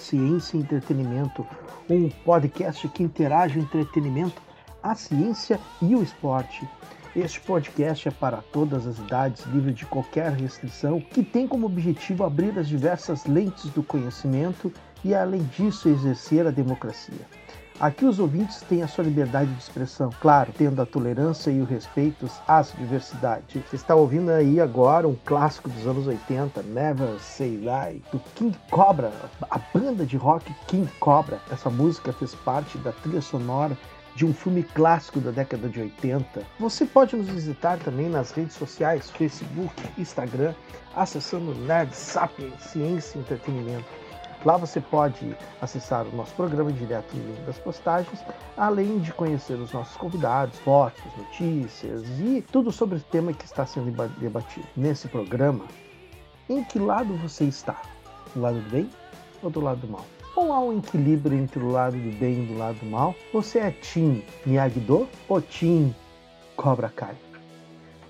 Ciência e Entretenimento, um podcast que interage o entretenimento, a ciência e o esporte. Este podcast é para todas as idades, livre de qualquer restrição, que tem como objetivo abrir as diversas lentes do conhecimento e, além disso, exercer a democracia. Aqui os ouvintes têm a sua liberdade de expressão, claro, tendo a tolerância e o respeito às diversidades. Você está ouvindo aí agora um clássico dos anos 80, Never Say Die, do King Cobra, a banda de rock King Cobra. Essa música fez parte da trilha sonora de um filme clássico da década de 80. Você pode nos visitar também nas redes sociais, Facebook, Instagram, acessando Nerd Sapiens Ciência e Entretenimento. Lá você pode acessar o nosso programa direto no link das postagens, além de conhecer os nossos convidados, fotos, notícias e tudo sobre o tema que está sendo debatido. Nesse programa, em que lado você está? Do lado do bem ou do lado do mal? Ou há um equilíbrio entre o lado do bem e do lado do mal? Você é Team Miyagi-Do ou Team Cobra Kai?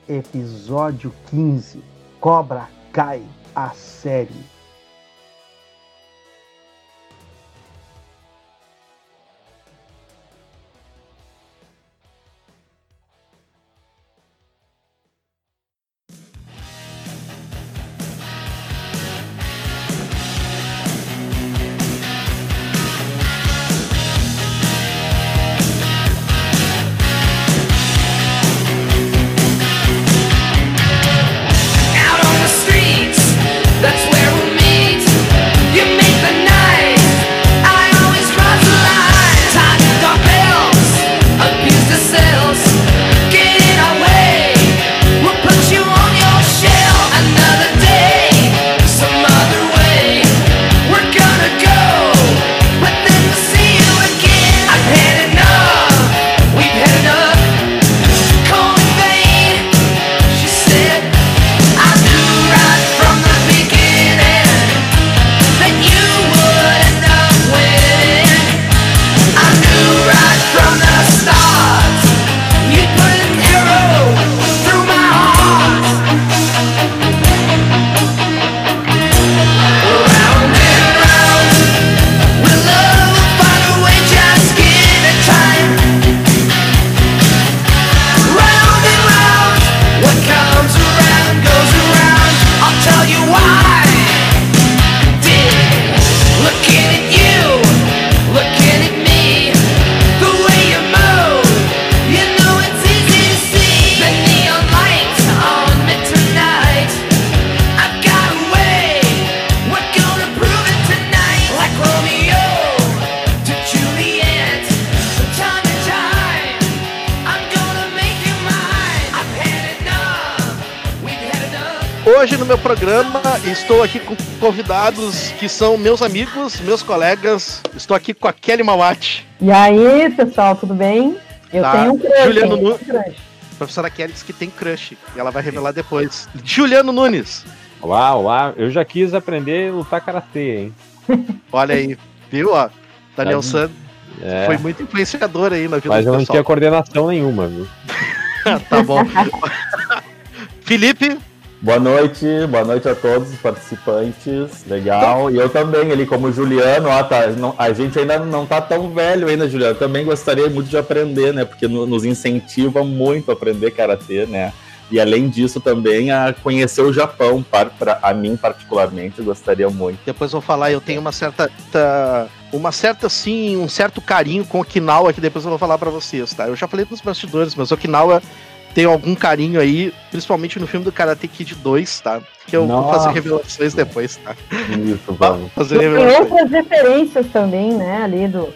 Episódio 15 Cobra Kai, a série. Estou aqui com convidados que são meus amigos, meus colegas. Estou aqui com a Kelly Mawati. E aí, pessoal, tudo bem? Eu tá. tenho um crush. Juliano Nunes. A professora Kelly disse que tem crush. E ela vai revelar depois. Juliano Nunes. Olá, olá. Eu já quis aprender a lutar karatê, hein? Olha aí, viu? Ó, Daniel San é. foi muito influenciador aí na vida Mas eu não tinha coordenação nenhuma, viu? tá bom. Felipe, Boa noite, boa noite a todos os participantes. Legal. E eu também, ali como Juliano, ó, tá, não, a gente ainda não tá tão velho ainda, Juliano. também gostaria muito de aprender, né? Porque no, nos incentiva muito a aprender karatê, né? E além disso também a conhecer o Japão, para, para a mim particularmente, gostaria muito. Depois vou falar, eu tenho uma certa uma certa sim, um certo carinho com Okinawa que depois eu vou falar para vocês, tá? Eu já falei nos bastidores, mas Okinawa tenho algum carinho aí, principalmente no filme do Karate Kid 2, tá? Que eu Nossa. vou fazer revelações depois, tá? Isso, vamos. Fazer revelações. Tem outras referências também, né, ali do,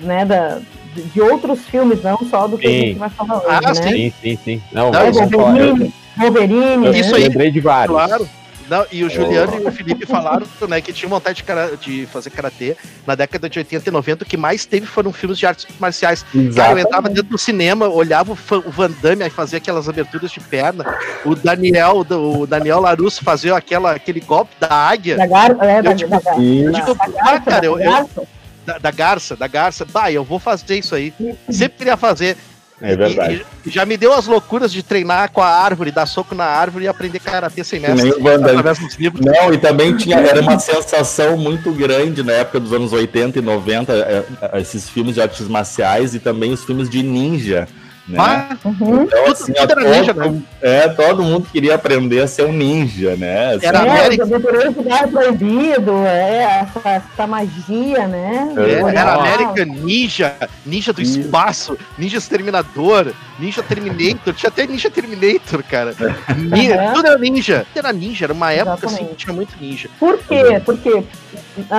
né, da, de outros filmes, não só do que sim. a gente vai falar hoje, ah, né? Sim, sim, sim. Não, não, Wolverine, Wolverine, Isso né? aí, lembrei de vários. Claro. Não, e o Juliano oh. e o Felipe falaram né, que tinham vontade de, de, fazer karatê na década de 80 e 90. O que mais teve foram filmes de artes marciais. Exatamente. Cara, eu entrava dentro do cinema, olhava o, Van Damme aí fazia aquelas aberturas de perna. O Daniel, o Daniel Larusso fazia aquela, aquele golpe da águia. Da garça, é, da, tipo, da, da, tipo, da, ah, cara, eu, eu, da, da garça, da garça. Bah, eu vou fazer isso aí. Sempre queria fazer. É verdade. E, já me deu as loucuras de treinar com a árvore, dar soco na árvore e aprender karatê sem mestre. Nem o Não, e também tinha, era uma sensação muito grande na época dos anos 80 e 90, é, é, esses filmes de artes marciais e também os filmes de ninja. Né? Ah, uhum. Então, assim, tudo, tudo ninja, todo, né? é, todo mundo queria aprender a ser um ninja, né? Assim, era é, América... do proibido, é, essa, essa magia, né? É, era América Ninja, Ninja do Isso. Espaço, Ninja Exterminador, Ninja Terminator, tinha até Ninja Terminator, cara. Ninja, uhum. Tudo era ninja. Tudo era ninja, era uma época assim que tinha muito ninja. Por quê? Porque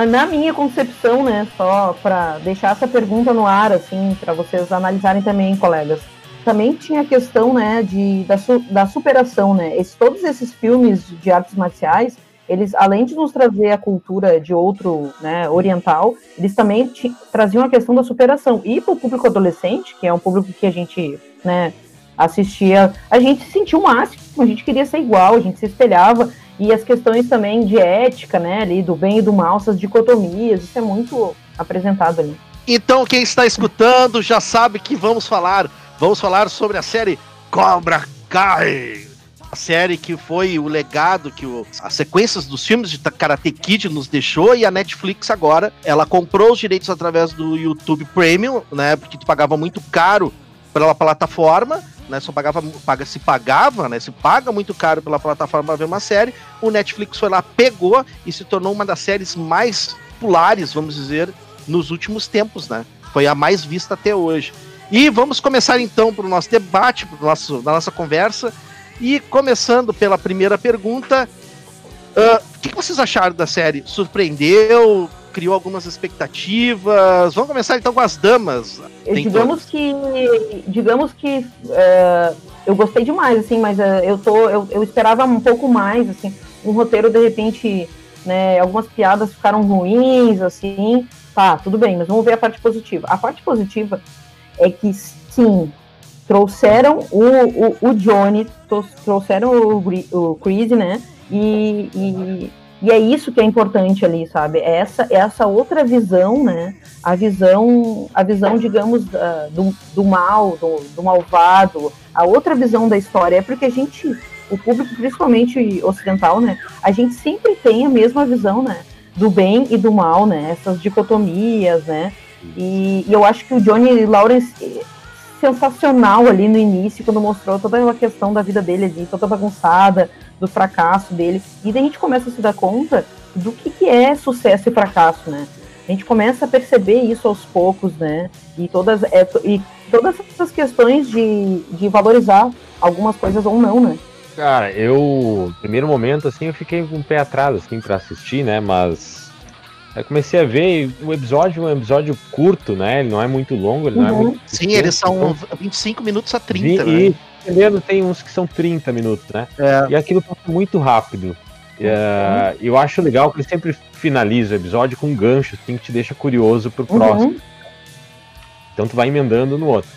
na minha concepção, né, só para deixar essa pergunta no ar, assim, para vocês analisarem também, colegas também tinha a questão né, de, da, su, da superação. Né? Esse, todos esses filmes de artes marciais, eles, além de nos trazer a cultura de outro né, oriental, eles também traziam a questão da superação. E para o público adolescente, que é um público que a gente né, assistia, a gente se sentiu o máximo, a gente queria ser igual, a gente se espelhava. E as questões também de ética, né, ali, do bem e do mal, essas dicotomias, isso é muito apresentado ali. Então, quem está escutando já sabe que vamos falar Vamos falar sobre a série Cobra Kai. A série que foi o legado que o, as sequências dos filmes de Karate Kid nos deixou e a Netflix agora, ela comprou os direitos através do YouTube Premium, né, porque tu pagava muito caro pela plataforma, né, só pagava, paga, se pagava, né, se paga muito caro pela plataforma para ver uma série, o Netflix foi lá, pegou e se tornou uma das séries mais populares, vamos dizer, nos últimos tempos, né? Foi a mais vista até hoje. E vamos começar então para o nosso debate, para nosso, nossa conversa. E começando pela primeira pergunta, uh, o que, vocês acharam da série? Surpreendeu? Criou algumas expectativas? Vamos começar então com as damas. digamos que, digamos que uh, eu gostei demais, assim, mas uh, eu tô, eu, eu esperava um pouco mais, assim, um roteiro de repente, né? Algumas piadas ficaram ruins, assim. Tá, tudo bem, mas vamos ver a parte positiva. A parte positiva é que sim, trouxeram o, o, o Johnny, trouxeram o, o Chris, né? E, e, e, é isso que é importante ali, sabe? É essa, é essa outra visão, né? A visão, a visão, digamos, uh, do, do mal, do, do malvado, a outra visão da história. É porque a gente, o público, principalmente ocidental, né? A gente sempre tem a mesma visão, né? Do bem e do mal, né? Essas dicotomias, né? E, e, eu acho que o Johnny Lawrence é sensacional ali no início, quando mostrou toda a questão da vida dele ali, toda bagunçada, do fracasso dele. E daí a gente começa a se dar conta do que, que é sucesso e fracasso, né? A gente começa a perceber isso aos poucos, né? E todas, é, e todas essas questões de, de valorizar algumas coisas ou não, né? Cara, eu, primeiro momento, assim, eu fiquei com um pé atrás, assim, pra assistir, né? Mas Aí comecei a ver o episódio, um episódio curto, né? Ele não é muito longo, ele uhum. não é uhum. muito. Sim, tempo, eles são então... 25 minutos a 30, e, né? E, entendendo, tem uns que são 30 minutos, né? É. E aquilo passa muito rápido. Uh, eu acho legal que ele sempre finaliza o episódio com um gancho, assim, que te deixa curioso pro uhum. próximo. Então tu vai emendando no outro.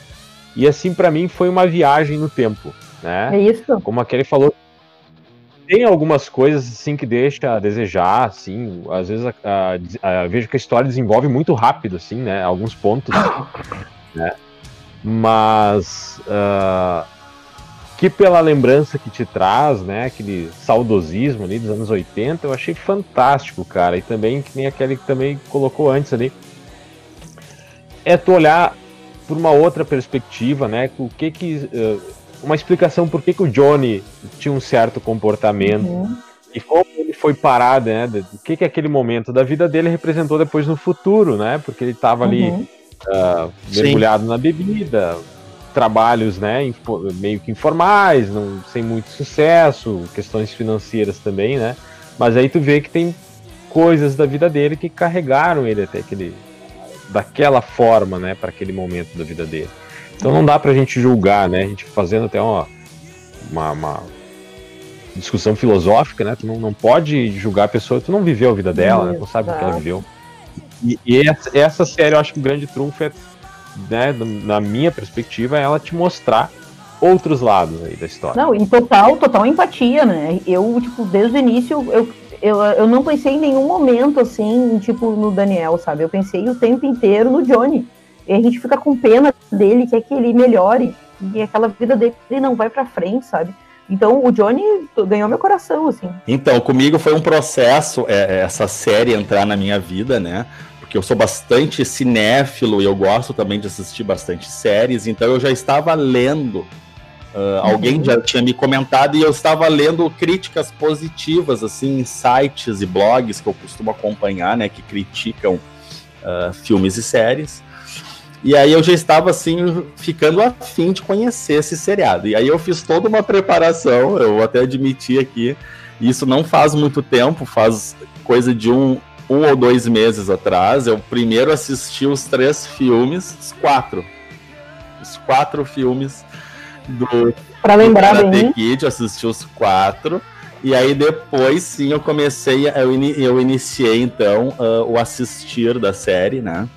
E assim, para mim, foi uma viagem no tempo, né? É isso. Como a Kelly falou, tem algumas coisas assim que deixa a desejar, assim, às vezes a, a, a, vejo que a história desenvolve muito rápido, assim, né, alguns pontos, né, mas uh, que pela lembrança que te traz, né, aquele saudosismo ali dos anos 80, eu achei fantástico, cara, e também que nem aquele que também colocou antes ali, é tu olhar por uma outra perspectiva, né, o que que uh, uma explicação por que, que o Johnny tinha um certo comportamento uhum. e como ele foi parar, né? O que, que aquele momento da vida dele representou depois no futuro, né? Porque ele estava ali uhum. uh, mergulhado Sim. na bebida, trabalhos, né? Meio que informais, não, sem muito sucesso, questões financeiras também, né? Mas aí tu vê que tem coisas da vida dele que carregaram ele até aquele daquela forma, né, para aquele momento da vida dele. Então não dá pra gente julgar, né? A gente fazendo até uma, uma, uma discussão filosófica, né? Tu não, não pode julgar a pessoa, tu não viveu a vida dela, né? Tu não sabe o que ela viveu. E, e essa, essa, série, eu acho que o grande trunfo é, né, na minha perspectiva, é ela te mostrar outros lados aí da história. Não, e total, total empatia, né? Eu, tipo, desde o início, eu, eu, eu não pensei em nenhum momento, assim, tipo, no Daniel, sabe? Eu pensei o tempo inteiro no Johnny. E a gente fica com pena dele, quer que ele melhore, e aquela vida dele não vai pra frente, sabe? Então o Johnny ganhou meu coração, assim. Então, comigo foi um processo é, essa série entrar na minha vida, né? Porque eu sou bastante cinéfilo e eu gosto também de assistir bastante séries, então eu já estava lendo. Uh, alguém já tinha me comentado e eu estava lendo críticas positivas, assim, em sites e blogs que eu costumo acompanhar, né? Que criticam uh, filmes e séries. E aí eu já estava assim, ficando afim de conhecer esse seriado. E aí eu fiz toda uma preparação, eu vou até admitir aqui. Isso não faz muito tempo, faz coisa de um, um ou dois meses atrás. Eu primeiro assisti os três filmes, os quatro. Os quatro filmes do Para lembrar Karate bem. Kid, assisti os quatro. E aí depois sim eu comecei, eu, ini- eu iniciei então ah, o assistir da série, né?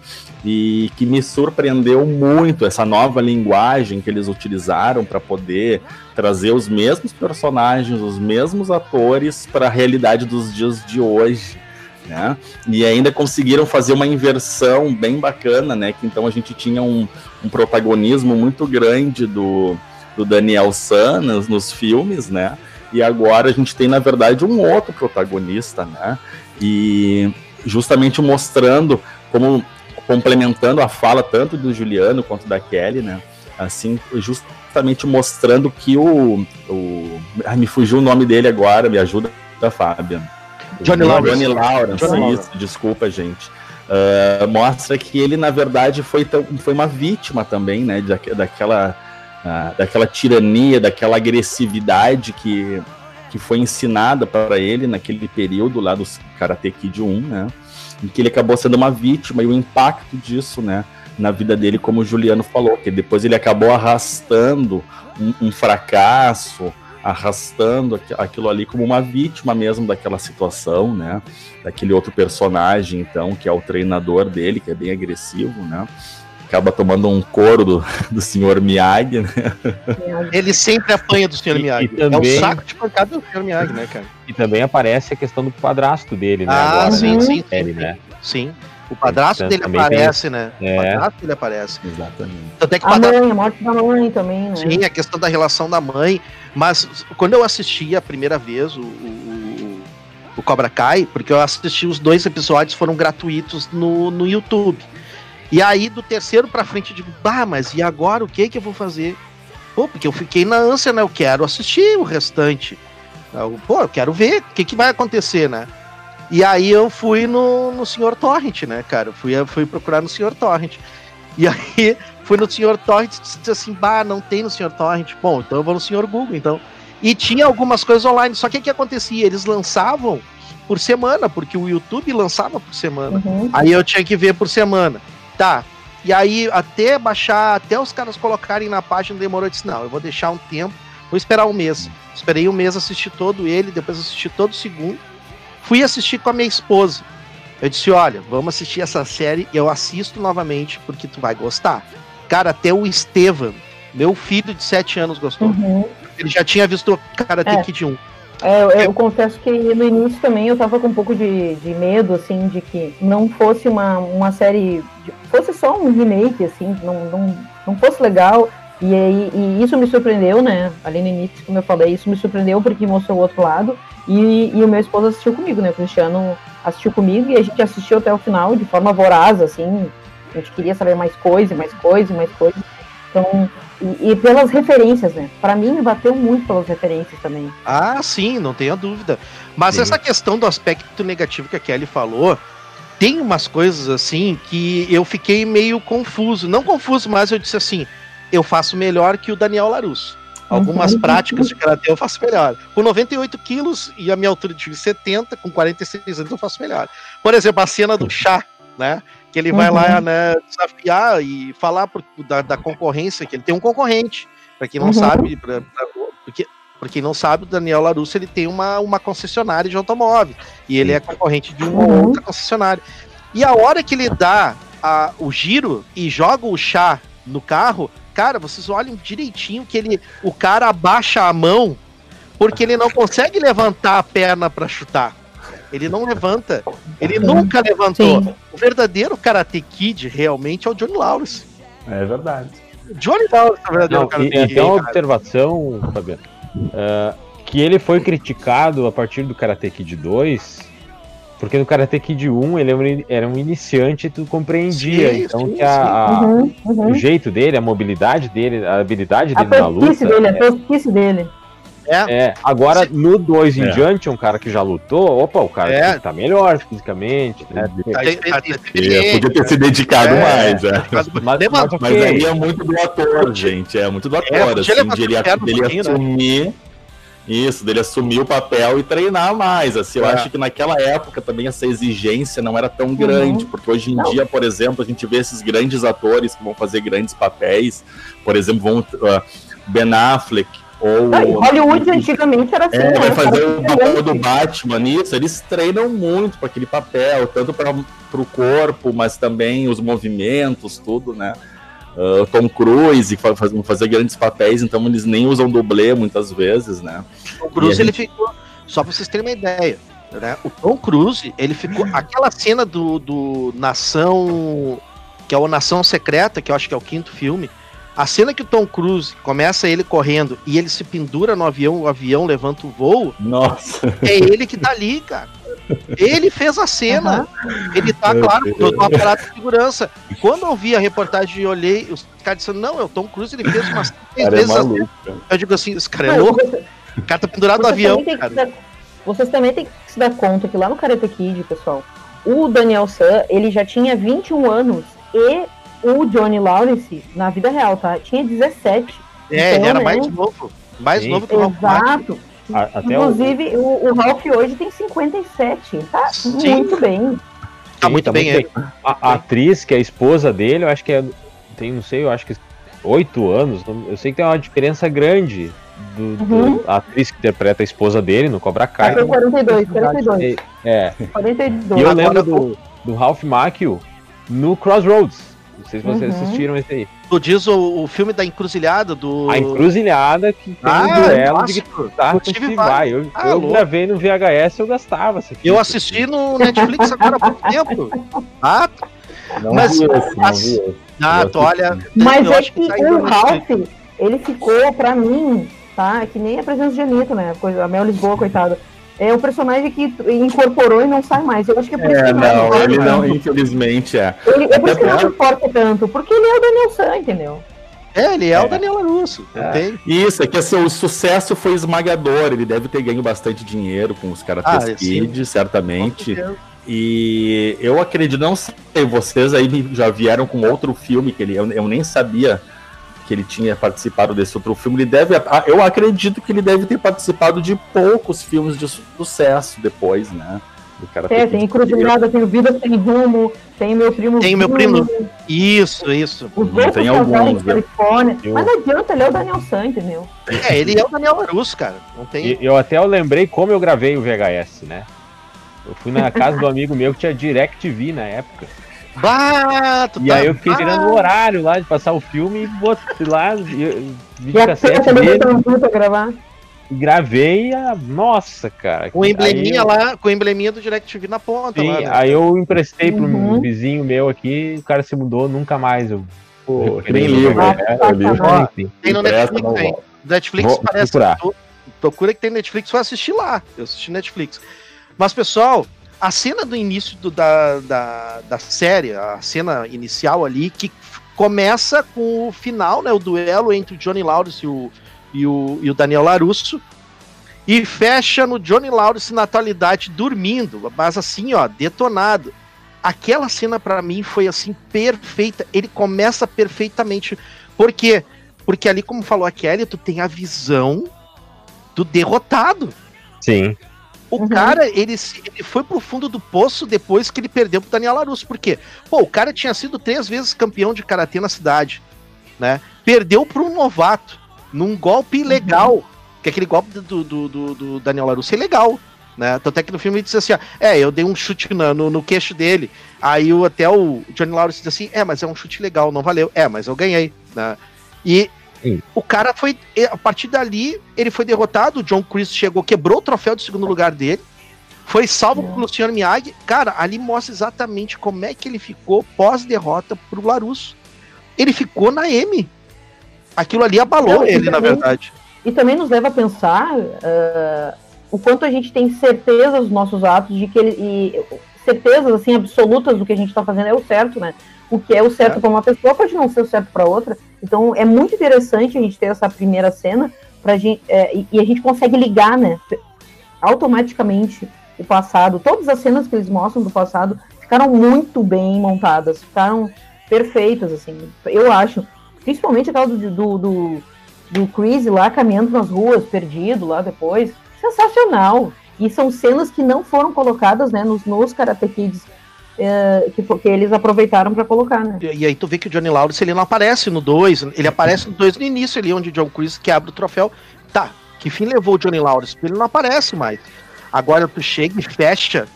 E que me surpreendeu muito essa nova linguagem que eles utilizaram para poder trazer os mesmos personagens, os mesmos atores para a realidade dos dias de hoje. Né? E ainda conseguiram fazer uma inversão bem bacana, né? Que então a gente tinha um, um protagonismo muito grande do, do Daniel San nos, nos filmes, né? E agora a gente tem, na verdade, um outro protagonista, né? E justamente mostrando como complementando a fala tanto do Juliano quanto da Kelly, né? Assim, justamente mostrando que o, o ai, me fugiu o nome dele agora, me ajuda, Fábio. Johnny Lawrence. Johnny Lawrence, Johnny isso, desculpa, gente. Ah, mostra que ele, na verdade, foi, foi uma vítima também, né? daque- daquela, ah, daquela tirania, daquela agressividade que, que foi ensinada para ele naquele período lá do Karate Kid 1, né? Em que ele acabou sendo uma vítima e o impacto disso, né? Na vida dele, como o Juliano falou, que depois ele acabou arrastando um, um fracasso, arrastando aqu- aquilo ali como uma vítima mesmo daquela situação, né? Daquele outro personagem, então, que é o treinador dele, que é bem agressivo, né? Acaba tomando um couro do, do senhor Miyagi, né? Ele sempre apanha do Sr. E- e Miyagi. É também- o saco de pancada do Sr. Miyagi, né, cara? E também aparece a questão do padrasto dele, né? Ah, agora, sim, né? sim, Ele, sim. né? Sim. O padrasto Então, dele também tem aparece, né? É. O padrasto dele aparece. Exatamente. Tanto é que o A padrasto mãe, a morte da mãe também, né? Sim, a questão da relação da mãe. Mas quando eu assisti a primeira vez o, o, o Cobra Kai, porque eu assisti os dois episódios, foram gratuitos no, no YouTube. E aí, do terceiro pra frente, eu digo, bah, mas e agora o que que eu vou fazer? Pô, porque eu fiquei na ânsia, né? Eu quero assistir o restante. Eu, Pô, eu quero ver o que, que vai acontecer, né? E aí eu fui no, no Sr. Torrent, né, cara? Eu fui, eu fui procurar no Sr. Torrent. E aí fui no Sr. Torrent e disse assim, bah, não tem no Sr. Torrent. Bom, então eu vou no Sr. Google, então. E tinha algumas coisas online, só que o que acontecia? Eles lançavam por semana, porque o YouTube lançava por semana. Uhum. Aí eu tinha que ver por semana. Tá. E aí, até baixar, até os caras colocarem na página, demorou. Eu disse, não, eu vou deixar um tempo, vou esperar um mês. Esperei um mês, assisti todo ele, depois assisti todo o segundo. Fui assistir com a minha esposa. Eu disse, olha, vamos assistir essa série e eu assisto novamente, porque tu vai gostar. Cara, até o Estevam, meu filho de 7 anos, gostou. Uhum. Ele já tinha visto o Karate É. Kid 1. É, eu, eu confesso que no início também eu tava com um pouco de, de medo, assim, de que não fosse uma, uma série. de- fosse só um remake, assim, não, não, não fosse legal. E, aí, e isso me surpreendeu, né? Ali no início, como eu falei, isso me surpreendeu porque mostrou o outro lado. E, e o meu esposo assistiu comigo, né? O Cristiano assistiu comigo e a gente assistiu até o final de forma voraz, assim. A gente queria saber mais coisa, mais coisa, mais coisa. Então, e, e pelas referências, né? Pra mim, me bateu muito pelas referências também. Ah, sim, não tenha dúvida. Mas Sim. essa questão do aspecto negativo que a Kelly falou, tem umas coisas assim que eu fiquei meio confuso. Não confuso, mas eu disse assim: eu faço melhor que o Daniel Larusso. Algumas Uhum. práticas de karatê eu faço melhor. Com 98 quilos e a minha altura de 70, com 46 anos eu faço melhor. Por exemplo, a cena do chá, né? Que ele vai Uhum. lá né, desafiar e falar pro- da, da concorrência, que ele tem um concorrente. Pra quem não Uhum. sabe, pra, pra- porque quem não sabe, o Daniel Larusso ele tem uma, uma concessionária de automóvel. E ele é concorrente de uma Uhum. outra concessionária. E a hora que ele dá a- o giro e joga o chá no carro, cara, vocês olham direitinho que ele, o cara abaixa a mão porque ele não consegue levantar a perna pra chutar. Ele não levanta. Ele nunca levantou. Sim. O verdadeiro Karate Kid realmente é o Johnny Lawrence. É verdade. Johnny Lawrence é o verdadeiro Não, Karate e, e Kid. até uma cara. observação, Fabiano, ah, que ele foi criticado a partir do Karate Kid 2, porque no Karate Kid 1 ele era um in- era um iniciante e tu compreendia. Sim, então sim, que a- a- Uhum, uhum. o jeito dele, a mobilidade dele, a habilidade A dele na luta. dele, a tosquice dele. É, agora no 2 em É. diante, um cara que já lutou, opa, o cara É. tá melhor fisicamente, né? Tá- É, tá- tá Ele podia ter se dedicado É. mais, é. mas- Mas, mas. Mas aí é muito do ator, gente. É muito do ator, podia assim, de ele, pouquinho, né? assumir. Isso, dele assumir o papel e treinar mais. Assim, eu É. acho que naquela época também essa exigência não era tão grande, porque hoje em Não. dia, por exemplo, a gente vê esses grandes atores que vão fazer grandes papéis, por exemplo, vão uh, Ben Affleck ou Não, Hollywood antigamente era assim, é, né? vai fazer o papel do Batman nisso, eles treinam muito para aquele papel, tanto para o corpo, mas também os movimentos, tudo, né? O Tom Cruise fa- faz- fazer grandes papéis, então eles nem usam dublê muitas vezes, né? O Cruise E a ele ficou. Só pra vocês terem uma ideia. Né? O Tom Cruise, ele ficou. Aquela cena do, do Nação. Que é o Nação Secreta, que eu acho que é o quinto filme. A cena que o Tom Cruise começa ele correndo e ele se pendura no avião, o avião levanta o voo, Nossa, é ele que tá ali, cara. Ele fez a cena. Ele tá, claro, com todo um aparato de segurança. Quando eu vi a reportagem e olhei, os caras disseram, não, é o Tom Cruise, ele fez umas três cara é vezes a maluco. Eu digo assim, esse cara é louco, o cara tá pendurado no avião, dar- vocês também têm que se dar conta que lá no Karate Kid, pessoal, o Daniel San, ele já tinha 21 anos e o Johnny Lawrence, na vida real, tá? Tinha 17. É, ele Então, era né? mais novo. Mais Sim. novo que o Ralph Macchio. Exato. A- até o- Inclusive, o, o Ralph hoje tem 57. Tá Sim. muito bem. Tá Sim, muito bem ele. A, a atriz, que é a esposa dele, eu acho que é. Tem, não sei, eu acho que oito anos. Eu sei que tem uma diferença grande do, do- Uhum. a atriz que interpreta a esposa dele no Cobra Kai. foi 42, 42. É. 42. E eu lembro do, do Ralph Macchio no Crossroads. Não sei se vocês Uhum. assistiram esse aí. Tu diz o, o filme da encruzilhada do. A encruzilhada que tem Ah, um duelo de guitarra com Steve Vai. Eu, Ah, eu gravei no VHS, eu gastava. Eu assisti no Netflix agora há pouco tempo. Ah, Não Mas vi esse, não vi esse. ah Eu tu olha. Mas eu é acho que tá o Ralph, ele ficou, pra mim, tá? É que nem a presença de Anitta, né? Coisa- A Mel Lisboa, coitada. É o personagem que incorporou e não sai mais. Eu acho que é por isso É, que não, importa ele não, tanto. infelizmente é. Ele- é por isso que não importa tanto, porque ele é o Daniel San, entendeu? É, ele é, É. o Daniel Larusso. não É. Isso, é que assim, o sucesso foi esmagador. Ele deve ter ganho bastante dinheiro com os Karate Ah, Kid, certamente. E eu acredito, não sei, vocês aí já vieram com outro filme que ele, eu, eu nem sabia que ele tinha participado desse outro filme. Ele deve, eu acredito que ele deve ter participado de poucos filmes de sucesso depois, né? Do Karate É, tem Encruzilhada, tem o Vida Sem Rumo, tem meu primo. Tem meu primo. Isso, isso. Os outros Tem alguns, de Califórnia. Eu- Mas não adianta, ele é o Daniel San, entendeu? É, ele é o Daniel Larusso, cara. Não tem. E- Eu até eu lembrei como eu gravei o VHS, né? Eu fui na casa do amigo meu que tinha DirecTV na época. Bah, E tá- aí eu fiquei Ah, tirando o horário lá de passar o filme e botei lá, e- E dele, também pra gravar. e gravei a. Nossa, cara. Com o embleminha aí, lá, com o embleminha do DirecTV na ponta Sim, lá. né? aí eu emprestei para Uhum. um vizinho meu aqui, o cara se mudou, nunca mais. Eu, Pô, que nem o livro, né? Livro. tá. Enfim. Tem no Netflix, não tem. Netflix Vou parece. procurar. tu- Procura que tem Netflix, vai assistir lá. Eu assisti Netflix. Mas, pessoal, a cena do início do- da, da, da série, a cena inicial ali, que começa com o final, né? O duelo entre o Johnny Lawrence e o, e o, e o Daniel Larusso. E fecha no Johnny Lawrence na atualidade dormindo, mas assim, ó, detonado. Aquela cena pra mim foi assim perfeita. Ele começa perfeitamente. Por quê? Porque ali, como falou a Kelly, tu tem a visão do derrotado. Sim. O Uhum. cara, ele, ele foi pro fundo do poço depois que ele perdeu pro Daniel Larusso. Por quê? Pô, o cara tinha sido três vezes campeão de karatê na cidade, né? Perdeu pro um novato, num golpe ilegal. Que aquele golpe do, do, do, do Daniel Larusso é legal, né? Tanto é que no filme ele disse assim, ó, é, eu dei um chute na- no, no queixo dele. Aí o, até o Johnny Lawrence disse assim, é, mas é um chute legal, não valeu. É, mas eu ganhei, né? E Sim. o cara foi, a partir dali, ele foi derrotado, o John Chris chegou, quebrou o troféu de segundo lugar dele, Foi salvo pelo Luciano Miyagi. Cara, ali mostra exatamente como é que ele ficou pós-derrota pro Larus. Ele ficou na M. Aquilo ali abalou Não, ele, na também- verdade. E também nos leva a pensar ah, o quanto a gente tem certeza dos nossos atos, de que ele. E certezas assim, absolutas do que a gente está fazendo é o certo, né? O que é o certo para uma pessoa pode não ser o certo para outra. Então é muito interessante a gente ter essa primeira cena pra gente, é, e, e a gente consegue ligar, né? Automaticamente o passado. Todas as cenas que eles mostram do passado ficaram muito bem montadas, ficaram perfeitas, assim. Eu acho. Principalmente aquela do, do, do, do Chris lá caminhando nas ruas, perdido lá depois. Sensacional. E são cenas que não foram colocadas né, nos, nos Karate Kids, eh, que, que eles aproveitaram para colocar, né? E, e aí tu vê que o Johnny Lawrence ele não aparece no 2, ele aparece no 2 no início ali, onde o John Chris quebra o troféu. Tá, que fim levou o Johnny Lawrence? Ele não aparece mais. Agora tu chega e fecha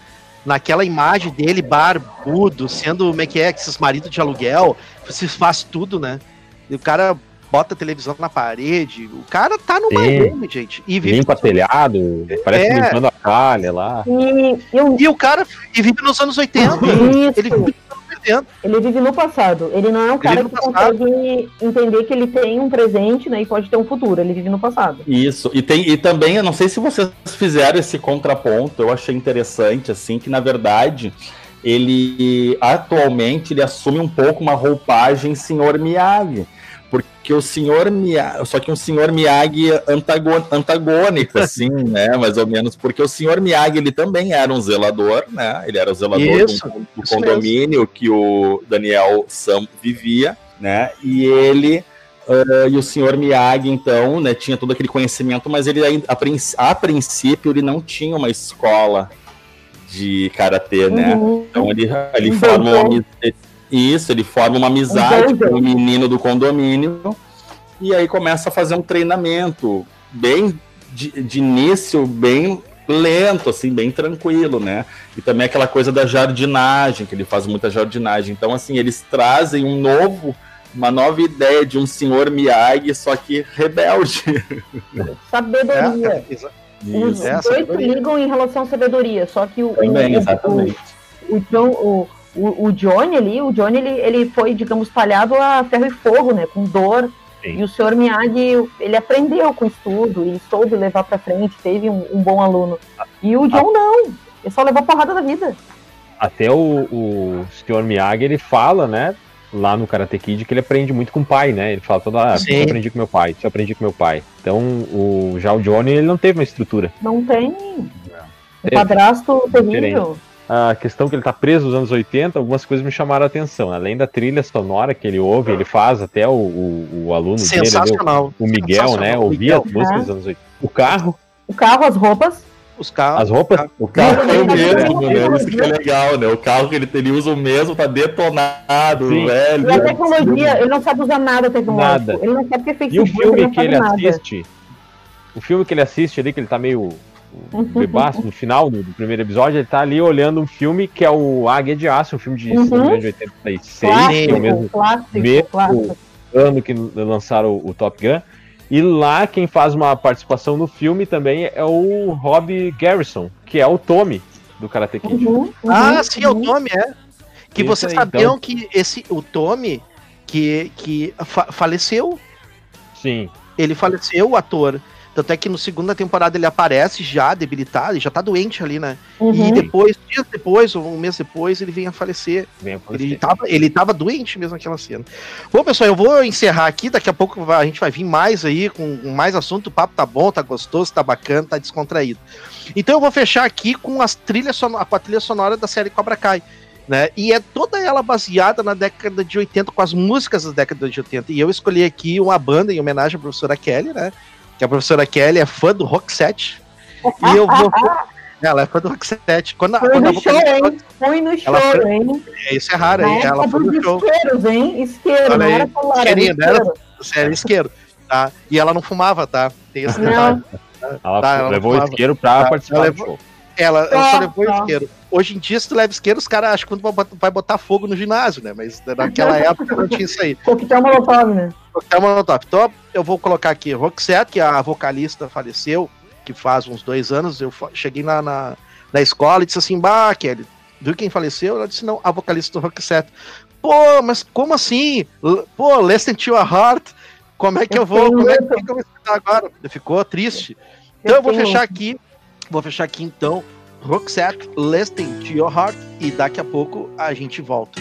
naquela imagem dele barbudo, sendo como é que é, esses maridos de aluguel, se faz tudo, né? E o cara bota a televisão na parede, o cara tá no. Miami, gente. E vive, Limpa telhado, parece É. limpando a calha lá. E eu, e o cara e vive nos anos 80. isso, ele vive nos anos 80. ele vive no passado. Ele não é um cara que passado. consegue entender que ele tem um presente né, e pode ter um futuro. Ele vive no passado. Isso, e tem e também, eu não sei se vocês fizeram esse contraponto, eu achei interessante, assim, que na verdade ele atualmente ele assume um pouco uma roupagem senhor Miyagi. Porque o senhor Miyagi, só que um senhor Miyagi antagon, antagônico, assim, né? Mais ou menos, porque o senhor Miyagi ele também era um zelador, né? Ele era o zelador Isso, do, do isso condomínio que o Daniel Sam vivia, né? E ele Uh, e o senhor Miyagi, então, né, tinha todo aquele conhecimento, mas ele ainda- a, princ- a princípio ele não tinha uma escola de karatê, né? Uhum. Então ele, ele Um dojo. ami- isso, ele forma uma amizade Um com o menino do condomínio e aí começa a fazer um treinamento bem de, de início, bem lento, assim, bem tranquilo, né? E também aquela coisa da jardinagem, que ele faz muita jardinagem. Então, assim, eles trazem um novo, uma nova ideia de um senhor Miyagi, só que rebelde. Sabedoria. É, Os É, dois sabedoria. ligam em relação à sabedoria, só que o, Também, o, exatamente. o, o, o, o, o Johnny ali, o Johnny ele, ele foi, digamos, talhado a ferro e fogo, né? Com dor. Sim. E o senhor Miyagi, ele aprendeu com estudo e soube levar pra frente, teve um, um bom aluno. E o John não, ele só levou porrada da vida. Até o, o Sr. Miyagi, ele fala, né? Lá no Karate Kid, que ele aprende muito com o pai, né? Ele fala toda ah, isso eu aprendi com meu pai, isso eu aprendi com meu pai. Então, o, já o Johnny, ele não teve uma estrutura. Não tem. Um Teve. padrasto terrível. A questão que ele tá preso nos anos 80, algumas coisas me chamaram a atenção. Além da trilha sonora que ele ouve, ele faz até o, o, o aluno dele, o, o Miguel, né? Ouvia as Miguel. músicas dos anos 80. O carro, O carro, as roupas. Os carros. as roupas, O carro é o mesmo, né? Isso que é legal, né? O carro que ele, ele usa o mesmo, tá detonado, Sim. velho. E a tecnologia, ele não sabe usar nada tecnológico. Nada. Ele não sabe o que é E o filme que ele nada. assiste, o filme que ele assiste ali, que ele tá meio bebaço no final do, do primeiro episódio, ele tá ali olhando um filme que é o Águia de Aço, um filme de, de 86, que é o Clássico, mesmo clássico, mesmo- clássico. ano que lançaram o, o Top Gun. E lá quem faz uma participação no filme também é o Rob Garrison, que é o Tommy do Karate Kid. Uhum, uhum, Ah, sim, é o uhum. Tommy, é. Que Isso vocês aí, sabiam então. que esse, o Tommy, que, que fa- faleceu, Sim. ele faleceu, o ator. Tanto é que no segunda temporada ele aparece já debilitado, ele já tá doente ali, né? E Uhum. depois, dias depois, ou um mês depois, ele vem a falecer. Vem a Ele tava, ele tava doente mesmo naquela cena. Bom, pessoal, eu vou encerrar aqui. Daqui a pouco vai- a gente vai vir mais aí com mais assunto. O papo tá bom, tá gostoso, tá bacana, tá descontraído. Então eu vou fechar aqui com as trilhas sonora, com a trilha sonora da série Cobra Kai. Né? E é toda ela baseada na década de 80, com as músicas da década de 80. E eu escolhi aqui uma banda em homenagem à professora Kelly, né? Que a professora Kelly é fã do Rock Set. E eu vou. Ela é fã do Rock Set. Quando, Foi quando no show, hein? Foi no show, foi- hein? Isso é raro, hein? Ela época foi no show. isqueiros, hein? Isqueiro, não era celular, era isqueirinho. Sério, isqueiro. Tá? E ela não fumava, tá? Tem esse detalhe. Ela Tá, ela levou o isqueiro pra tá, participar ela do levou- show. Ela, ela só Tá, levou isqueiro. Hoje em dia, se tu leva isqueiro, os caras acham que tu vai botar- vai botar fogo no ginásio, né? Mas naquela época não tinha isso aí. coquetel molotov, né? Coquetel Molotov. Então, eu vou colocar aqui Roxette, que a vocalista faleceu, que faz uns dois anos. Eu cheguei na, na, da escola e disse assim: Bah, Kelly, viu quem faleceu? Ela disse: Não, a vocalista do Roxette. Pô, mas como assim? Pô, Listen to Your Heart. Como é que eu, eu vou? Como é que, eu vou escutar agora? Ficou triste. Então eu, eu vou fechar aqui. Vou fechar aqui então. Roxette, Listen to Your Heart. E daqui a pouco a gente volta.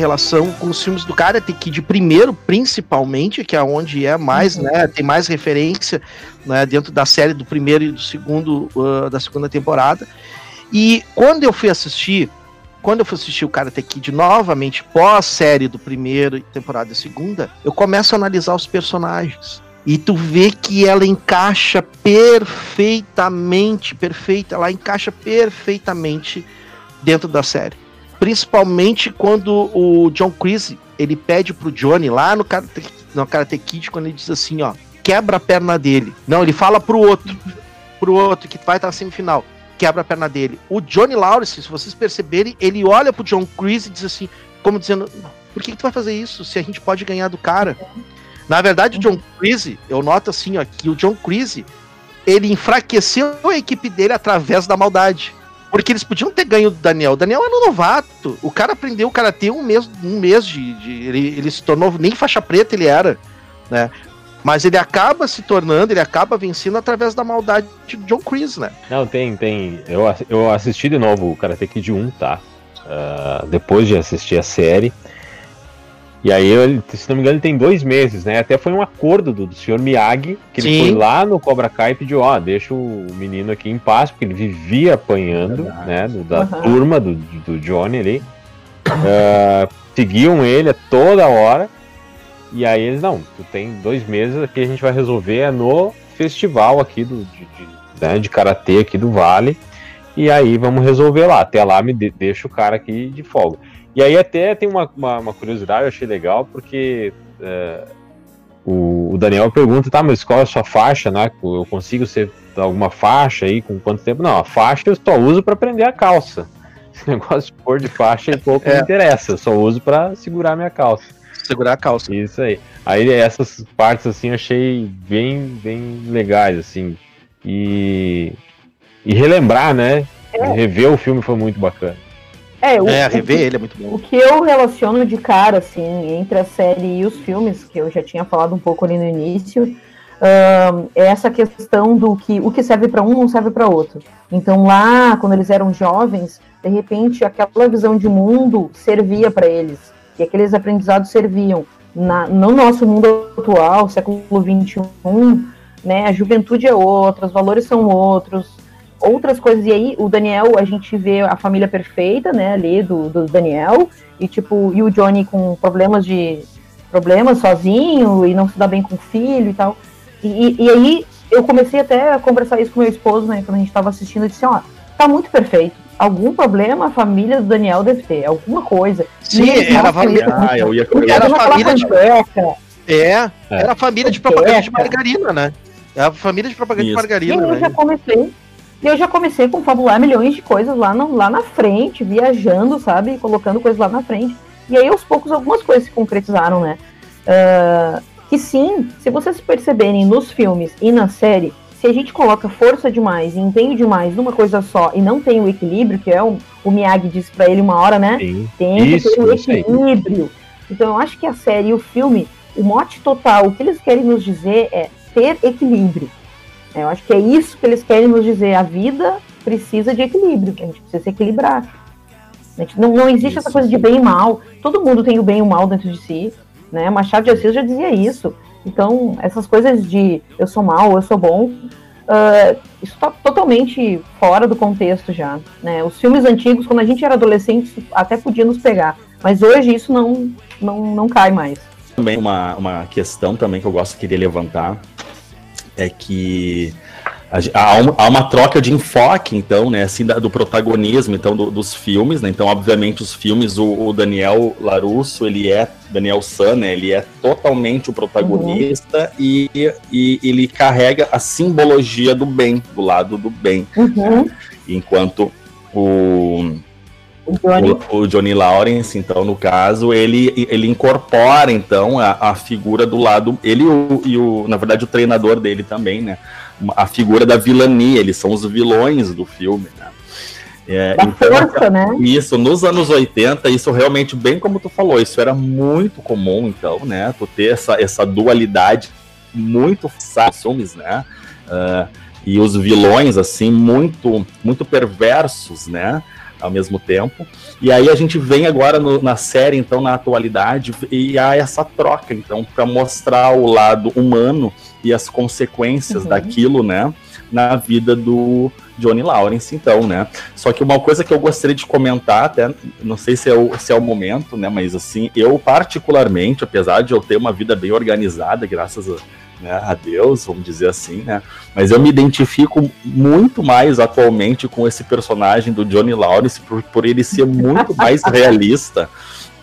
relação com os filmes do Karate Kid primeiro, principalmente, que é onde é mais, né, tem mais referência, né, dentro da série do primeiro e do segundo, uh, da segunda temporada. E quando eu fui assistir, quando eu fui assistir o Karate Kid novamente, pós-série do primeiro e temporada da segunda, eu começo a analisar os personagens. E tu vê que ela encaixa perfeitamente, perfeita, ela encaixa perfeitamente dentro da série. Principalmente quando o John Creasy, ele pede pro Johnny lá no Karate, no Karate Kid, quando ele diz assim, ó, quebra a perna dele. Não, ele fala pro outro, pro outro que vai estar na semifinal, quebra a perna dele. O Johnny Lawrence, se vocês perceberem, ele olha pro John Creasy e diz assim, como dizendo, por que, que tu vai fazer isso se a gente pode ganhar do cara? Na verdade, o John Creasy, eu noto assim, ó, que o John Creasy, ele enfraqueceu a equipe dele através da maldade. Porque eles podiam ter ganho do Daniel. O Daniel era um novato. O cara aprendeu o karatê um mês, um mês de. de- ele, ele se tornou. Nem faixa preta ele era. Né? Mas ele acaba se tornando, ele acaba vencendo através da maldade de John Creasy, né? Não, tem, tem. Eu, eu assisti de novo o Karate Kid 1, tá? Ah, depois de assistir a série. E aí, ele, se não me engano, ele tem dois meses, né? Até foi um acordo do, do senhor Miyagi, que ele Sim. foi lá no Cobra Kai e pediu, ó, deixa o menino aqui em paz, porque ele vivia apanhando, né? do- da Aham. turma do, do Johnny ali. Ah, seguiam ele a toda hora. E aí eles, não, tu tem dois meses aqui, a gente vai resolver é no festival aqui do, de, de, né, de karatê aqui do Vale. E aí vamos resolver lá. Até lá me de- deixa o cara aqui de folga. E aí até tem uma, uma, uma curiosidade, eu achei legal, porque é, o, o Daniel pergunta, tá, mas qual é a sua faixa, né? Eu consigo ser alguma faixa aí com quanto tempo? Não, a faixa eu só uso para prender a calça. Esse negócio de pôr de faixa pouco me É. interessa, eu só uso para segurar minha calça. Segurar a calça. Isso aí. Aí essas partes assim eu achei bem, bem legais, assim. E, e relembrar, né? Rever o filme foi muito bacana. É, o, É, rever que- ele é muito bom. O que eu relaciono de cara, assim, entre a série e os filmes, que eu já tinha falado um pouco ali no início, é essa questão do que o que serve para um não serve para outro. Então lá, quando eles eram jovens, de repente aquela visão de mundo servia para eles, e aqueles aprendizados serviam. Na, no nosso mundo atual, século XXI, né, a juventude é outra, os valores são outros, outras coisas. E aí, o Daniel, a gente vê a família perfeita, né, ali do, do Daniel, e tipo, e o Johnny com problemas de. problemas sozinho e não se dá bem com o filho e tal. E, e- e aí, eu comecei até a conversar isso com meu esposo, né, quando a gente tava assistindo, eu disse, ó, tá muito perfeito. Algum problema a família do Daniel deve ter, alguma coisa. Sim, E eles era a família. Ah, eu ia Era a família de- panqueca, É, era a família de propaganda de margarina, né? É a família de propaganda de Isso. margarina, eu né? já comecei. E eu já comecei a confabular milhões de coisas lá, no, lá na frente, viajando, sabe? Colocando coisas lá na frente. E aí, aos poucos, algumas coisas se concretizaram, né? Ah, que sim, se vocês perceberem nos filmes e na série, se a gente coloca força demais e empenho demais numa coisa só e não tem o equilíbrio, que é o, o Miyagi disse pra ele uma hora, né? Sim. Tem Isso, que ter um aí. equilíbrio. Então eu acho que a série e o filme, o mote total, o que eles querem nos dizer é ter equilíbrio. Eu acho que é isso que eles querem nos dizer. A vida precisa de equilíbrio, a gente precisa se equilibrar. Não, não existe essa Isso. coisa de bem e mal. Todo mundo tem o bem e o mal dentro de si. Né? Machado de Assis já dizia isso. Então, essas coisas de eu sou mal, eu sou bom, ah, isso está totalmente fora do contexto já. Né? Os filmes antigos, quando a gente era adolescente, até podia nos pegar. Mas hoje isso não, não, não cai mais. Também uma, uma questão também que eu gosto de querer levantar é que há uma, há uma troca de enfoque, então, né, assim, da- do protagonismo, então, do- dos filmes, né, então, obviamente, os filmes, o, o Daniel Larusso, ele é, Daniel San, né, ele é totalmente o protagonista e, e ele carrega a simbologia do bem, do lado do bem, Uhum. enquanto o, O Johnny. o, o Johnny Lawrence, então, no caso, ele, ele incorpora, então, a, a figura do lado. Ele e o, e o, na verdade, o treinador dele também, né? A figura da vilania, eles são os vilões do filme, né? É, Da então, força, né? isso, nos anos 80, isso realmente, bem como tu falou, isso era muito comum, então, né? Tu ter essa, essa dualidade muito filmes, né? Ah, e os vilões, assim, muito, muito perversos, né? Ao mesmo tempo. E aí a gente vem agora no- na série, então, na atualidade, e há essa troca, então, para mostrar o lado humano e as consequências Uhum. daquilo, né? Na vida do Johnny Lawrence, então, né? Só que uma coisa que eu gostaria de comentar, até não sei se é o, se é o momento, né? Mas assim, eu particularmente, apesar de eu ter uma vida bem organizada, graças a, né, a Deus, vamos dizer assim, né? Mas eu me identifico muito mais atualmente com esse personagem do Johnny Lawrence por, por ele ser muito mais realista,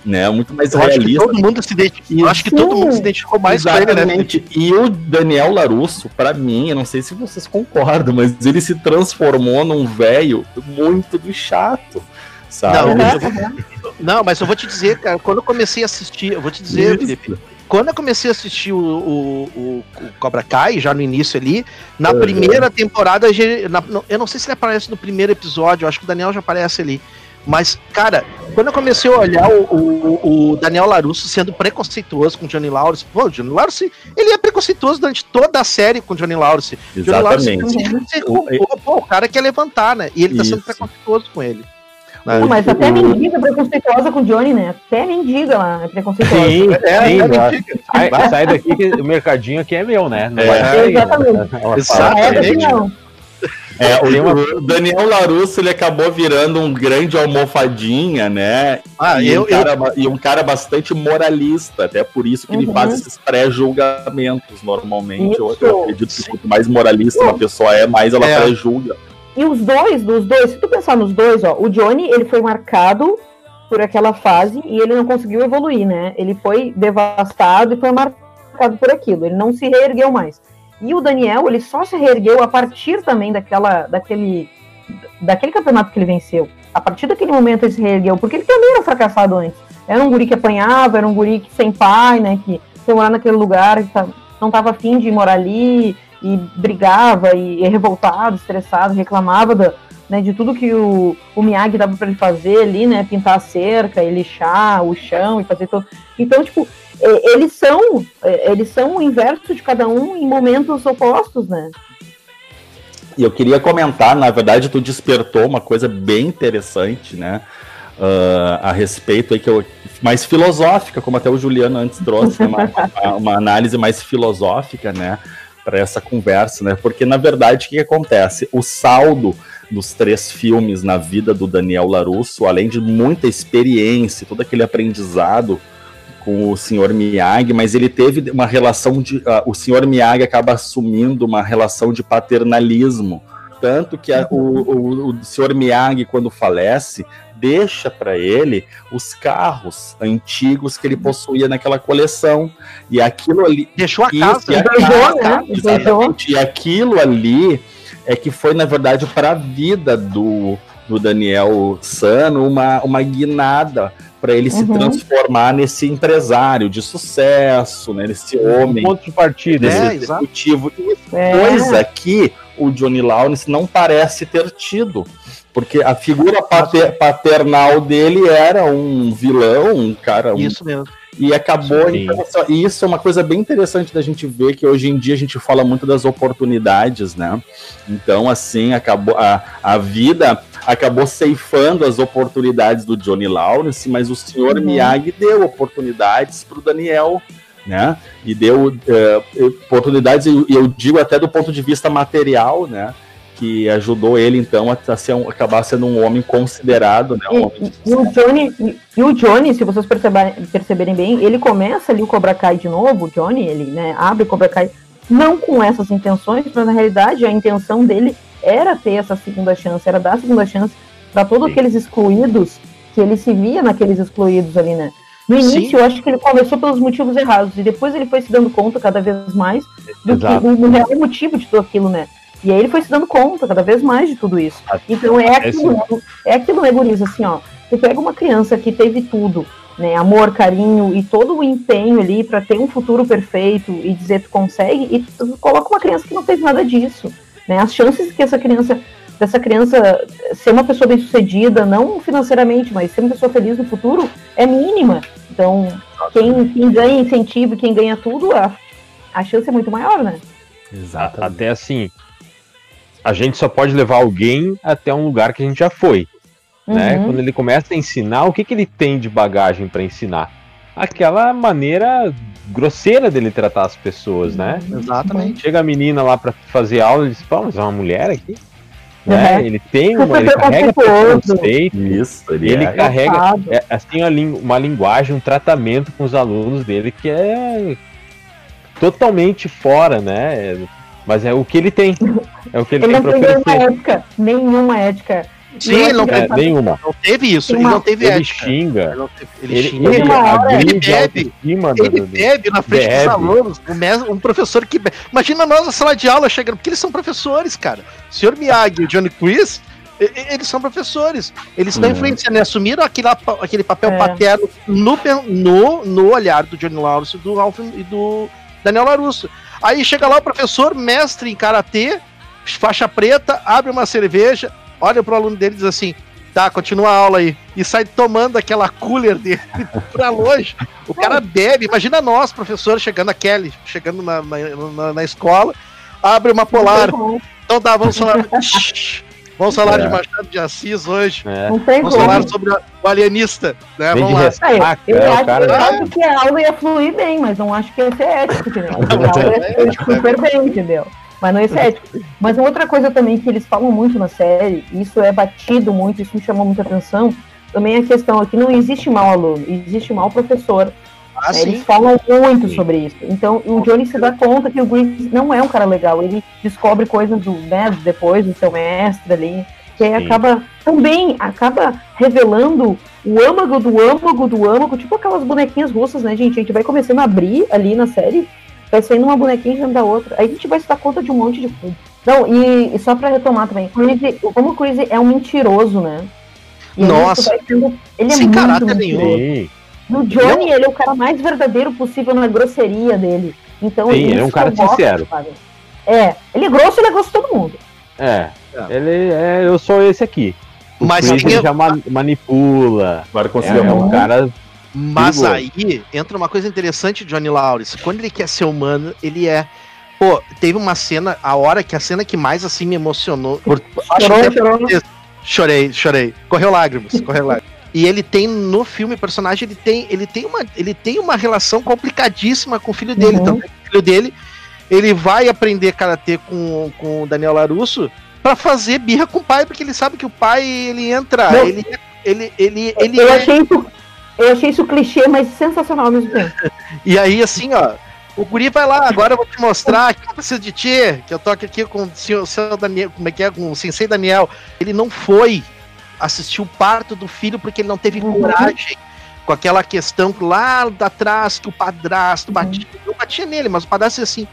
né? Muito mais Eu acho que realista. todo mundo se identificou. Eu acho que todo mundo se identificou mais com ele, né? Exatamente. E o Daniel Larusso, pra mim, eu não sei se vocês concordam, mas ele se transformou num velho muito do chato, sabe? Não, mas eu vou- Não, mas eu vou te dizer, cara, quando eu comecei a assistir, eu vou te dizer. Felipe, quando eu comecei a assistir o, o, o- o Cobra Kai, já no início ali, na Uhum. primeira temporada, na- eu não sei se ele aparece no primeiro episódio, eu acho que o Daniel já aparece ali. Mas, cara, quando eu comecei a olhar o, o- o Daniel Larusso sendo preconceituoso com o Johnny Lawrence, pô, o Johnny Lawrence, ele é preconceituoso durante toda a série com o Johnny Lawrence. Johnny Lawrence, Exatamente. você colocou, pô, o cara quer levantar, né? E ele tá sendo Isso. preconceituoso com ele. Não, mas até O- mendiga é preconceituosa com o Johnny, né? Até mendiga lá é preconceituosa. Sim, É, sim, é sai, sai daqui que o mercadinho aqui é meu, né? Não É. né? Exatamente. É, Exatamente. não. É, o, uma- o Daniel Larusso ele acabou virando um grande almofadinha, né? Ah, e, eu, um cara, ba- e um cara bastante moralista, até por isso que ele Uhum. faz esses pré-julgamentos normalmente. Eu, Isso. eu acredito que quanto mais moralista uma pessoa é, mais ela É. pré-julga. E os dois, dos dois, se tu pensar nos dois, ó, o Johnny, ele foi marcado por aquela fase e ele não conseguiu evoluir, né? Ele foi devastado e foi marcado por aquilo, ele não se reergueu mais. E o Daniel, ele só se reergueu a partir também daquela, daquele, daquele campeonato que ele venceu. A partir daquele momento ele se reergueu, porque ele também era fracassado antes. Era um guri que apanhava, era um guri que sem pai, né? Que foi morar naquele lugar, que tá- não tava afim de morar ali, e brigava, e, e revoltado, estressado, reclamava né, de tudo que o, o Miyagi dava para ele fazer ali, né? Pintar a cerca, e lixar o chão e fazer tudo. Então, tipo, eles são eles são o inverso de cada um em momentos opostos, né? E eu queria comentar, na verdade, tu despertou uma coisa bem interessante, né? ah, a respeito aí que eu mais filosófica, como até o Juliano antes trouxe, né, uma, uma- uma análise mais filosófica, né, para essa conversa, né? Porque na verdade o que, acontece? O saldo dos três filmes na vida do Daniel Larusso, além de muita experiência, todo aquele aprendizado com o Sr. Miyagi, mas ele teve uma relação de. ah, o Sr. Miyagi acaba assumindo uma relação de paternalismo. Tanto que a- o, o, o Sr. Miyagi, quando falece, deixa para ele os carros antigos que ele possuía naquela coleção. E aquilo ali. Deixou a Isso, casa. e a Beijou, casa, né? exatamente. E aquilo ali é que foi, na verdade, para a vida do, do Daniel Sano uma, uma guinada para ele se Uhum. transformar nesse empresário de sucesso, né, nesse Um homem ponto de partida. É, exato. executivo. E É. coisa que o Johnny Lawrence não parece ter tido. Porque a figura pater- paternal dele era um vilão, um cara. um- Isso mesmo. e acabou. Sim. Então, e isso é uma coisa bem interessante da gente ver que hoje em dia a gente fala muito das oportunidades, né? Então, assim, acabou a, a vida acabou ceifando as oportunidades do Johnny Lawrence, mas o senhor Uhum. Miyagi deu oportunidades para o Daniel. Né? E deu eh, oportunidades, e eu digo até do ponto de vista material, né? Que ajudou ele, então, a, a ser um- acabar sendo um homem considerado, né? Um homem de E, e o Johnny, e, e o Johnny, se vocês perceberem, perceberem bem, ele começa ali o Cobra Kai de novo, o Johnny, ele né, abre o Cobra Kai não com essas intenções, mas na realidade a intenção dele era ter essa segunda chance, era dar a segunda chance para todos Sim. aqueles excluídos, que ele se via naqueles excluídos ali, né? No Sim. início, eu acho que ele começou pelos motivos errados, e depois ele foi se dando conta cada vez mais do Exato. que o real motivo de tudo aquilo, né? E aí ele foi se dando conta cada vez mais de tudo isso. Então é Até aquilo, é aquilo, né, Guriza, assim, ó. Você pega uma criança que teve tudo, né, amor, carinho e todo o empenho ali pra ter um futuro perfeito e dizer tu consegue, e tu coloca uma criança que não teve nada disso, né? As chances que essa criança dessa criança ser uma pessoa bem-sucedida, não financeiramente, mas ser uma pessoa feliz no futuro é mínima. Então, quem, quem ganha incentivo e quem ganha tudo, a, a chance é muito maior, né? Exatamente. Até assim, a gente só pode levar alguém até um lugar que a gente já foi. Né? Uhum. Quando ele começa a ensinar, o que, que ele tem de bagagem para ensinar? Aquela maneira grosseira dele tratar as pessoas, né? Exatamente. Chega a menina lá para fazer aula e diz, pô, mas é uma mulher aqui? Né? Uhum. Ele tem uma, ele carrega preconceito, Isso, ele, ele é. carrega é, assim, uma, lin- uma linguagem, um tratamento com os alunos dele que é totalmente fora, né? Mas é o que ele tem. É o que ele, Ele tem não pra tem nenhuma oferecer. ética, nenhuma ética. Sim, ele não, É, nenhuma. não teve isso, ele uma- não teve Ele ética. xinga. Ele, teve- ele Ele, xinga. ele agride ele bebe. Ele bebe na frente Bebe. dos alunos, um, mes- um professor que bebe. Imagina nós na sala de aula chegando, porque eles são professores, cara. O senhor Miyagi e o Johnny Quiz, eles são professores. Eles estão Uhum. influenciando, assumiram aquele, aquele papel É. paterno no, no, no olhar do Johnny Lawrence, do Ralph e do Daniel Larusso. Aí chega lá o professor, mestre em karatê, faixa preta, abre uma cerveja, olha pro aluno dele e diz assim: tá, continua a aula aí. E sai tomando aquela cooler dele pra longe. O cara bebe. Imagina nós, professor, chegando a Kelly, chegando na, na, na- na escola, abre uma polar. Então tá, vamos falar. Vamos falar É. de Machado de Assis hoje. É. Não tem Vamos como. falar sobre o alienista. Né? Vem de Vamos lá. Ah, eu, ressaca, eu é, acho, o cara eu acho que a aula ia fluir bem, mas não acho que ia ser ético, entendeu? A aula ia fluir super bem, entendeu? Mas não ia ser ético. Mas uma outra coisa também que eles falam muito na série, e isso é batido muito, isso me chamou muita atenção, também é a questão aqui, não existe mau aluno, existe mau professor. Ah, né? Eles falam muito Sim. sobre isso. Então, o Johnny se dá conta que o Grease não é um cara legal. Ele descobre coisas do, né, depois do seu mestre ali, que aí Sim. acaba também acaba revelando o âmago do âmago do âmago, tipo aquelas bonequinhas russas, né, gente? A gente vai começando a abrir ali na série, vai saindo uma bonequinha dentro da outra. Aí a gente vai se dar conta de um monte de coisa. Não, e, e só pra retomar também, Crazy, como o Crazy é um mentiroso, né? E Nossa. sendo- ele é Sem muito caráter nenhum. mentiroso. E o Johnny, ele é o cara mais verdadeiro possível na grosseria dele. Então, Sim, ele é um cara gosto, sincero. sabe? É, ele é grosso, ele é grosso de todo mundo. é. É. Ele é, eu sou esse aqui. O Mas Chris, ele já ma- manipula. Agora É, conseguiu. é um cara. Mas aí entra uma coisa interessante Johnny Lawrence. Quando ele quer ser humano, ele é. Pô, teve uma cena, a hora que a cena que mais assim me emocionou. por- Chorou, até- chorou. chorei, chorei. Correu lágrimas, correu lágrimas. E ele tem no filme o personagem, ele tem, ele tem uma, ele tem uma relação complicadíssima com o filho dele. Uhum. É que o filho dele, ele vai aprender karatê com, com o Daniel Larusso pra fazer birra com o pai, porque ele sabe que o pai ele entra, Não. ele ele ele ele eu, é- achei isso, eu achei isso clichê, mas sensacional ao mesmo tempo. E aí, assim, ó, o guri vai lá, agora eu vou te mostrar que eu preciso de ti, que eu tô aqui com o senhor, senhor Daniel, como é que é, com o Sensei Daniel. Ele não foi assistir o parto do filho porque ele não teve Uhum. coragem com aquela questão que lá atrás que o padrasto batia, não batia nele, mas o padrasto assim,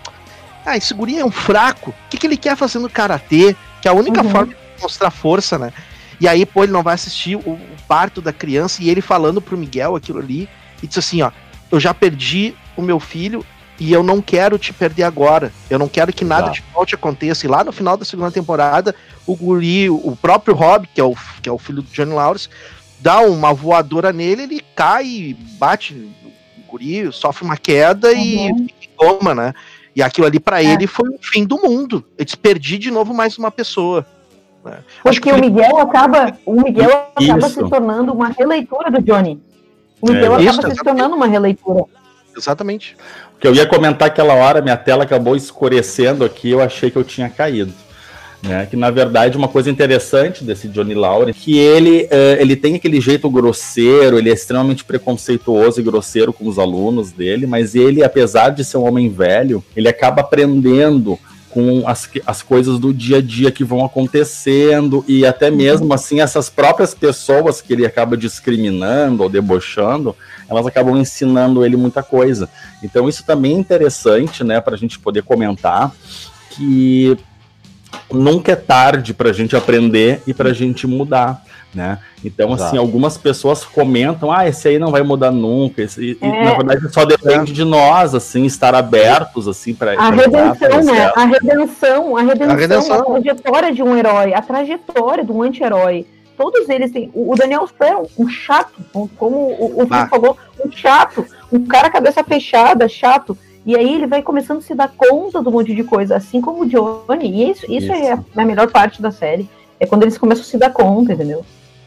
ah, esse guri é um fraco, o que, que ele quer fazer no Karatê? Que é a única Uhum. forma de mostrar força, né? E aí, pô, ele não vai assistir o, o parto da criança e ele falando pro Miguel aquilo ali e disse assim, ó, eu já perdi o meu filho e eu não quero te perder agora. Eu não quero que nada Exato. de mal te aconteça. E lá no final da segunda temporada, o guri, o próprio Rob, que é o, que é o filho do Johnny Lawrence, dá uma voadora nele, ele cai, bate o guri, sofre uma queda e Uhum. fica em coma, né? E aquilo ali pra É. ele foi o fim do mundo. Eu disse, perdi de novo mais uma pessoa. Né? Acho Porque que o Miguel acaba, o Miguel acaba Isso. se tornando uma releitura do Johnny. O Miguel É, acaba isso, se exatamente. tornando uma releitura. exatamente. O que eu ia comentar aquela hora, minha tela acabou escurecendo aqui, eu achei que eu tinha caído. Né? Que na verdade uma coisa interessante desse Johnny Lawrence que ele, eh, ele tem aquele jeito grosseiro, ele é extremamente preconceituoso e grosseiro com os alunos dele, mas ele, apesar de ser um homem velho, ele acaba aprendendo com as, as coisas do dia a dia que vão acontecendo e até mesmo assim essas próprias pessoas que ele acaba discriminando ou debochando, elas acabam ensinando ele muita coisa. Então isso também é interessante, né, para a gente poder comentar que nunca é tarde para a gente aprender e para a gente mudar, né? Então assim, Exato. algumas pessoas comentam, ah, esse aí não vai mudar nunca, esse, e, e, É. na verdade só depende de nós, assim, estar abertos assim para A redenção, né? A redenção, a redenção, a, redenção. trajetória de um herói, a trajetória de um anti-herói. Todos eles têm. O o Daniel Stern é um chato, como o, o Ah. falou, um chato, um cara cabeça fechada, chato. E aí ele vai começando a se dar conta do monte de coisa, assim como o Johnny. E isso, isso, é a, a melhor parte da série. É quando eles começam a se dar conta, entendeu?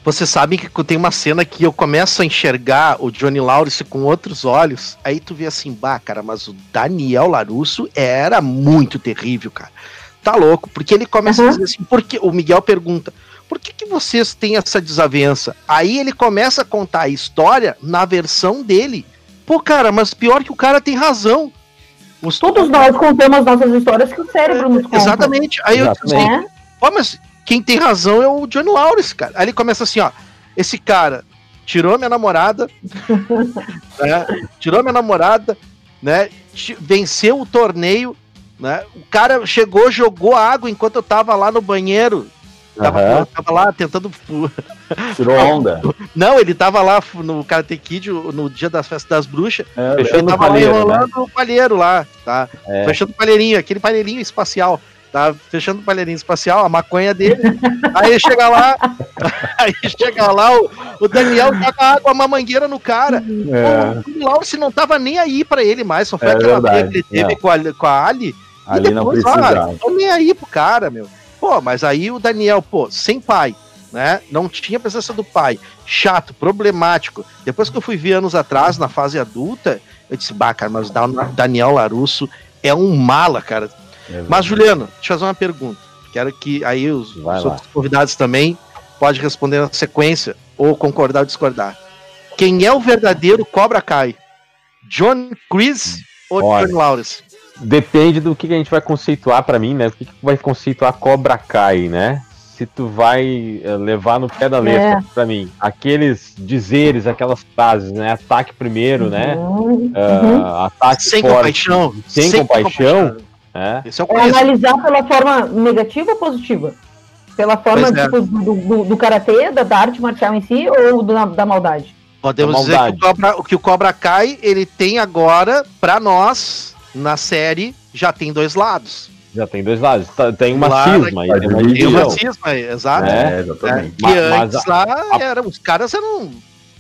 Vocês sabem que tem uma cena que eu começo a enxergar o Johnny Lawrence com outros olhos, aí tu vê assim, bah, cara, mas o Daniel Larusso era muito terrível, cara. Tá louco, porque ele começa Uhum. a dizer assim, porque o Miguel pergunta, por que, que vocês têm essa desavença? Aí ele começa a contar a história na versão dele. Pô, cara, mas pior que o cara tem razão. Os- Todos nós contamos nossas histórias que o cérebro nos conta. Exatamente. Aí eu disse assim? Ó, mas quem tem razão é o Johnny Lawrence, cara. Aí ele começa assim, ó. Esse cara tirou minha namorada, né? Tirou minha namorada, né? Venceu o torneio, né? O cara chegou, jogou água enquanto eu tava lá no banheiro. Tava, Aham. tava lá tentando. Tirou onda. Não, ele tava lá no Karate Kid no dia das festas das bruxas. É, Ele Fechando o tava lá palheiro, né? enrolando o palheiro lá, tá? É. Fechando o palheirinho, aquele palheirinho espacial. Tá fechando o palheirinho espacial, a maconha dele. aí chega lá, aí chega lá, o, o Daniel taca água, uma mangueira no cara. É, Pô, o Lawrence não tava nem aí pra ele mais, só foi É aquela briga que ele teve não. com a, com a Ali. ali não depois, precisava. ah, tô nem aí pro cara, meu. Pô, mas aí o Daniel, pô, sem pai, né? Não tinha presença do pai. Chato, problemático. Depois que eu fui ver anos atrás, na fase adulta, eu disse, bah, cara, mas o Dan- Daniel Larusso é um mala, cara. Mas, Juliano, deixa eu fazer uma pergunta. Quero que aí os, Vai os lá. outros convidados também podem responder na sequência, ou concordar ou discordar. Quem é o verdadeiro Cobra Kai? John Chris ou Olha. John Lawrence? Depende do que a gente vai conceituar pra mim, né? O que, que vai conceituar Cobra Kai, né? Se tu vai eh, levar no pé da letra pra mim aqueles dizeres, aquelas frases, né? Ataque primeiro, né? Uhum. Ah, ataque Sem forte, compaixão. sem compaixão, né? Esse é o É conheço. analisar pela forma negativa ou positiva? Pela forma é. tipo, do, do, do karatê, da, da arte marcial em si, ou do- da, da maldade? Podemos Da dizer que o, maldade. Cobra, que o Cobra Kai, ele tem agora, pra nós, na série, já tem dois lados. Já tem dois lados. Tá- Tem uma Lá, cisma aí, tem uma. Tem racismo aí, exato. É, É, exatamente. que Mas- mas antes a- lá, a- eram, os caras eram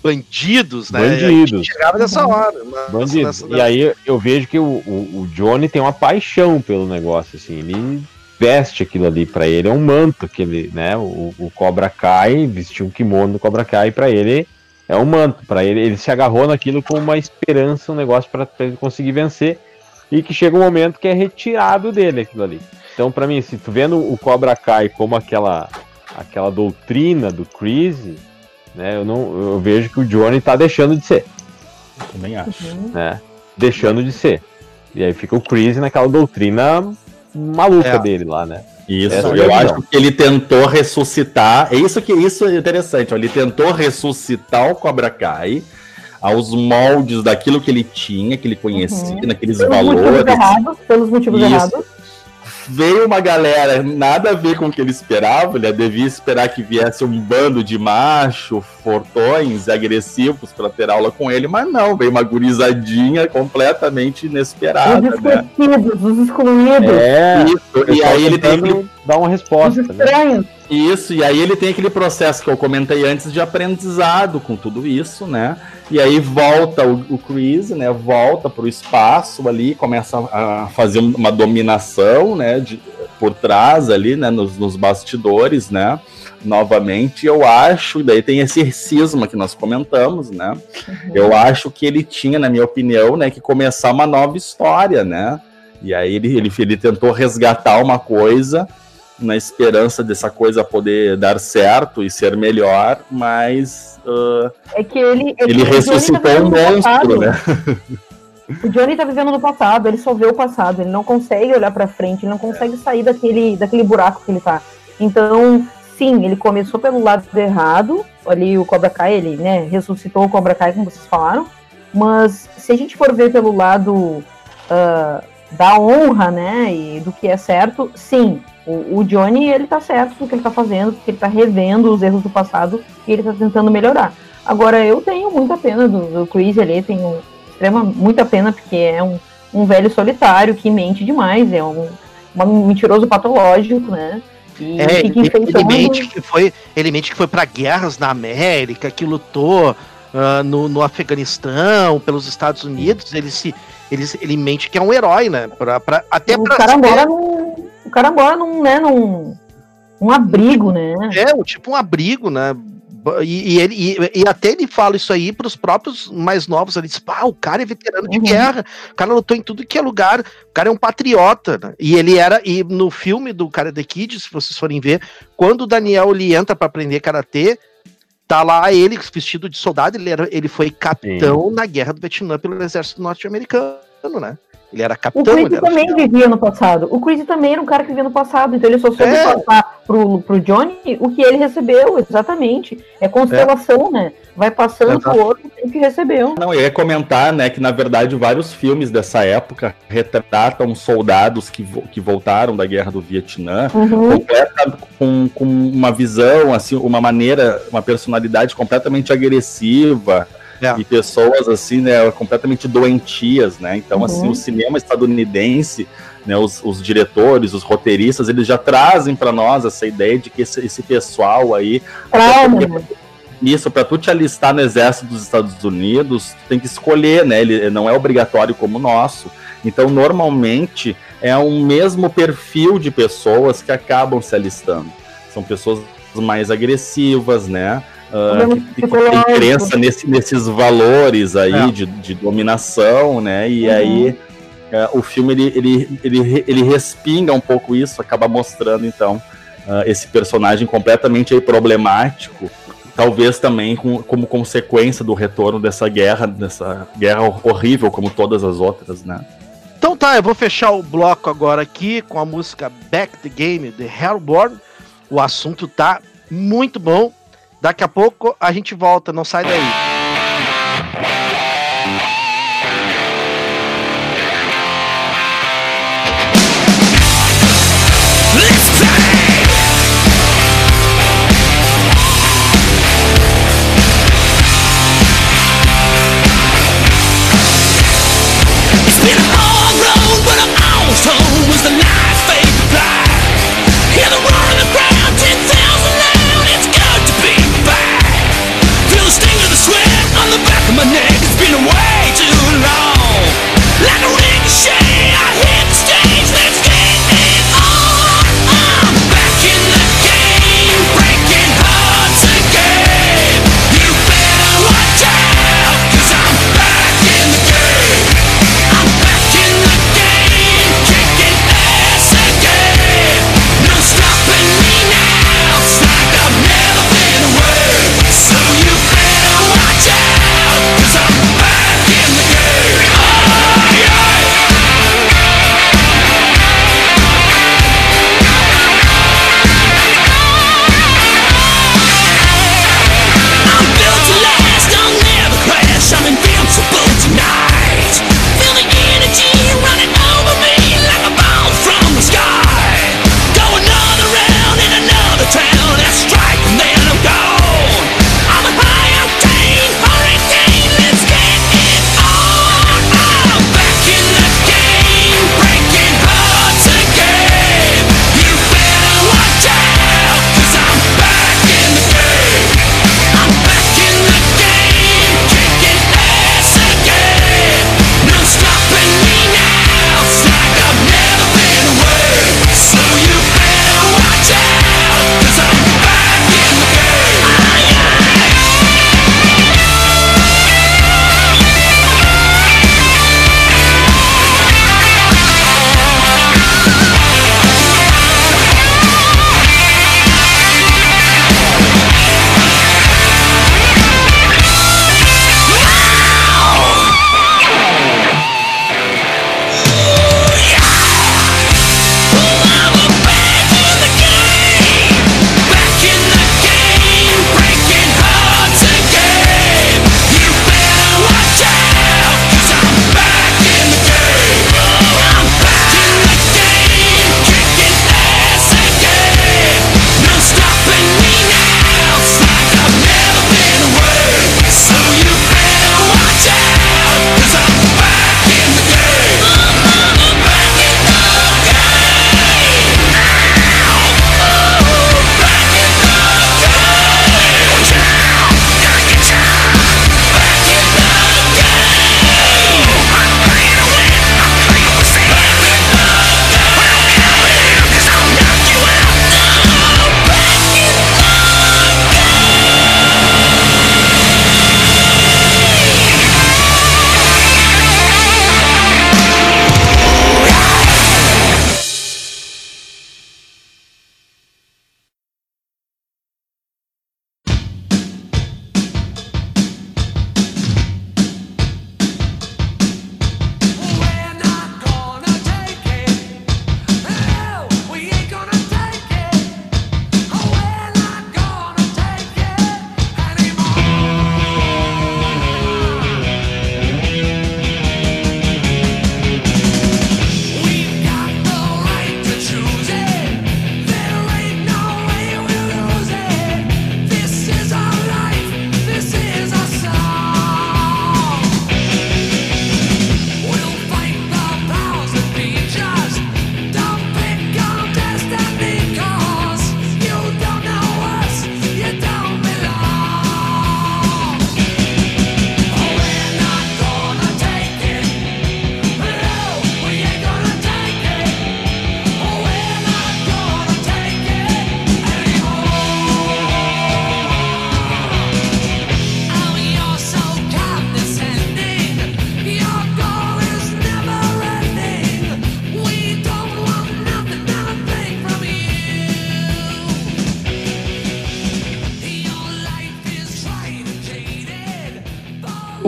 bandidos, né? Bandidos. Chegava dessa hora. nessa- Bandidos. nessa- E aí eu vejo que o, o, o Johnny tem uma paixão pelo negócio, assim, ele veste aquilo ali pra ele, é um manto que ele, né, o, o Cobra Kai, vestiu um kimono do Cobra Kai pra ele é um manto, pra ele, ele se agarrou naquilo com uma esperança, um negócio pra pra ele conseguir vencer e que chega um momento que é retirado dele aquilo ali. Então pra mim, se tu vendo o Cobra Kai como aquela aquela doutrina do Chris, né, eu não eu vejo que o Johnny tá deixando de ser Também acho. né? Deixando de ser. E aí fica o Chris naquela doutrina maluca É. dele lá, né? Isso, Essa é eu visão. acho que ele tentou ressuscitar. É isso que isso é interessante. ó, Ele tentou ressuscitar o Cobra Kai aos moldes daquilo que ele tinha, que ele conhecia, naqueles Pelos motivos valores. errados, pelos motivos Isso. errados. Veio uma galera nada a ver com o que ele esperava, ele devia esperar que viesse um bando de macho, fortões, agressivos para ter aula com ele, mas não, veio uma gurizadinha completamente inesperada, Os né? esquecidos, os excluídos, É, Isso, e aí ele tem aquele dar uma os resposta, né? Isso, e aí ele tem aquele processo que eu comentei antes de aprendizado com tudo isso, né? E aí volta o, o Chris, né? Volta pro espaço ali, começa a fazer uma dominação, né? De, por trás ali, né? Nos, nos bastidores, né? Novamente, eu acho, e daí tem esse cisma que nós comentamos, né? Eu acho que ele tinha, na minha opinião, né? Que começar uma nova história, né? E aí ele, ele, ele tentou resgatar uma coisa na esperança dessa coisa poder dar certo e ser melhor, mas ah, É que ele. é que ele Johnny tá ressuscitou vivendo um monstro, né? O Johnny tá vivendo no passado, ele só vê o passado, ele não consegue olhar pra frente, ele não consegue sair daquele, daquele buraco que ele tá. Então, sim, ele começou pelo lado errado, ali o Cobra Kai, ele, né, ressuscitou o Cobra Kai, como vocês falaram, mas se a gente for ver pelo lado ah, da honra, né, e do que é certo, sim, o, o Johnny, ele tá certo do que ele tá fazendo, porque ele tá revendo os erros do passado e ele tá tentando melhorar. Agora, eu tenho muita pena do, do Chris ali, tenho extrema, muita pena, porque é um, um velho solitário que mente demais, é um, um mentiroso patológico, né? E É, fica ele, enfeitando- ele mente que foi, ele mente que foi para guerras na América, que lutou ah, no, no Afeganistão, pelos Estados Unidos. Ele se, ele, ele mente que é um herói, né? Pra, pra- até o pra cara mora num. O cara mora num, né, num. Um abrigo, né? É, o tipo um abrigo, né? E, e ele, e, e até ele fala isso aí pros próprios mais novos. Ele diz: ah, o cara é veterano de Uhum. guerra, o cara lutou em tudo que é lugar, o cara é um patriota. né? E ele era, e no filme do Cara The Kid, se vocês forem ver, quando o Daniel ele entra pra aprender karatê, tá lá ele vestido de soldado, ele, era, ele foi capitão na guerra do Vietnã pelo exército norte-americano, né? Ele era O capitão, Chris ele era também vivia no passado. O Chris também era um cara que vivia no passado, então ele só soube É. passar pro, pro Johnny o que ele recebeu, exatamente. É constelação, né? Vai passando Exato. pro outro o que recebeu. Não, eu ia comentar, né, que na verdade vários filmes dessa época retratam soldados que, vo- que voltaram da guerra do Vietnã Uhum. completa- com, com uma visão, assim, uma maneira, uma personalidade completamente agressiva É. e pessoas assim, né, completamente doentias, né? Então, assim, Uhum. o cinema estadunidense, né, os, os diretores, os roteiristas, eles já trazem para nós essa ideia de que esse, esse pessoal aí Trauma, isso, para tu te alistar no exército dos Estados Unidos, tu tem que escolher, né? Ele não é obrigatório como o nosso. Então, normalmente, é um mesmo perfil de pessoas que acabam se alistando. São pessoas mais agressivas, né? Ah, Problema que, que tem psicológico. crença nesse- nesses valores aí É. de, de dominação, né? E Uhum. aí é, o filme ele, ele, ele, ele respinga um pouco isso, acaba mostrando então ah, esse personagem completamente aí problemático, talvez também com- como consequência do retorno dessa guerra, dessa guerra horrível como todas as outras, né? Então tá, eu vou fechar o bloco agora aqui com a música Back the Game de Hellborn. O assunto tá muito bom. Daqui a pouco a gente volta, não sai daí.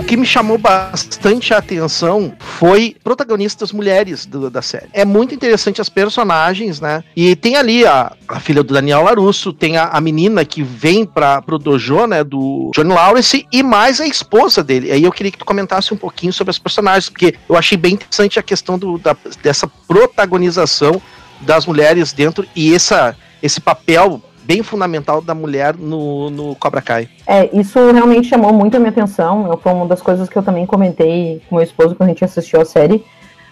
Que me chamou bastante a atenção foi protagonistas mulheres do- da série. É muito interessante as personagens, né? E tem ali a, a filha do Daniel Larusso, tem a, a menina que vem para pro dojo, né, do Johnny Lawrence e mais a esposa dele. Aí eu queria que tu comentasse um pouquinho sobre as personagens, porque eu achei bem interessante a questão do, da- dessa protagonização das mulheres dentro e essa, esse papel bem fundamental da mulher no, no Cobra Kai. É, isso realmente chamou muito a minha atenção. Foi uma das coisas que eu também comentei com meu esposo quando a gente assistiu a série.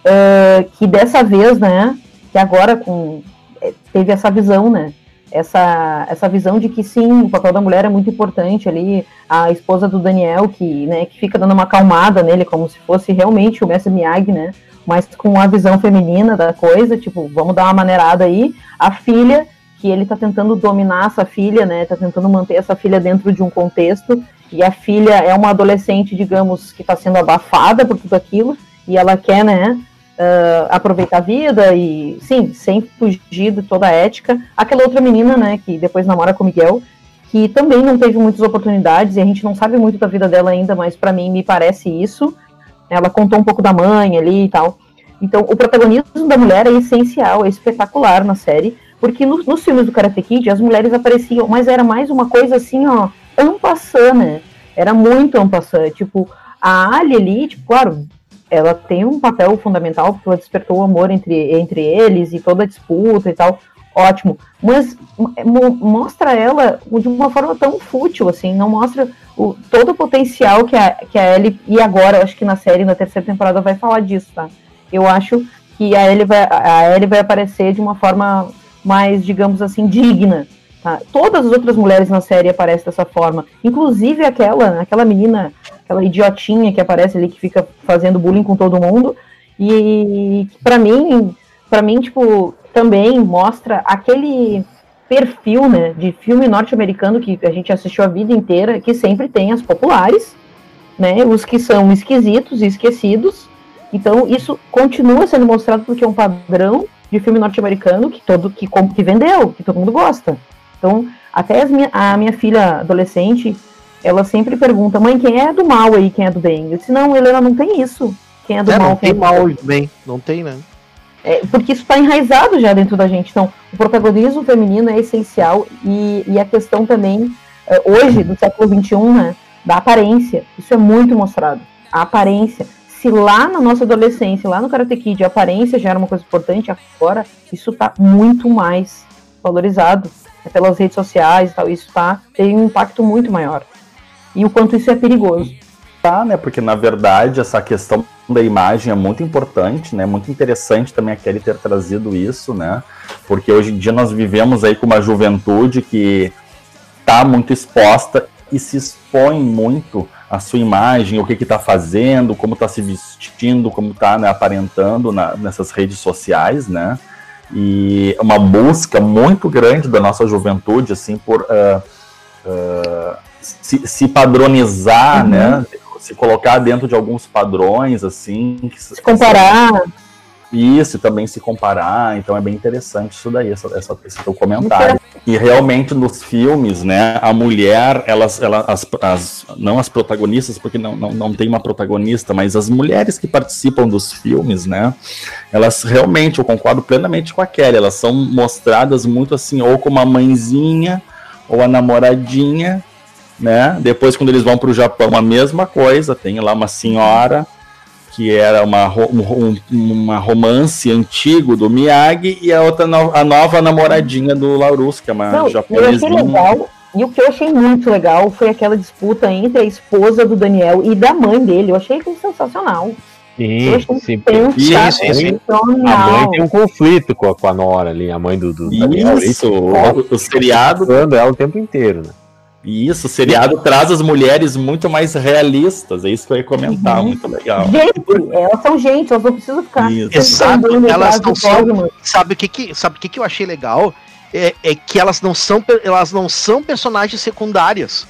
eh, que dessa vez, né? Que agora com, eh, teve essa visão, né? Essa, essa visão de que sim, o papel da mulher é muito importante ali. A esposa do Daniel, que, né, que fica dando uma acalmada nele, como se fosse realmente o Mestre Miyagi, né? Mas com a visão feminina da coisa, tipo, vamos dar uma maneirada aí. A filha, que ele tá tentando dominar essa filha, né? Tá tentando manter essa filha dentro de um contexto. E a filha é uma adolescente, digamos, que tá sendo abafada por tudo aquilo. E ela quer, né? ah, aproveitar a vida e, sim, sem fugir de toda a ética. Aquela outra menina, né? Que depois namora com o Miguel, que também não teve muitas oportunidades e a gente não sabe muito da vida dela ainda, mas para mim me parece isso. Ela contou um pouco da mãe ali e tal. Então, o protagonismo da mulher é essencial, é espetacular na série, porque no- nos filmes do Karate Kid as mulheres apareciam, mas era mais uma coisa assim, ó, ampassã, né? Era muito ampassã. Tipo, a Ali ali, tipo, claro, ela tem um papel fundamental, porque ela despertou o amor entre, entre eles e toda a disputa e tal. Ótimo. Mas mo- mostra ela de uma forma tão fútil, assim, não mostra o, todo o potencial que a, que a Ellie, e agora, acho que na série, na terceira temporada, vai falar disso, tá? Eu acho que a Ellie vai, a Ellie vai aparecer de uma forma mais, digamos assim, digna. Tá? Todas as outras mulheres na série aparecem dessa forma. Inclusive aquela, aquela menina, aquela idiotinha que aparece ali, que fica fazendo bullying com todo mundo. E para mim, para mim, tipo, também mostra aquele perfil, né, de filme norte-americano que a gente assistiu a vida inteira, que sempre tem as populares, né, os que são esquisitos e esquecidos. Então, isso continua sendo mostrado porque é um padrão de filme norte-americano que todo que, que vendeu, que todo mundo gosta. Então, até as minha, a minha filha adolescente, ela sempre pergunta, mãe, quem é do mal aí, quem é do bem? Eu disse, não, Helena, não tem isso. Quem é do É, mal, não quem tem é do bem. mal bem, não tem, né? É, porque isso está enraizado já dentro da gente. Então, o protagonismo feminino é essencial e, e a questão também, é, hoje, do século XXI, né, da aparência. Isso é muito mostrado. A aparência. Se lá na nossa adolescência, lá no Karate Kid, a aparência já era uma coisa importante, agora isso está muito mais valorizado né, pelas redes sociais e tal. Isso tá, tem um impacto muito maior. E o quanto isso é perigoso. Tá, né? Porque na verdade essa questão da imagem é muito importante, né? Muito interessante também a Kelly ter trazido isso, né? Porque hoje em dia nós vivemos aí com uma juventude que tá muito exposta e se expõe muito a sua imagem, o que que tá fazendo, como tá se vestindo, como tá né, aparentando na- nessas redes sociais, né? E uma busca muito grande da nossa juventude, assim, por ah, ah, se, se padronizar, Uhum. né? Se colocar dentro de alguns padrões, assim. Se comparar, isso, e também se comparar. Então é bem interessante isso daí, essa, essa- esse teu comentário. E realmente nos filmes, né, a mulher, elas, ela, as, as- não as protagonistas, porque não, não, não tem uma protagonista, mas as mulheres que participam dos filmes, né, elas realmente, eu concordo plenamente com a Kelly, elas são mostradas muito assim, ou como a mãezinha, ou a namoradinha, né, depois quando eles vão para o Japão, a mesma coisa, tem lá uma senhora que era uma, um, um- uma romance antigo do Miyagi, e a outra no- a nova namoradinha do Laurus, que é uma Não, japonesinha. legal. E o que eu achei muito legal foi aquela disputa entre a esposa do Daniel e da mãe dele. Eu achei sensacional. Sim, sim. sim, sim. A mãe sensacional. tem um conflito com a, com a Nora ali, a mãe do, do Isso, o, o seriado ela o tempo inteiro, né? Isso, o seriado traz as mulheres muito mais realistas, é isso que eu ia comentar, Uhum. muito legal. Gente, elas são gente, elas não precisam ficar. Exato, elas não são-. Sabe o que que, sabe o que que eu achei legal? É, é que elas não são elas não são personagens secundárias.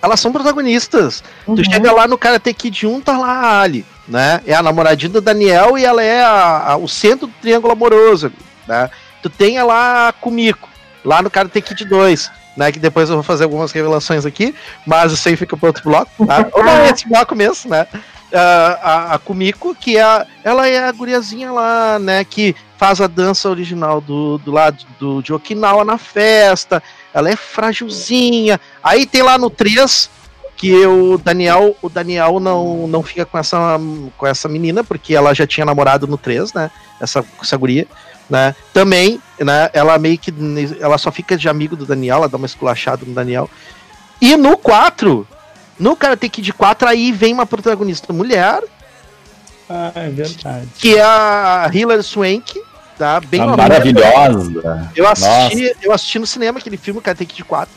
Elas são protagonistas. Tu Uhum. chega lá no Karate Kid 1, tá lá a Ali, né? É a namoradinha do Daniel e ela é a- a- o centro do triângulo amoroso, né? Tu tem lá a Kumiko, lá no Karate Kid 2. Né? Que depois eu vou fazer algumas revelações aqui, mas isso aí fica para outro bloco, tá? Ou não, é esse bloco mesmo, né? Ah, a, a Kumiko, que é a, ela é a guriazinha lá, né? Que faz a dança original do, do lado do, de Okinawa na festa. Ela é frágilzinha. Aí tem lá no 3 que o Daniel, o Daniel não, não fica com essa, com essa menina, porque ela já tinha namorado no 3, né? Essa, essa guria, né? Também, né? Ela meio que. Ela só fica de amigo do Daniel, ela dá uma esculachada no Daniel. E no 4, no Karate Kid 4, aí vem uma protagonista mulher, Ah, é verdade. que é a Hilary Swank, tá? Bem Ah, novinha. maravilhosa. Eu assisti, eu assisti no cinema aquele filme Karate Kid 4.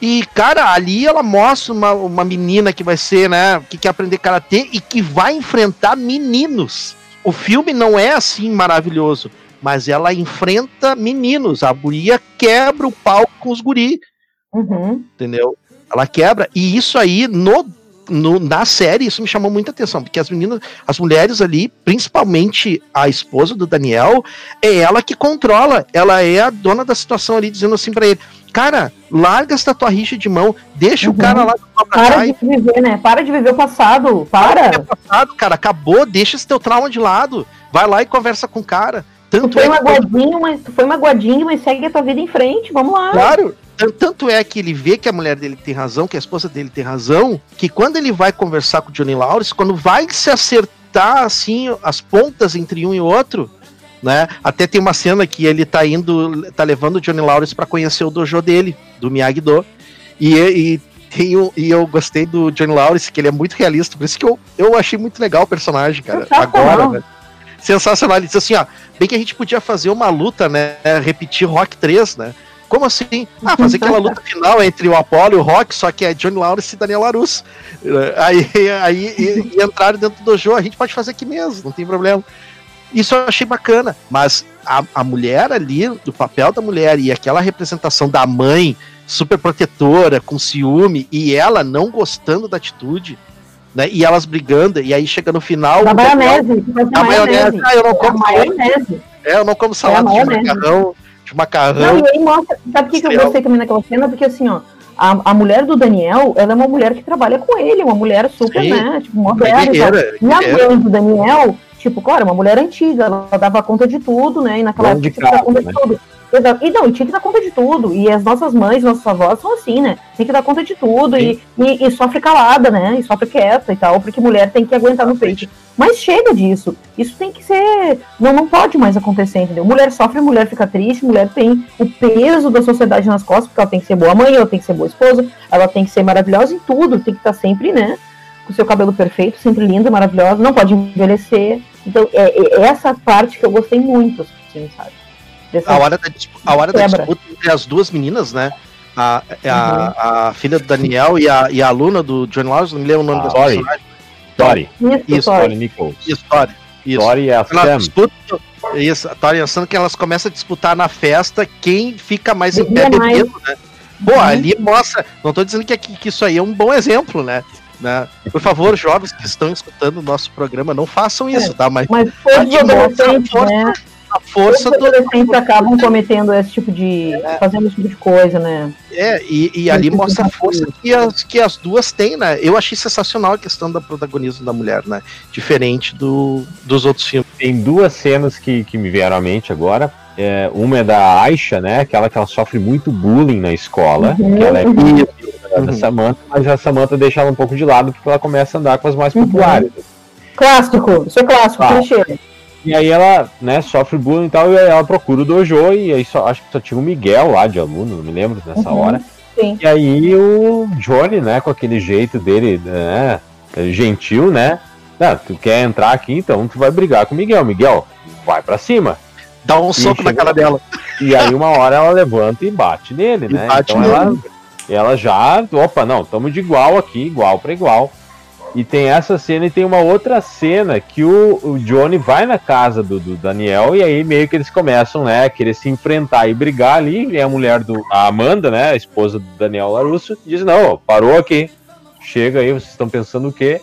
E, cara, ali ela mostra uma, uma menina que vai ser, né, que quer aprender karatê e que vai enfrentar meninos. O filme não é assim maravilhoso, mas ela enfrenta meninos. A guria quebra o palco com os guri, Uhum. entendeu? Ela quebra. E isso aí, no, no- na série, isso me chamou muita atenção, porque as meninas, as mulheres ali, principalmente a esposa do Daniel, é ela que controla. Ela é a dona da situação ali, dizendo assim pra ele: Cara, larga essa tua rixa de mão, deixa o Uhum. cara lá Para de viver, né? Para de viver o passado. Para. É passado, cara, acabou, deixa esse teu trauma de lado. Vai lá e conversa com o cara. Tu Tanto foi é que magoadinho, mas tu foi magoadinho, mas segue a tua vida em frente. Vamos lá. Claro. Tan- Tanto é que ele vê que a mulher dele tem razão, que a esposa dele tem razão, que quando ele vai conversar com o Johnny Lawrence, quando vai se acertar assim as pontas entre um e outro, né? Até tem uma cena que ele tá indo, tá levando o Johnny Lawrence para conhecer o dojo dele, do Miyagi-Do. E, e tem um- e eu gostei do Johnny Lawrence, que ele é muito realista, por isso que eu, eu achei muito legal o personagem, cara. Agora, né? Sensacional. Ele disse assim, ó, bem que a gente podia fazer uma luta, né? Repetir Rock 3, né? Como assim? Ah, fazer aquela luta final entre o Apollo e o Rock, só que é Johnny Lawrence e Daniel LaRusso. Eh, Aí, aí e, e entraram dentro do jogo, a gente pode fazer aqui mesmo, não tem problema. Isso eu achei bacana, mas a, a mulher ali, do papel da mulher e aquela representação da mãe super protetora, com ciúme, e ela não gostando da atitude, né? E elas brigando, e aí chega no final. Daniel- maionese. a maionese. Ah, eu não É a como maionese. É, eu não como salada de maionese. macarrão, de Não, macarrão. e aí mostra. Sabe o que, que eu gostei também naquela cena? Porque assim, ó, a, a mulher do Daniel, ela é uma mulher que trabalha com ele, uma mulher super, Sim. né? Tipo, É moderna. e guerreira, E a mãe do Daniel, tipo, claro, uma mulher antiga, ela dava conta de tudo, né? E naquela de época tinha que dar conta casa, de tudo. E não, e tinha que dar conta de tudo. E as nossas mães, nossas avós são assim, né? Tem que dar conta de tudo e, e, e sofre calada, né? E sofre quieta e tal, porque mulher tem que aguentar no peito. Mas chega disso. Isso tem que ser. Não, não pode mais acontecer, entendeu? Mulher sofre, mulher fica triste, mulher tem o peso da sociedade nas costas, porque ela tem que ser boa mãe, ela tem que ser boa esposa, ela tem que ser maravilhosa em tudo, tem que estar sempre, né? Com seu cabelo perfeito, sempre linda, maravilhosa, não pode envelhecer. Então, é, é essa parte que eu gostei muito, assim, sabe? Dessa- A hora da, dispu- a hora da disputa entre as duas meninas, né? A, Uhum. a, a filha do Daniel e a, e a aluna do John Lawrence, não me lembro o nome Ah, das Tori. Tori. Isso, Isso. Tori Nichols. História. Isso. Tori é a Sam. disputam. Isso, a Tori e a Sam, que elas começam a disputar na festa quem fica mais em pé bebendo, né? Pô, ali mostra. Não tô dizendo que, que isso aí é um bom exemplo, né? Né? Por favor, jovens que estão escutando o nosso programa, não façam isso, tá? Mas Mas todos os adolescentes, força né? a Todos força os do. adolescentes acabam cometendo esse tipo de. fazendo esse tipo de coisa, né? É, e, e ali mostra a força que as, que as duas têm, né? Eu achei sensacional a questão do protagonismo da mulher, né? Diferente do, dos outros filmes. Tem duas cenas que, que me vieram à mente agora. É, uma é da Aisha, né? Aquela que ela sofre muito bullying na escola. Uhum, que ela é uhum. filha da Uhum. Samantha, mas a Samantha deixa ela um pouco de lado porque ela começa a andar com as mais Uhum. populares. Clássico, isso é clássico, Ah. clichê. E aí ela, né, sofre bullying e tal, e aí ela procura o dojo, e aí só, acho que só tinha o Miguel lá de aluno, não me lembro nessa Uhum, hora. sim. E aí o Johnny, né, com aquele jeito dele, né, gentil, né, ah, tu quer entrar aqui, então tu vai brigar com o Miguel. Miguel, vai pra cima. Dá um soco na chegou- cara dela. E aí uma hora ela levanta e bate nele, E né? bate então ela, ela já, opa, não, estamos de igual aqui, igual para igual. E tem essa cena e tem uma outra cena que o, o Johnny vai na casa do, do Daniel e aí meio que eles começam, né, a querer se enfrentar e brigar ali. E a mulher do, a Amanda, né, a esposa do Daniel Larusso, diz: Não, parou aqui, chega aí, vocês estão pensando o quê?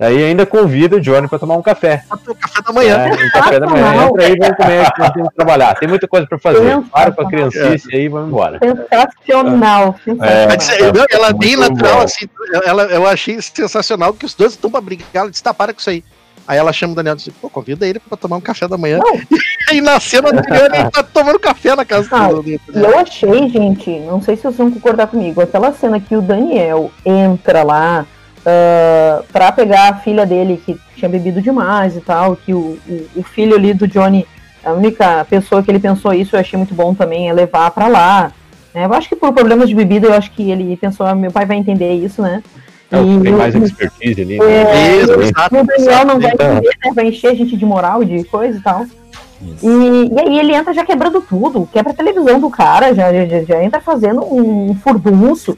Aí ainda convida o Johnny pra tomar um café. O café da manhã. É, um café da manhã. Entra aí, vamos comer, nós temos que trabalhar. Tem muita coisa pra fazer. Para com a criancice aí e vamos embora. Sensacional, É. Sensacional. não, ela é bem natural, bom. assim. Ela, eu achei sensacional que os dois estão pra brigar. Ela disse, tá, para com isso aí. Aí ela chama o Daniel e diz, pô, convida ele pra tomar um café da manhã. Não. E na cena anterior ele tá tomando café na casa Ah, do- eu achei, gente, não sei se vocês vão concordar comigo, aquela cena que o Daniel entra lá ah, pra pegar a filha dele que tinha bebido demais e tal, que o, o, o filho ali do Johnny, a única pessoa que ele pensou isso, eu achei muito bom também, é levar pra lá. né? Eu acho que por problemas de bebida, eu acho que ele pensou, ah, meu pai vai entender isso, né? É o que tem mais expertise ali. É, né? Isso, Também. exato, e o Daniel não vai exato. entender, né? Vai encher a gente de moral, de coisa e tal. Isso. E, e aí ele entra já quebrando tudo, quebra a televisão do cara, já, já, já entra fazendo um furdunço,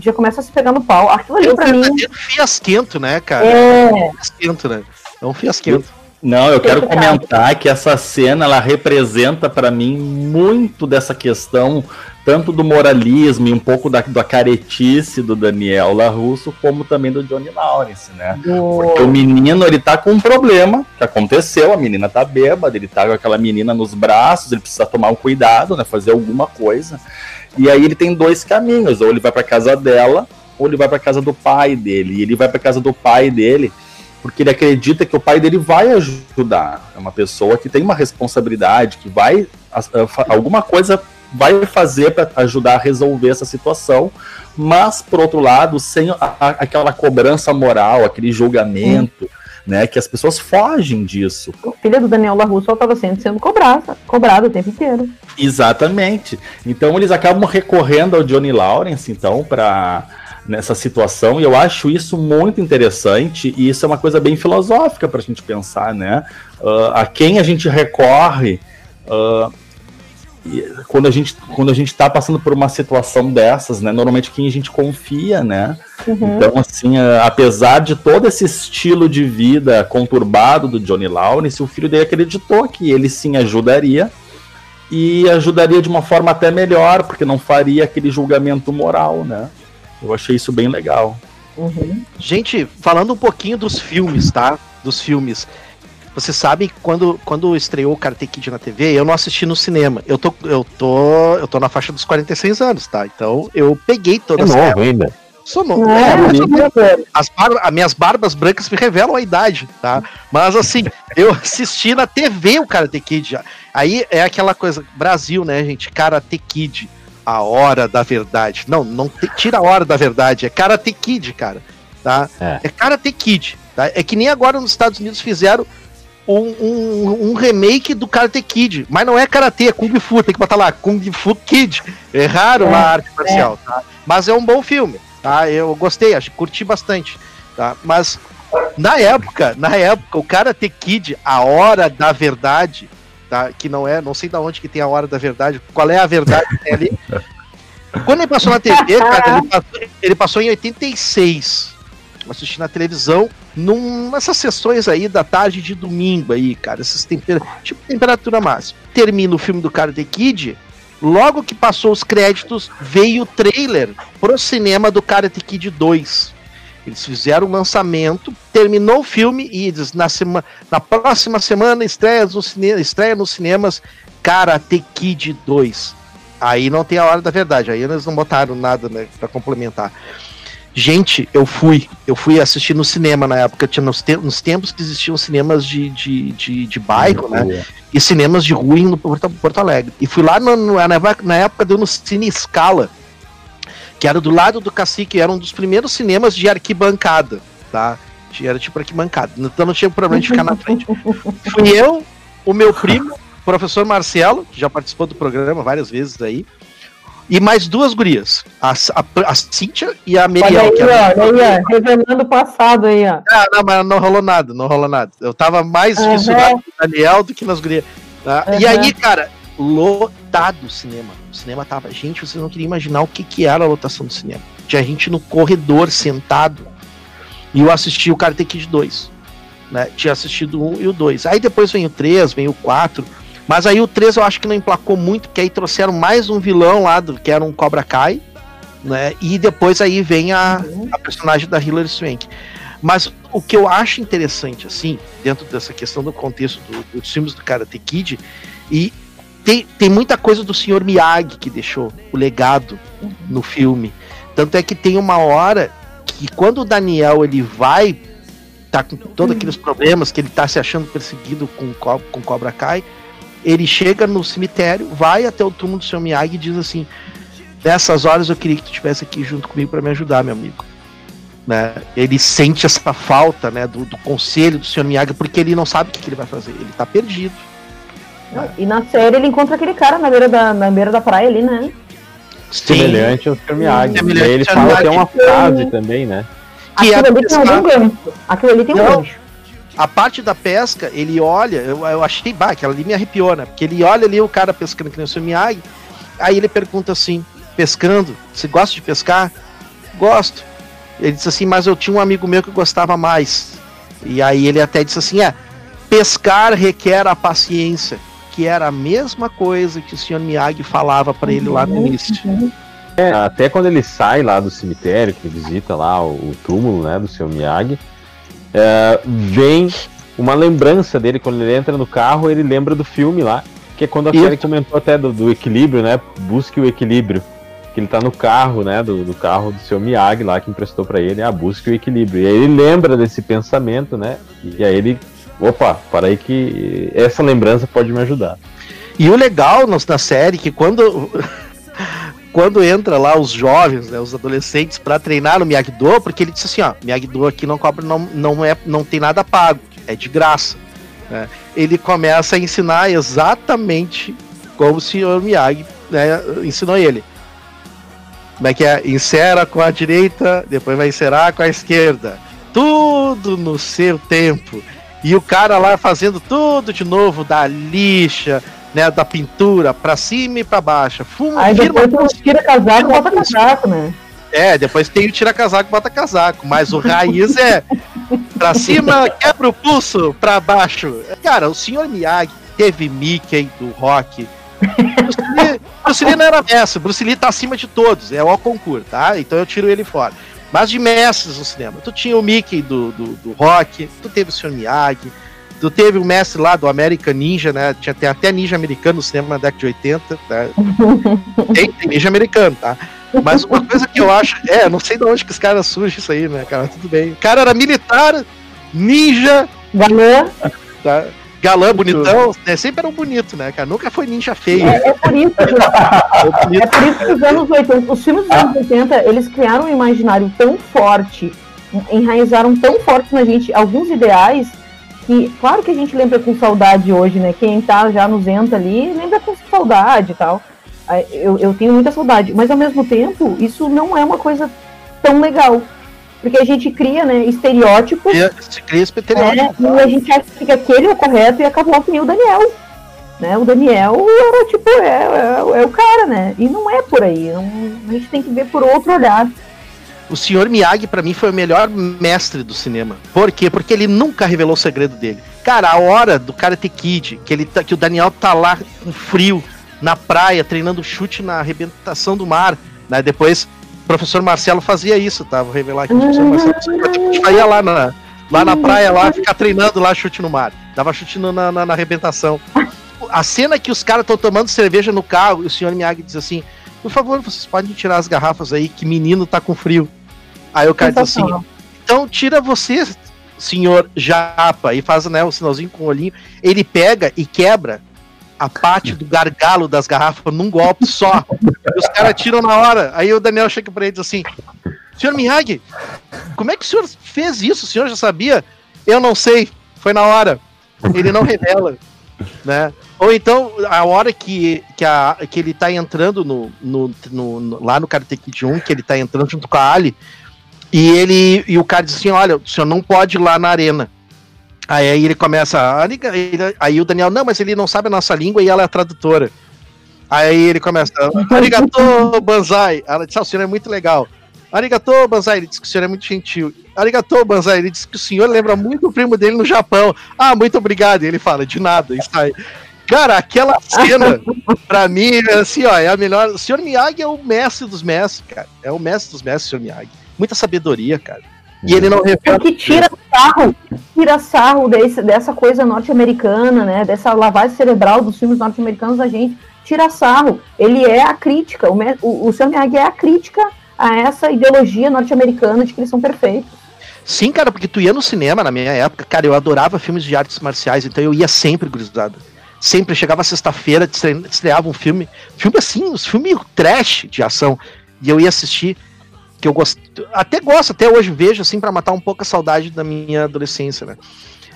já começa a se pegar no pau. Aquilo ali É um pra mim fiasquento, né, cara? é. um fiasquento, né? É um fiasquento. Não, eu quero comentar que essa cena ela representa pra mim muito dessa questão tanto do moralismo e um pouco da, da caretice do Daniel LaRusso, como também do Johnny Lawrence, né? Porque o menino, ele tá com um problema que aconteceu, a menina tá bêbada, ele tá com aquela menina nos braços, ele precisa tomar um cuidado, né, fazer alguma coisa. E aí ele tem dois caminhos, ou ele vai pra casa dela, ou ele vai pra casa do pai dele. E ele vai pra casa do pai dele porque ele acredita que o pai dele vai ajudar. É uma pessoa que tem uma responsabilidade, que vai a- a- fa- alguma coisa vai fazer para ajudar a resolver essa situação, mas por outro lado, sem a- aquela cobrança moral, aquele julgamento, né, que as pessoas fogem disso. A filha do Daniel LaRusso estava sendo, sendo cobrada, cobrada o tempo inteiro. Exatamente. Então eles acabam recorrendo ao Johnny Lawrence, então, para nessa situação, e eu acho isso muito interessante, e isso é uma coisa bem filosófica para a gente pensar, né? Ah, a quem a gente recorre e quando a gente quando a gente está passando por uma situação dessas, né? Normalmente quem a gente confia, né? Uhum. Então, assim, apesar de todo esse estilo de vida conturbado do Johnny Lawrence, o filho dele acreditou que ele sim ajudaria e ajudaria de uma forma até melhor, porque não faria aquele julgamento moral, né? Eu achei isso bem legal. Uhum. Gente, falando um pouquinho dos filmes, tá? Dos filmes. Vocês sabem que quando, quando estreou o Karate Kid na TV, eu não assisti no cinema. Eu tô, eu tô, eu tô na faixa dos 46 anos, tá? Então eu peguei É toda essa novo ainda. Sou novo. É, É, as, bar- as minhas barbas brancas me revelam a idade, tá? Mas assim, eu assisti na TV o Karate Kid. já. Aí é aquela coisa, Brasil, né, gente? Karate Kid, a hora da verdade. Não, não te- tira a hora da verdade, é Karate Kid, cara, tá? É. É, Karate Kid, tá? É que nem agora nos Estados Unidos fizeram um, um- um remake do Karate Kid, mas não é Karate, é Kung Fu, tem que botar lá, Kung Fu Kid. Erraram É, lá a arte marcial, tá? Mas é um bom filme, tá? Eu gostei, acho, curti bastante, tá? Mas na época, na época, o Karate Kid, a hora da verdade, tá? Que não é, não sei da onde que tem a hora da verdade, qual é a verdade que tem ali. Quando ele passou na TV, cara, ele passou, ele passou em 86. Eu assisti na televisão, num, nessas sessões aí da tarde de domingo aí, cara, essas temper, tipo temperatura máxima. Termina o filme do Karate Kid, logo que passou os créditos, veio o trailer pro cinema do Karate Kid 2. Eles fizeram o lançamento, terminou o filme e eles, na, na próxima semana estreia, no cine, estreia nos cinemas Karate Kid 2. Aí não tem a hora da verdade, aí eles não botaram nada né, para complementar. Gente, eu fui, eu fui assistir no cinema na época, tinha nos, te- nos tempos que existiam cinemas de, de, de, de bairro, né? E cinemas de rua no Porto, Porto Alegre. E fui lá no- no- na, na época deu no Cine Scala, que era do lado do Cacique, era um dos primeiros cinemas de arquibancada, tá? Era tipo arquibancada, então não tinha problema de ficar na frente. Fui eu, o meu primo, o professor Marcelo, que já participou do programa várias vezes aí, e mais duas gurias, a, a, a Cíntia e a Olha Meriel. aí, que ó, olha aí, ó, revelando o passado aí, ó. ah, não, mas não rolou nada, não rolou nada. Eu tava mais Aham. fissurado no Daniel do que nas gurias. tá? E Aham. aí, cara, lotado o cinema. O cinema tava. Gente, vocês não queriam imaginar o que, que era a lotação do cinema. Tinha gente no corredor sentado. E eu assisti o Karate Kid 2. Né? Tinha assistido o 1 e o 2. Aí depois vem o 3, vem o 4. Mas aí o 3 eu acho que não emplacou muito, porque aí trouxeram mais um vilão lá, do, que era um Cobra Kai. Né? E depois aí vem a, a personagem da Hilary Swank. Mas o que eu acho interessante, assim, dentro dessa questão do contexto do- dos filmes do Karate Kid, e tem, tem muita coisa do Sr. Miyagi que deixou o legado no filme. Tanto é que tem uma hora que quando o Daniel ele vai tá com todos aqueles problemas que ele tá se achando perseguido com co- com Cobra Kai, ele chega no cemitério, vai até o túmulo do Sr. Miyagi e diz assim: "Nessas horas eu queria que tu estivesse aqui junto comigo para me ajudar, meu amigo." Né? Ele sente essa falta, né, do, do conselho do Sr. Miyagi porque ele não sabe o que, que ele vai fazer, ele tá perdido. Não, E na série ele encontra aquele cara na beira da, na beira da praia ali, né? Semelhante ao Sr. Miyagi. Semelhante ele fala até uma frase também, né? Que é Aquilo ali tem algum gancho. Aquilo ali tem um gancho. A parte da pesca, ele olha, eu, eu achei, bah, aquela ali me arrepiou, né? Porque ele olha ali o cara pescando que nem o seu Miyagi, aí ele pergunta assim, pescando, você gosta de pescar? Gosto. Ele disse assim, mas eu tinha um amigo meu que gostava mais. E aí ele até disse assim, é, pescar requer a paciência, que era a mesma coisa que o senhor Miyagi falava para ele lá no início. É, até quando ele sai lá do cemitério, que visita lá o, o túmulo, né, do seu Miyagi, é, vem uma lembrança dele quando ele entra no carro, ele lembra do filme lá, que é quando a série comentou até do, do equilíbrio, né? Busque o equilíbrio. Que ele tá no carro, né? Do, do carro do seu Miyagi lá que emprestou pra ele, ah, busque o equilíbrio. E aí ele lembra desse pensamento, né? E aí ele, opa, para aí que essa lembrança pode me ajudar. E o legal na série é que quando quando entra lá os jovens, né, os adolescentes pra treinar no Miyagi-Do, porque ele disse assim, ó, Miyagi-Do aqui não cobra não, não é não tem nada pago, é de graça, né? Ele começa a ensinar exatamente como o senhor Miyagi, né, ensinou ele. Como é que é? Insera com a direita, depois vai inserar com a esquerda. Tudo no seu tempo. E o cara lá fazendo tudo de novo, da lixa, né, da pintura, pra cima e pra baixo. Fuma, Aí firma, depois tu tira casaco e bota casaco, né? é, depois tem o tira casaco e bota casaco, mas o raiz é pra cima, quebra o pulso, pra baixo. Cara, o senhor Miyagi teve Mickey do rock. Bruce Lee, Bruce Lee não era mestre, Bruce Lee tá acima de todos, é o concurso, tá? Então eu tiro ele fora. Mas de mestres no cinema, tu tinha o Mickey do, do, do rock, tu teve o senhor Miyagi, tu teve o mestre lá do American Ninja, né? Tinha tem até ninja americano no cinema na década de 80, tá? Tem, tem ninja americano, tá? Mas uma coisa que eu acho. É, não sei de onde que os caras surgem isso aí, né, cara? Tudo bem. O cara era militar, ninja, Galã, tá? galã, bonitão. Né? Sempre era um bonito, né, cara? Nunca foi ninja feio. é, é por isso, bonito. é por isso que os anos 80, os filmes dos anos 80, eles criaram um imaginário tão forte, enraizaram tão forte na gente alguns ideais que, claro que a gente lembra com saudade hoje, né? Quem tá já no Zenta ali, lembra com saudade e tal. Aí, Eu, eu tenho muita saudade, mas ao mesmo tempo, isso não é uma coisa tão legal. Porque a gente cria, né, estereótipos E Se cria esse estereótipo. é, e a gente acha que aquele é o correto e acabou que nem o Daniel. Né? O Daniel era tipo, é, é, é o cara, né? E não é por aí. não- a gente tem que ver por outro olhar. O senhor Miyagi, pra mim, foi o melhor mestre do cinema. Por quê? Porque ele nunca revelou o segredo dele. Cara, a hora do Karate Kid, que, ele tá, que o Daniel tá lá com frio, na praia, treinando chute na arrebentação do mar. Né? Depois, o professor Marcelo fazia isso, tá? Vou revelar aqui. O professor Marcelo saía lá na, lá na praia, lá, ficar treinando lá chute no mar. Dava chute na, na, na arrebentação. A cena que os caras estão tomando cerveja no carro e o senhor Miyagi diz assim: Por favor, vocês podem tirar as garrafas aí, que menino tá com frio. Aí o cara diz assim: então tira você, senhor Japa, e faz né, o sinalzinho com o olhinho. Ele pega e quebra a parte do gargalo das garrafas num golpe só. E os caras tiram na hora. Aí o Daniel chega pra ele e diz assim: Senhor Miyagi, como é que o senhor fez isso? O senhor já sabia? Eu não sei, foi na hora. Ele não revela, né? Ou então, a hora que, que, a, que ele tá entrando no, no, no- no- lá no Karate Kid 1, que ele tá entrando junto com a Ali, e ele e o cara diz assim: olha, o senhor não pode ir lá na arena. Aí, ele começa. Aí o Daniel, não, mas ele não sabe a nossa língua e ela é a tradutora. Aí ele começa, arigato, Banzai. Ela disse, ah, o senhor é muito legal. Arigato, Banzai. Ele disse que o senhor é muito gentil. Arigato, Banzai. Ele disse que o senhor lembra muito o primo dele no Japão. Ah, muito obrigado. E ele fala, de nada, e sai. Cara, aquela cena, pra mim, é assim, ó, é a melhor. O senhor Miyagi é o mestre dos mestres, cara. É o mestre dos mestres, o senhor Miyagi. Muita sabedoria, cara. E ele não revela. Porque tira sarro, tira sarro desse, dessa coisa norte-americana, né? Dessa lavagem cerebral dos filmes norte-americanos da gente. Tira sarro. Ele é a crítica. O, o, o Miyagi é a crítica a essa ideologia norte-americana de que eles são perfeitos. Sim, cara, porque tu ia no cinema na minha época, cara, eu adorava filmes de artes marciais, então eu ia sempre, gurizada. Sempre, chegava sexta-feira, estre- estreava um filme, filme assim, uns filmes trash de ação, e eu ia assistir, que eu gosto, até gosto, até hoje vejo, assim, pra matar um pouco a saudade da minha adolescência, né?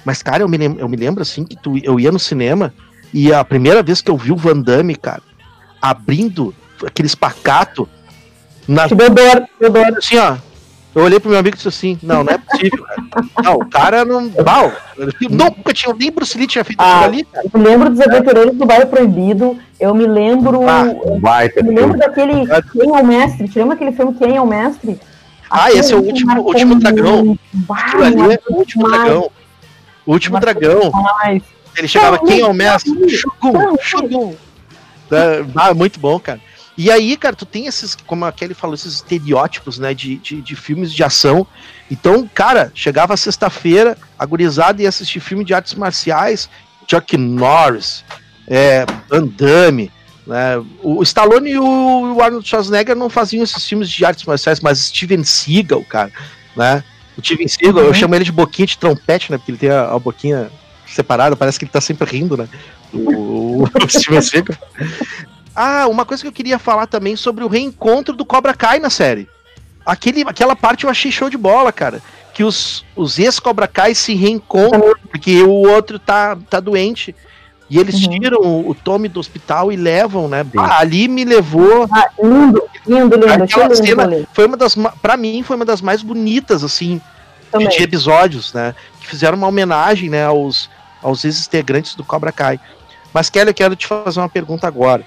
Mas, cara, eu me, lem- eu me lembro, assim, que tu, eu ia no cinema, e a primeira vez que eu vi o Van Damme, cara, abrindo aquele espacato na Deodoro, Deodoro. assim, ó. Eu olhei pro meu amigo e disse assim: Não, não é possível, cara. Não, o cara não. Mal. Nunca tinha. Nem Bruce Lee tinha feito Ah. aquilo ali, cara. Eu me lembro dos Aventureiros do Bairro Proibido. Eu me lembro. Ah, Baita eu me lembro daquele Quem é o Mestre. Te lembra aquele filme Quem é o Mestre? Ah, esse é o último- último dragão. Aquilo ali é o último demais, dragão. O último dragão. demais. Ele chegava, quem é o mestre? Shogun. Shogun. É, Ah, muito bom, cara. E aí, cara, tu tem esses, como a Kelly falou, esses estereótipos, né, de, de, de filmes de ação. Então, cara, chegava sexta-feira, a gurizada ia assistir filme de artes marciais, Chuck Norris, é, né, o Stallone e o Arnold Schwarzenegger não faziam esses filmes de artes marciais, mas Steven Seagal, cara, né, o Steven Seagal, eu Uhum. chamo ele de boquinha de trompete, né, porque ele tem a, a boquinha separada, parece que ele tá sempre rindo, né, o, o Steven Seagal. Ah, uma coisa que eu queria falar também sobre o reencontro do Cobra Kai na série. Aquele, aquela parte eu achei show de bola, cara. Que os, os ex-Cobra Kai se reencontram, porque o outro tá, tá doente. E eles Uhum. tiram o, o Tommy do hospital e levam, né? Ah, ali me levou. Ah, lindo, lindo, lindo. Aquela lindo cena ali foi uma das. Pra mim, foi uma das mais bonitas, assim, também. de episódios, né? Que fizeram uma homenagem, né, aos, aos ex-integrantes do Cobra Kai. Mas, Kelly, eu quero te fazer uma pergunta agora.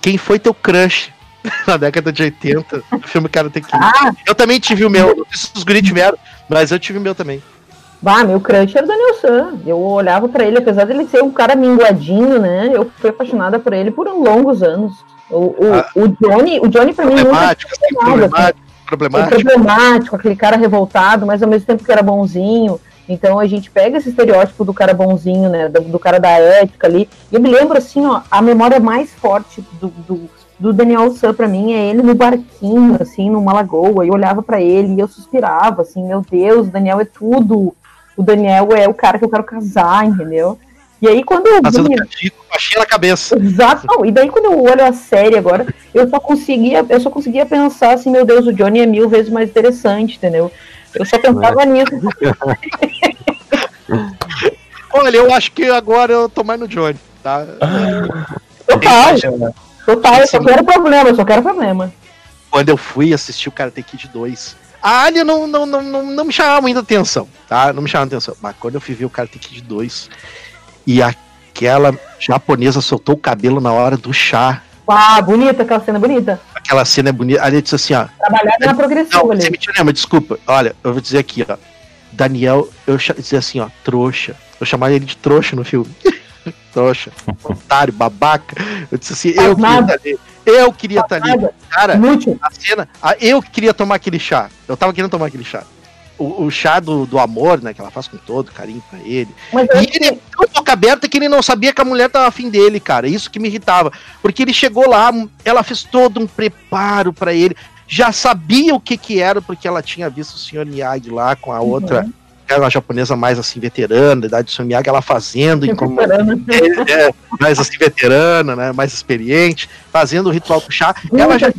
Quem foi teu crush na década de 80 do filme Karate Kid? Ah, Eu também tive o meu, não sei se os guris tiveram, mas eu tive o meu também. bah, meu crush era o Daniel San. Eu olhava pra ele, apesar dele ser um cara minguadinho, né? Eu fui apaixonada por ele por longos anos. O, o, Ah. o Johnny, o Johnny pra mim nunca Problemático, assim, nada, problemático, foi problemático. problemático, aquele cara revoltado, mas ao mesmo tempo que era bonzinho. Então a gente pega esse estereótipo do cara bonzinho, né? Do, do cara da ética ali. E eu me lembro assim, ó, a memória mais forte do, do, do Daniel San pra mim é ele no barquinho, assim, numa lagoa. Eu olhava pra ele e eu suspirava, assim, meu Deus, o Daniel é tudo. O Daniel é o cara que eu quero casar, entendeu? E aí quando eu Fazendo vi- castigo, baixinha na cabeça. Exato. Não, e daí quando eu olho a série agora, eu só conseguia, eu só conseguia pensar assim, meu Deus, o Johnny é mil vezes mais interessante, entendeu? Eu só pensava nisso. Olha, eu acho que agora eu tô mais no Johnny, tá? Total, total, eu só quero problema, eu só quero problema. quando eu fui assistir o Karate Kid 2, a Alien não, não, não, não, não me chamava muita atenção, tá? Não me chamava atenção. Mas quando eu fui ver o Karate Kid 2 e aquela japonesa soltou o cabelo na hora do chá, Ah, bonita, aquela cena bonita. Aquela cena é bonita. Ali disse assim, ó. Trabalhada na progressiva Não, ali. você me mas desculpa. Olha, eu vou dizer aqui, ó. Daniel, eu dizer assim, ó, trouxa. Eu chamava ele de trouxa no filme. trouxa, otário, babaca. Eu disse assim, eu queria estar ali. Eu queria estar ali. Cara, Inútil. a cena. a- eu que queria tomar aquele chá. Eu tava querendo tomar aquele chá. O, o chá do, do amor, né? Que ela faz com todo carinho pra ele. Mas E ele é tão boca aberta que ele não sabia que a mulher tava afim dele, cara. Isso que me irritava. Porque ele chegou lá, ela fez todo um preparo pra ele. Já sabia o que que era, porque ela tinha visto o Sr. Miyagi lá com a outra, era uma japonesa mais assim, veterana, da idade do Sr. Miyagi, ela fazendo em como, é, é, mais assim, veterana, né? Mais experiente, fazendo o ritual do chá. Ela já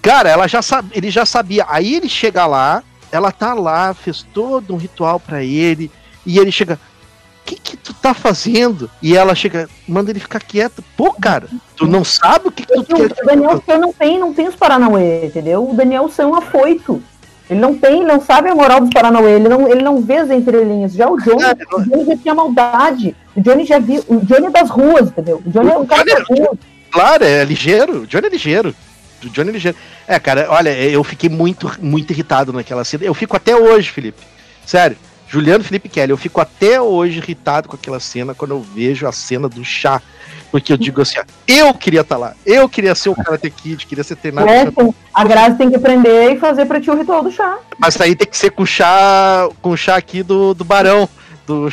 Cara, ela já sabe, ele já sabia. Aí ele chega lá, ela tá lá, fez todo um ritual pra ele, e ele chega, o que que tu tá fazendo? E ela chega, manda ele ficar quieto. Pô, cara, tu não sabe o que, que tu Porque quer. O Daniel San não tem, não tem os Paranauê, entendeu? O Daniel San é um afoito. Ele não tem, ele não sabe a moral dos Paranauê, ele não, ele não vê as entrelinhas. Já o Johnny, É, o Johnny já tinha maldade. O Johnny já viu. O Johnny é das ruas, entendeu? O Johnny é um cara Johnny é- das ruas. Claro, é ligeiro, o Johnny é ligeiro. O Johnny ligeiro. É, cara, olha, eu fiquei muito, muito irritado naquela cena. Eu fico até hoje, Felipe. Sério. Juliano Felipe Kelly, eu fico até hoje irritado com aquela cena quando eu vejo a cena do chá. Porque eu digo assim, ó, eu queria estar lá. Eu queria ser o Karate Kid, queria ser treinado. É, a Grazi tem que aprender e fazer pra ti o ritual do chá. Mas aí tem que ser com o chá, com o chá aqui do, do Barão. Do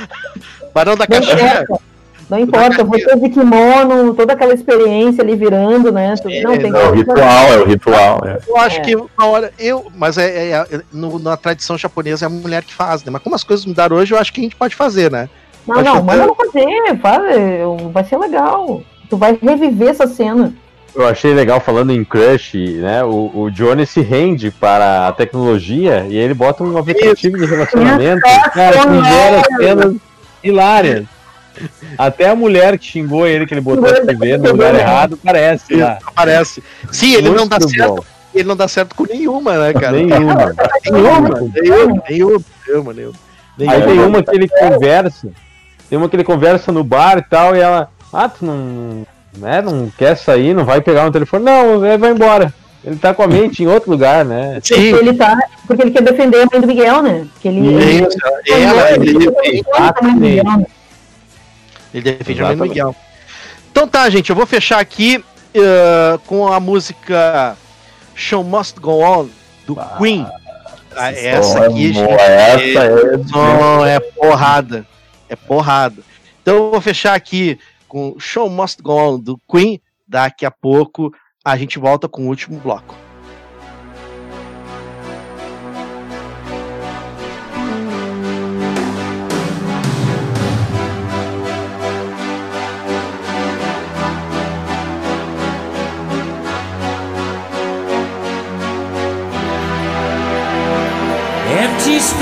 Barão da importa. Não importa, você de kimono, toda aquela experiência ali virando, né? Tu- Não, tem É o que ritual, é o ritual. é. Eu acho É. que na hora. Eu, mas é, é- é- no- na tradição japonesa é a mulher que faz, né? Mas como as coisas mudaram hoje, eu acho que a gente pode fazer, né? Não, Acho não, manda ela fazer, faz, eu- vai ser legal. Tu vai reviver essa cena. Eu achei legal falando em crush, né? O, o Johnny se rende para a tecnologia e ele bota um aplicativo de relacionamento, cara, que gera cenas hilárias. Até a mulher que xingou ele, que ele botou a TV no lugar errado, parece lá. Aparece. Sim, ele não dá Muito certo. bom. Ele não dá certo com nenhuma, né, cara? Nenhuma. Nenhuma, nenhuma, nenhuma, nenhuma, nenhuma. Aí tem uma que ele conversa, tem uma que ele conversa no bar e tal, e ela, ah, tu não, né, não quer sair, não vai pegar no telefone, não, ele vai embora. Ele tá com a mente em outro lugar, né? Porque Sim, ele tá. Porque ele quer defender a mãe do Miguel, né? Que ele, ele, isso, ela, ele, ele, a mãe do Miguel, né? ele defende a mãe do Exatamente. Miguel. Então tá, gente, eu vou fechar aqui eh, com a música Show Must Go On, do Queen. Ah, essa aqui, Pô, gente, essa é. Não, é porrada. É porrada. Então eu vou fechar aqui com Show Must Go On do Queen. Daqui a pouco a gente volta com o último bloco.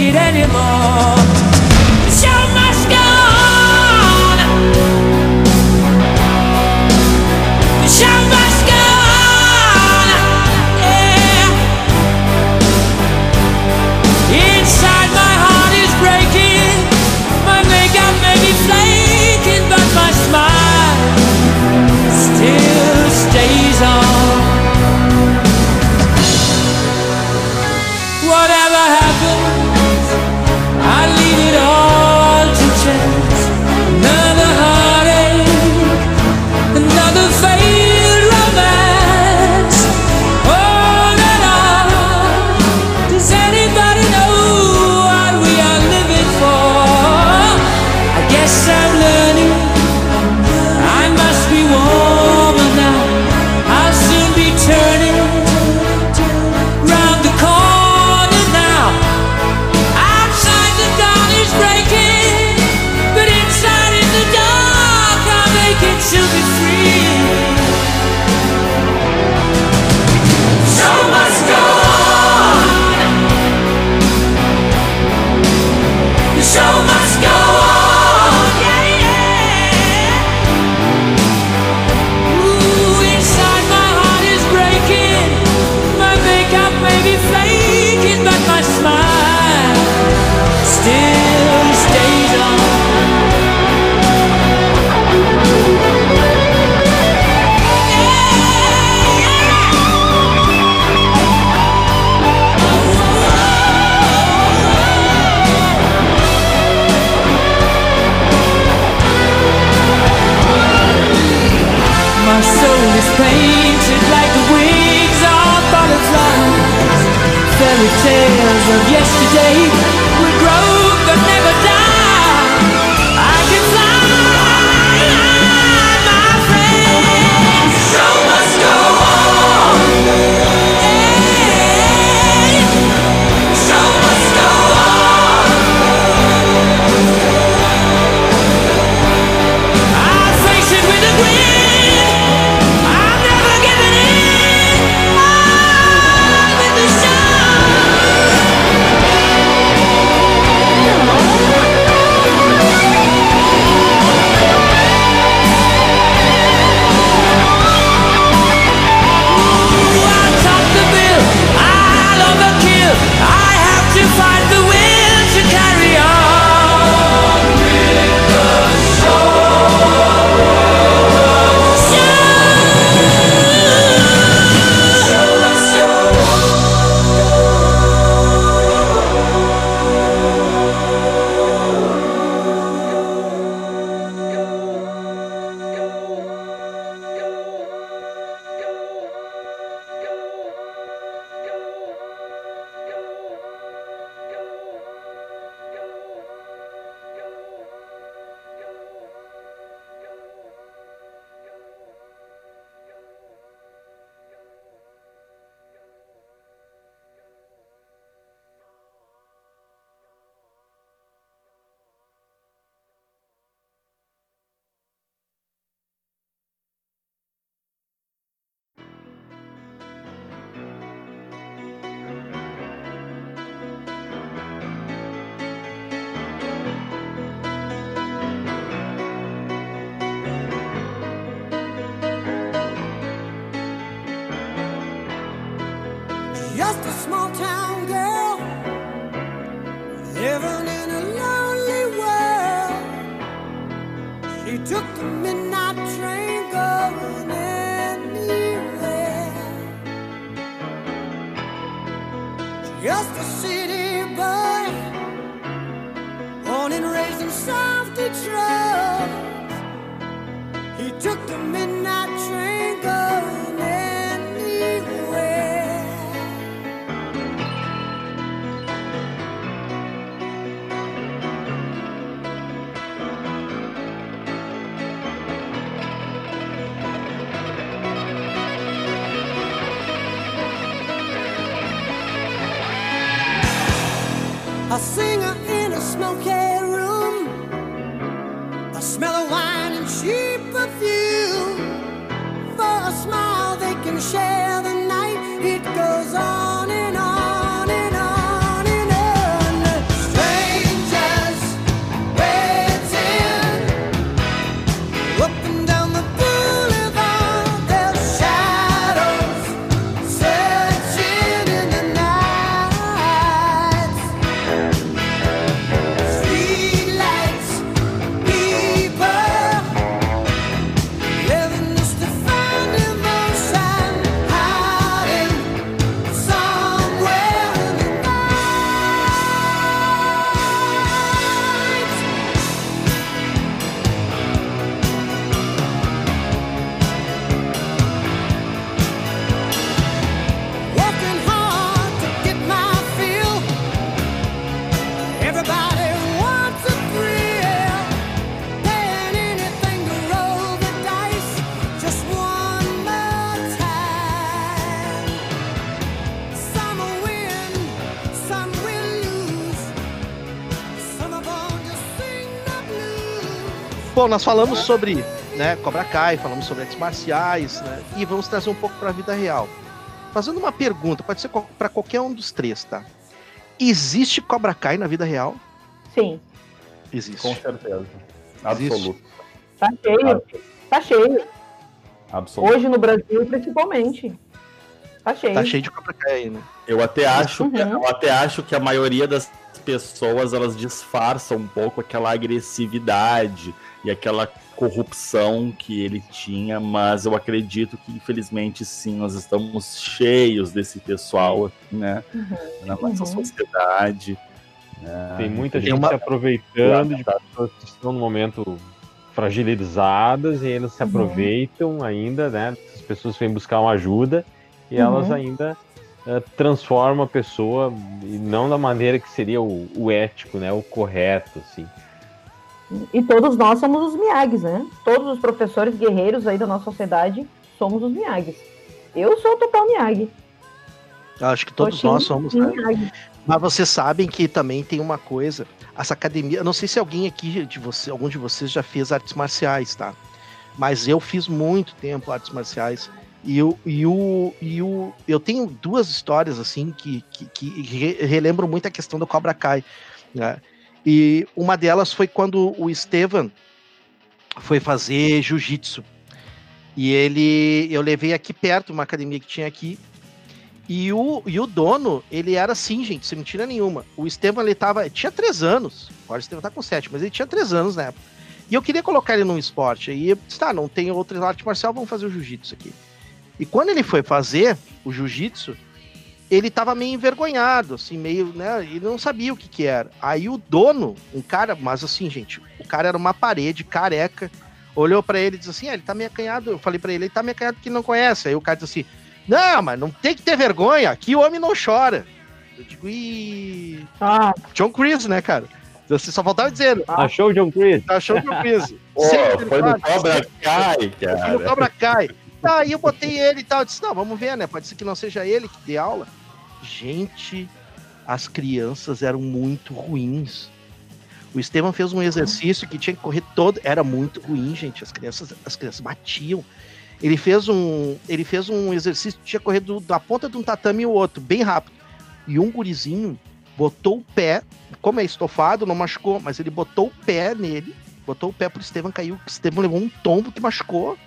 It anymore? A singer in a smoky Bom, nós falamos sobre né, Cobra Kai, falamos sobre artes marciais, né? E vamos trazer um pouco para a vida real. Fazendo uma pergunta, pode ser para qualquer um dos três, tá? Existe Cobra Kai na vida real? Sim, Existe. Com certeza. Absoluto. tá cheio. Tá cheio. Absoluto. Hoje no Brasil, principalmente. Tá cheio. Tá cheio de Cobra Kai aí, né? Eu até acho, que, Uhum. eu até acho que a maioria das pessoas elas disfarçam um pouco aquela agressividade e aquela corrupção que ele tinha, mas eu acredito que infelizmente sim, nós estamos cheios desse pessoal, né, na nossa Uhum. sociedade. né? Tem muita Tem gente uma- se aproveitando de pessoas que estão no momento fragilizadas e eles se Uhum. aproveitam ainda, né? As pessoas vêm buscar uma ajuda e Uhum. elas ainda eh, transformam a pessoa e não da maneira que seria o, o ético, né? O correto, assim. E todos nós somos os Miyags, né? Todos os professores guerreiros aí da nossa sociedade somos os Miyags. Eu sou o total Miyagi. Acho que todos Oxi, nós somos. né? Miyagi. Mas vocês sabem que também tem uma coisa. Essa academia. Eu não sei se alguém aqui de você, algum de vocês já fez artes marciais, tá? Mas eu fiz muito tempo artes marciais. E, eu, e, o, e o, eu tenho duas histórias assim que, que, que re- relembram muito a questão do Cobra Kai. Né? E uma delas foi quando o Estevan foi fazer jiu-jitsu. E ele, eu levei aqui perto, uma academia que tinha aqui, e o, e o dono, ele era assim, gente, sem mentira nenhuma. O Estevam, ele tava. Tinha três anos. Agora o Estevam tá com sete, mas ele tinha três anos na época. E eu queria colocar ele num esporte. Aí eu disse, tá, não tem outra arte marcial, vamos fazer o jiu-jitsu aqui. E quando ele foi fazer o jiu-jitsu, ele tava meio envergonhado, assim, meio, né? Ele não sabia o que que era. Aí o dono, um cara, mas assim, gente, o cara era uma parede, careca, olhou pra ele e disse assim: ah, ele tá meio acanhado. Eu falei pra ele, ele tá meio acanhado porque não conhece. Aí o cara disse assim: não, mas não tem que ter vergonha, aqui o homem não chora. Eu digo, ih. Ah, John Chris, né, cara? Você só faltava dizer, Achou o John Chris? achou o John Chris. Pô, Sempre foi no Cobra Kai, Foi no cara. Cobra Kai. Aí eu botei ele e tal. Eu disse, não, vamos ver, né? Pode ser que não seja ele que dê aula. Gente, as crianças eram muito ruins. O Estevam fez um exercício que tinha que correr todo. Era muito ruim, gente. As crianças, as crianças batiam. Ele fez um, ele fez um exercício que tinha que correr do- da ponta de um tatame e o outro, bem rápido. E um gurizinho botou o pé, como é estofado, não machucou, mas ele botou o pé nele, botou o pé pro Estevam, caiu. O Estevam levou um tombo que machucou.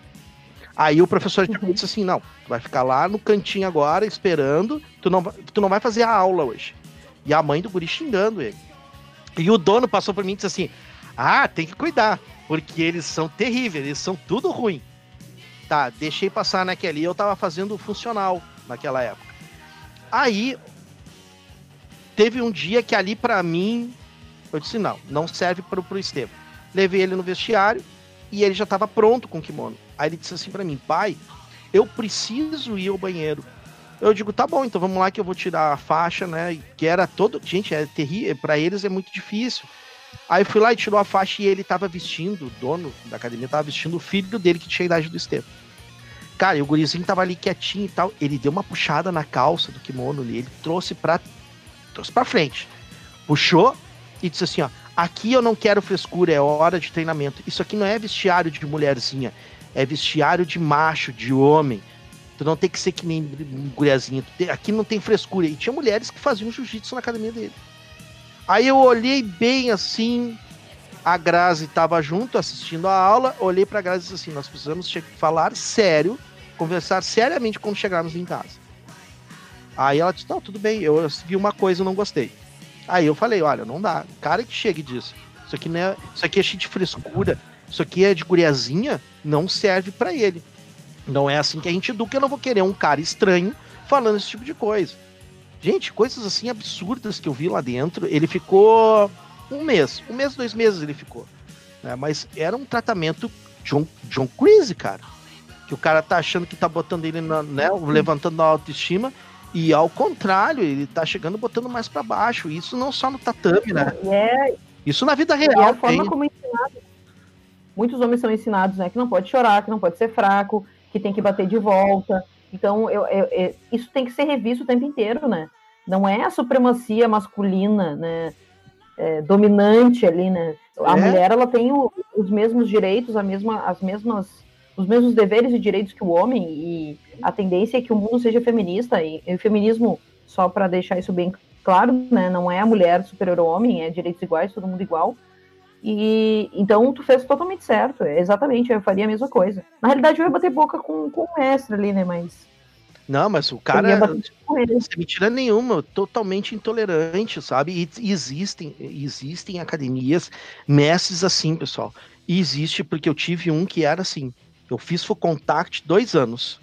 Aí o professor Uhum. disse assim: não, tu vai ficar lá no cantinho agora, esperando, tu não, vai- tu não vai fazer a aula hoje. E a mãe do guri xingando ele. E o dono passou por mim e disse assim: Ah, tem que cuidar. Porque eles são terríveis, eles são tudo ruim. Tá, deixei passar naquela ali, eu tava fazendo funcional naquela época. Aí teve um dia que ali pra mim eu disse não, não serve pro, pro Estevam. Levei ele no vestiário e ele já tava pronto com o kimono. Aí ele disse assim pra mim, pai, eu preciso ir ao banheiro. Eu digo, tá bom, então vamos lá que eu vou tirar a faixa, né? Que era todo. Gente, é terrível. Pra eles é muito difícil. Aí eu fui lá e tirou a faixa e ele tava vestindo, o dono da academia tava vestindo o filho dele que tinha a idade do Estevam. Cara, e o gurizinho tava ali quietinho e tal. Ele deu uma puxada na calça do kimono ali. Ele trouxe pra, trouxe pra frente. Puxou e disse assim: ó, aqui eu não quero frescura, é hora de treinamento. Isso aqui não é vestiário de mulherzinha, é vestiário de macho, de homem. Tu não tem que ser que nem guriazinha. Aqui não tem frescura. E tinha mulheres que faziam jiu-jitsu na academia dele. Aí eu olhei bem assim. A Grazi estava junto assistindo a aula. Olhei pra Grazi e disse assim: Nós precisamos falar sério, conversar seriamente quando chegarmos em casa. Aí ela disse: Não, tudo bem. Eu vi uma coisa e não gostei. Aí eu falei: Olha, não dá. Cara que chegue disso. Isso aqui, não é, isso aqui é cheio de frescura. Isso aqui é de guriazinha. Não serve pra ele. Não é assim que a gente educa. Eu não vou querer um cara estranho falando esse tipo de coisa. Gente, coisas assim absurdas que eu vi lá dentro. Ele ficou um mês, um mês, dois meses ele ficou. né? Mas era um tratamento John, John Crazy, cara. Que o cara tá achando que tá botando ele, na, né, levantando a autoestima. E ao contrário, ele tá chegando botando mais pra baixo. Isso não só no tatame, né? É, Isso na vida e é a real. forma tem. como ensinado. Muitos homens são ensinados, né? Que não pode chorar, que não pode ser fraco, que tem que bater de volta. Então, eu, eu- eu- isso tem que ser revisto o tempo inteiro, né? Não é a supremacia masculina, né? é, dominante ali, né? A É. mulher, ela tem o- os mesmos direitos, a mesma, as mesmas, os mesmos deveres e direitos que o homem, e a tendência é que o mundo seja feminista, e, e o feminismo, só para deixar isso bem claro, né? Não é a mulher superior ao homem, é direitos iguais, todo mundo igual. E então tu fez totalmente certo, é, exatamente, eu faria a mesma coisa. Na realidade, eu ia bater boca com, com o mestre ali, né? Mas Não, mas o cara. Sem mentira nenhuma, totalmente intolerante, sabe? E existem, existem academias, mestres assim, pessoal. E existe porque eu tive um que era assim. Eu fiz full contact dois anos.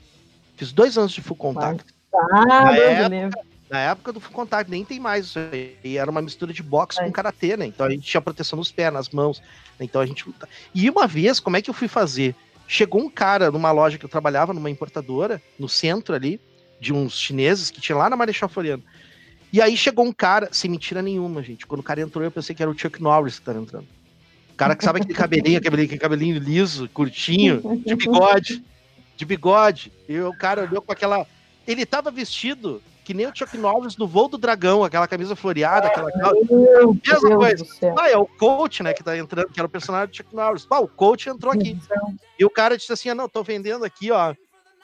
Fiz dois anos de full contact. Ah, Na Deus época- livre. Na época do full contact, nem tem mais isso aí. E era uma mistura de boxe É. com karatê, né? Então a gente tinha proteção nos pés, nas mãos. né? Então a gente luta. E uma vez, como é que eu fui fazer? Chegou um cara numa loja que eu trabalhava, numa importadora, no centro ali, de uns chineses que tinha lá na Marechal Floriano. E aí chegou um cara, sem mentira nenhuma, gente. Quando o cara entrou, eu pensei que era o Chuck Norris que tava entrando. O cara que sabe aquele cabelinho, cabelinho, aquele cabelinho liso, curtinho, de bigode. De bigode. E o cara olhou com aquela. Ele tava vestido que nem o Chuck Norris no voo do dragão, aquela camisa floreada, aquela. Meu Mesma Deus coisa. Ah, é o coach, né, que tá entrando, que era o personagem do Chuck Norris. Ah, o coach entrou aqui. E o cara disse assim: ah, não, tô vendendo aqui, ó,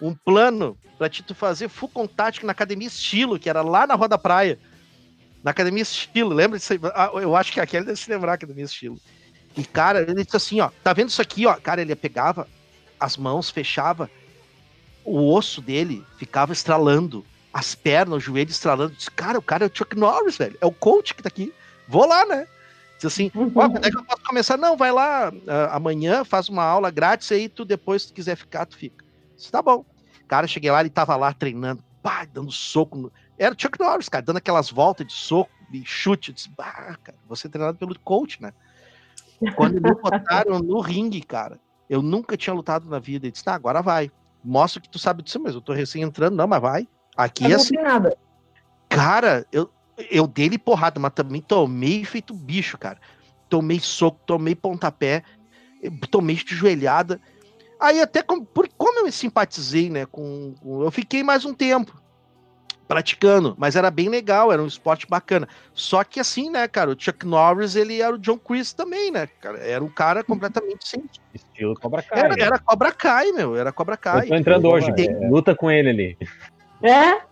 um plano pra te tu fazer full contact na academia estilo, que era lá na Roda Praia. Na academia estilo, lembra disso aí? Ah, eu acho que aquele deve se lembrar academia estilo. E, cara, ele disse assim: ó, tá vendo isso aqui, ó? Cara, ele pegava as mãos, fechava, o osso dele ficava estralando, as pernas, o joelho estralando. Disse, cara, o cara é o Chuck Norris, velho. É o coach que tá aqui. Vou lá, né? Disse assim, Uhum. Ó, quando é que eu posso começar? Não, vai lá ah, amanhã, faz uma aula grátis aí, tu depois, se tu quiser ficar, tu fica. Disse, tá bom. Cara, cheguei lá, ele tava lá treinando, pá, dando soco. no- Era o Chuck Norris, cara, dando aquelas voltas de soco e chute. Eu disse, bah, cara, você é treinado pelo coach, né? Quando me botaram no ringue, cara, eu nunca tinha lutado na vida. Ele disse, tá, agora vai. Mostra que tu sabe disso, mas eu tô recém entrando. Não, mas vai. Aqui é não assim. nada. Cara, eu, eu dei-lhe porrada, mas também tomei feito bicho, cara. Tomei soco, tomei pontapé, tomei de joelhada. Aí até com- por, como eu me simpatizei, né, com, com- eu fiquei mais um tempo praticando, mas era bem legal, era um esporte bacana. Só que assim, né, cara, o Chuck Norris, ele era o John Chris também, né, cara? Era um cara completamente sem... Estilo Cobra Kai. Era, né? era Cobra Kai, meu, era Cobra Eu Kai. tô entrando hoje, Tem- é, luta com ele ali. É?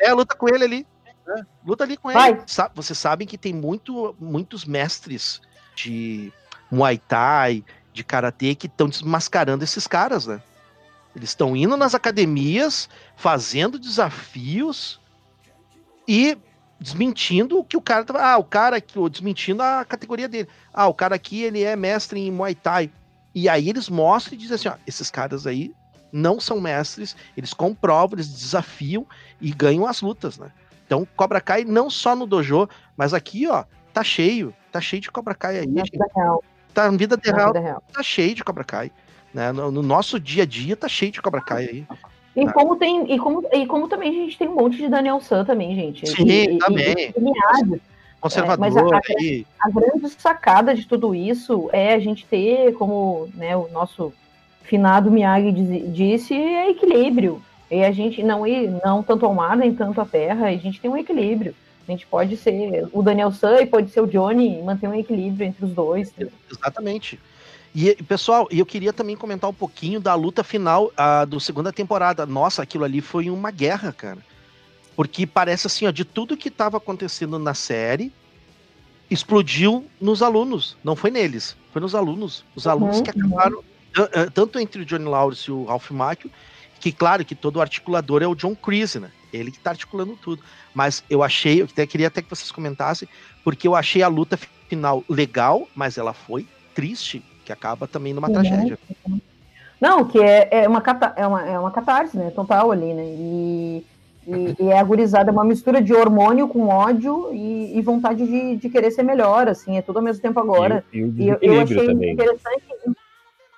É, luta com ele ali. É, luta ali com ele. Vai. Sa- Vocês sabem que tem muito, muitos mestres de Muay Thai, de Karatê, que estão desmascarando esses caras, né? Eles estão indo nas academias, fazendo desafios e desmentindo o que o cara. Ah, o cara aqui, ou desmentindo a categoria dele. Ah, o cara aqui ele é mestre em Muay Thai. E aí eles mostram e dizem assim: ó, esses caras aí não são mestres, eles comprovam, eles desafiam e ganham as lutas, né? Então, Cobra Kai não só no dojo, mas aqui, ó, tá cheio, tá cheio de Cobra Kai aí. Na vida real. Tá na vida real, vida real. tá cheio de Cobra Kai. Né? No, no nosso dia a dia tá cheio de Cobra Kai aí. E como tem, e como, e como também a gente tem um monte de Daniel San também, gente. Sim, E- e- também. e lineagens. Conservador É, mas a- aí. a grande sacada de tudo isso é a gente ter, como né, o nosso finado Miyagi diz- disse, é equilíbrio. E a gente não ir não tanto ao mar, nem tanto à terra, a gente tem um equilíbrio. A gente pode ser o Daniel San e pode ser o Johnny, e manter um equilíbrio entre os dois. Exatamente. E, pessoal, eu queria também comentar um pouquinho da luta final a, do segunda temporada. Nossa, aquilo ali foi uma guerra, cara. Porque parece assim, ó, de tudo que estava acontecendo na série, explodiu nos alunos. Não foi neles, foi nos alunos. Os alunos Uhum, que acabaram, eh, tanto entre o Johnny Lawrence e o Ralph Macchio, que claro que todo articulador é o John Creasy, né? Ele que tá articulando tudo. Mas eu achei, eu até queria até que vocês comentassem, porque eu achei a luta final legal, mas ela foi triste, que acaba também numa Uhum. tragédia. Não, que é, é, uma, é, uma, é uma catarse, né? Total ali, né? E, e, e é agorizada, é uma mistura de hormônio com ódio e, e vontade de, de querer ser melhor, assim, é tudo ao mesmo tempo agora. E, e o E eu, eu achei também. interessante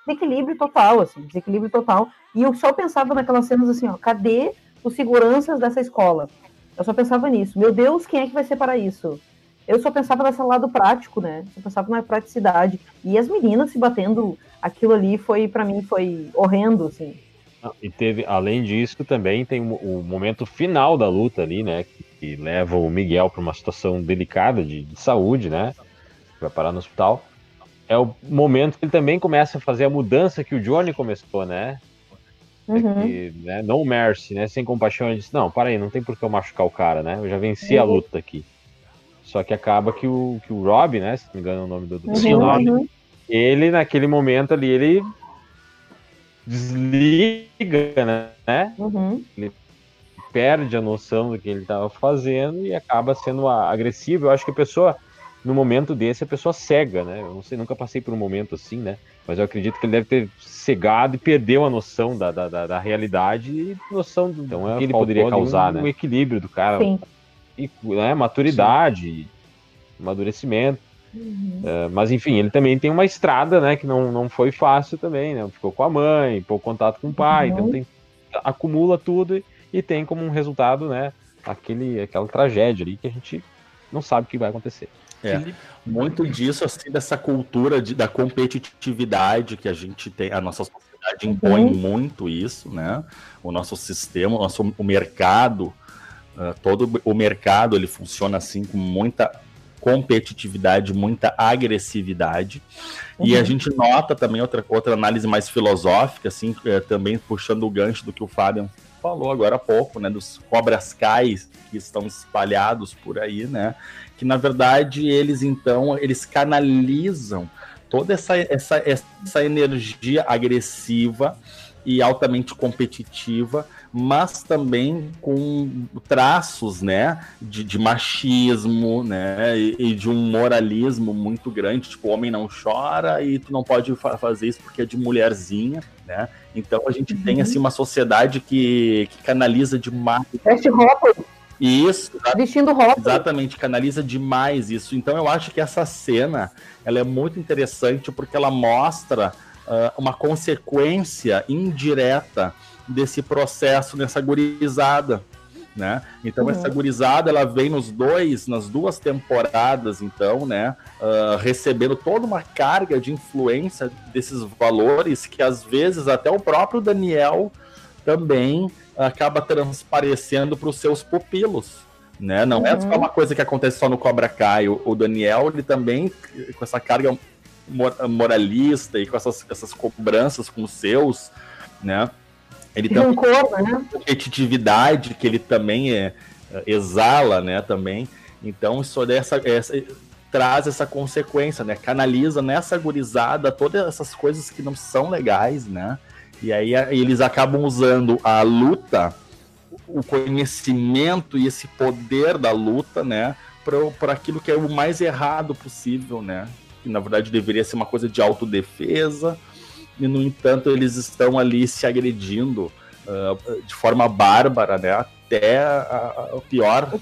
desequilíbrio total, assim, desequilíbrio total. E eu só pensava naquelas cenas assim, ó, cadê os seguranças dessa escola? Eu só pensava nisso. Meu Deus, quem é que vai separar isso? Eu só pensava nesse lado prático, né? Eu pensava na praticidade. E as meninas se batendo, aquilo ali foi, para mim, foi horrendo, assim. Não, E teve, além disso, também tem o, o momento final da luta ali, né? Que, que leva o Miguel para uma situação delicada de, de saúde, né? Vai parar no hospital. É o momento que ele também começa a fazer a mudança que o Johnny começou, né? É Uhum. que, né, no mercy, né? Sem compaixão, ele disse, não, para aí, não tem por que eu machucar o cara, né? Eu já venci a Uhum. luta aqui. Só que acaba que o, que o Rob, né? Se não me engano é o nome do, do Uhum, personagem, uhum. ele naquele momento ali, ele desliga, né? Uhum. Perde a noção do que ele estava fazendo e acaba sendo a- agressivo. Eu acho que a pessoa, no momento desse, a pessoa cega, né? Eu não sei, nunca passei por um momento assim, né? Mas eu acredito que ele deve ter cegado e perdeu a noção da, da, da, da realidade e noção do então, é, que ele poderia causar, né? O equilíbrio do cara, Sim. e, né? maturidade, amadurecimento. Uhum. É, mas enfim, ele também tem uma estrada, né, que não, não foi fácil também, né? Ficou com a mãe, pouco contato com o pai, Uhum. então tem, acumula tudo e, e tem como um resultado, né, aquele, aquela tragédia ali que a gente não sabe o que vai acontecer. É, muito disso, assim, dessa cultura de, da competitividade que a gente tem, a nossa sociedade impõe Uhum. muito isso, né? O nosso sistema, o nosso o mercado, ah, todo o mercado ele funciona assim com muita competitividade, muita agressividade. E a Uhum. gente nota também outra, outra análise mais filosófica, assim, eh, também puxando o gancho do que o Fábio falou agora há pouco, né, dos cobras cais que estão espalhados por aí, né, que na verdade eles então, eles canalizam toda essa, essa, essa energia agressiva e altamente competitiva, mas também com traços, né, de, de machismo, né, e, e de um moralismo muito grande, tipo, o homem não chora e tu não pode fa- fazer isso porque é de mulherzinha, né, então a gente tem, assim, uma sociedade que, que canaliza demais Veste roupa, isso, vestindo roupa. Exatamente, canaliza demais isso. Então eu acho que essa cena ela é muito interessante porque ela mostra ah, uma consequência indireta desse processo nessa gurizada. Né? Então Uhum. essa gurizada ela vem nos dois, nas duas temporadas, então, né, ah, recebendo toda uma carga de influência desses valores que às vezes até o próprio Daniel também acaba transparecendo para os seus pupilos. Né? Não é Uhum. só uma coisa que acontece só no Cobra Kai. O, o Daniel, ele também, com essa carga mor- moralista e com essas, essas cobranças com os seus, né? Ele De também rancor, né? competitividade que ele também é, exala, né, também. Então isso dessa essa, traz essa consequência, né? Canaliza nessa gurizada todas essas coisas que não são legais, né? E aí eles acabam usando a luta o conhecimento e esse poder da luta, né, para aquilo que é o mais errado possível, né? Que na verdade deveria ser uma coisa de autodefesa, e no entanto eles estão ali se agredindo uh, de forma bárbara, né? Até a, a, o pior.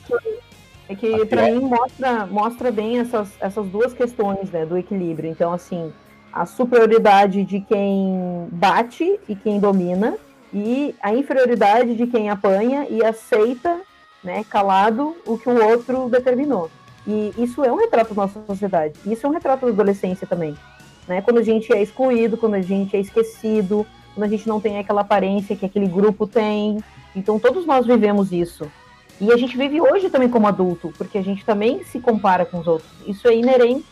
É que para mim mostra, mostra bem essas, essas duas questões né, do equilíbrio. Então, assim, a superioridade de quem bate e quem domina, e a inferioridade de quem apanha e aceita, né, calado, o que o outro determinou. E isso é um retrato da nossa sociedade. Isso é um retrato da adolescência também. Né? Quando a gente é excluído, quando a gente é esquecido, quando a gente não tem aquela aparência que aquele grupo tem. Então todos nós vivemos isso. E a gente vive hoje também como adulto, porque a gente também se compara com os outros. Isso é inerente.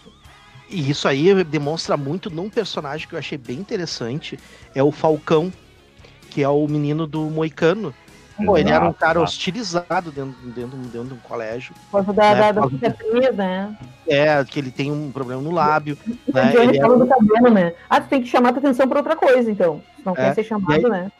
E isso aí demonstra muito num personagem que eu achei bem interessante, é o Falcão, que é o menino do Moicano. Pô, ele era um cara hostilizado dentro, dentro, dentro de um colégio. Por causa da, Né, da, da cicatriz, né? É, que ele tem um problema no lábio. E né? Ele fala era- do cabelo, né? Ah, tu tem que chamar tua atenção pra outra coisa, então. Não É, quer ser chamado, e aí- né?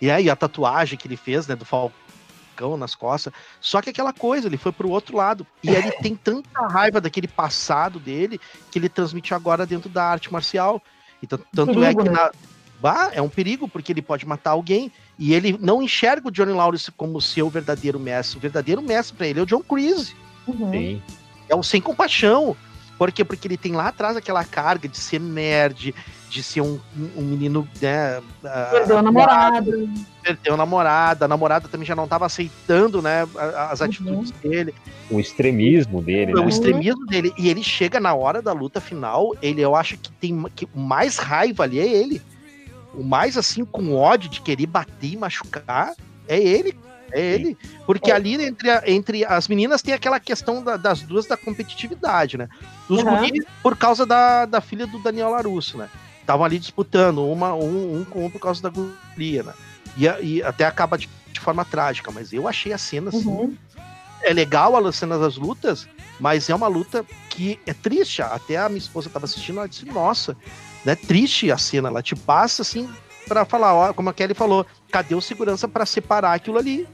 E aí a tatuagem que ele fez, né, do Falcão nas costas. Só que aquela coisa, ele foi pro outro lado. E ele tem tanta raiva daquele passado dele que ele transmite agora dentro da arte marcial. Então, tanto é que né? Bah, é um perigo, porque ele pode matar alguém. E ele não enxerga o Johnny Lawrence como seu verdadeiro mestre. O verdadeiro mestre pra ele é o John Creasy. Uhum. Sim. É o sem compaixão. Por quê? Porque ele tem lá atrás aquela carga de ser nerd, de ser um, um menino, né? ah, Perdeu a namorada. perdeu a namorada, a namorada também já não estava aceitando, né, as atitudes dele, O extremismo dele, o né? extremismo dele, e ele chega na hora da luta final, ele eu acho que tem que o mais raiva ali é ele. O mais assim com ódio de querer bater e machucar é ele. É ele. Porque É. ali entre, a- entre as meninas tem aquela questão da- das duas da competitividade, né? Os Uhum. guris, por causa da, da filha do Daniel Larusso, né? Estavam ali disputando, uma, um, um com um por causa da guria, né? E, e até acaba de, de forma trágica, mas eu achei a cena assim. Uhum. É legal a cena das lutas, mas é uma luta que é triste. Até a minha esposa estava assistindo, ela disse: Nossa, né? Triste a cena. Ela te passa assim para falar, ó, como a Kelly falou, cadê o segurança para separar aquilo ali?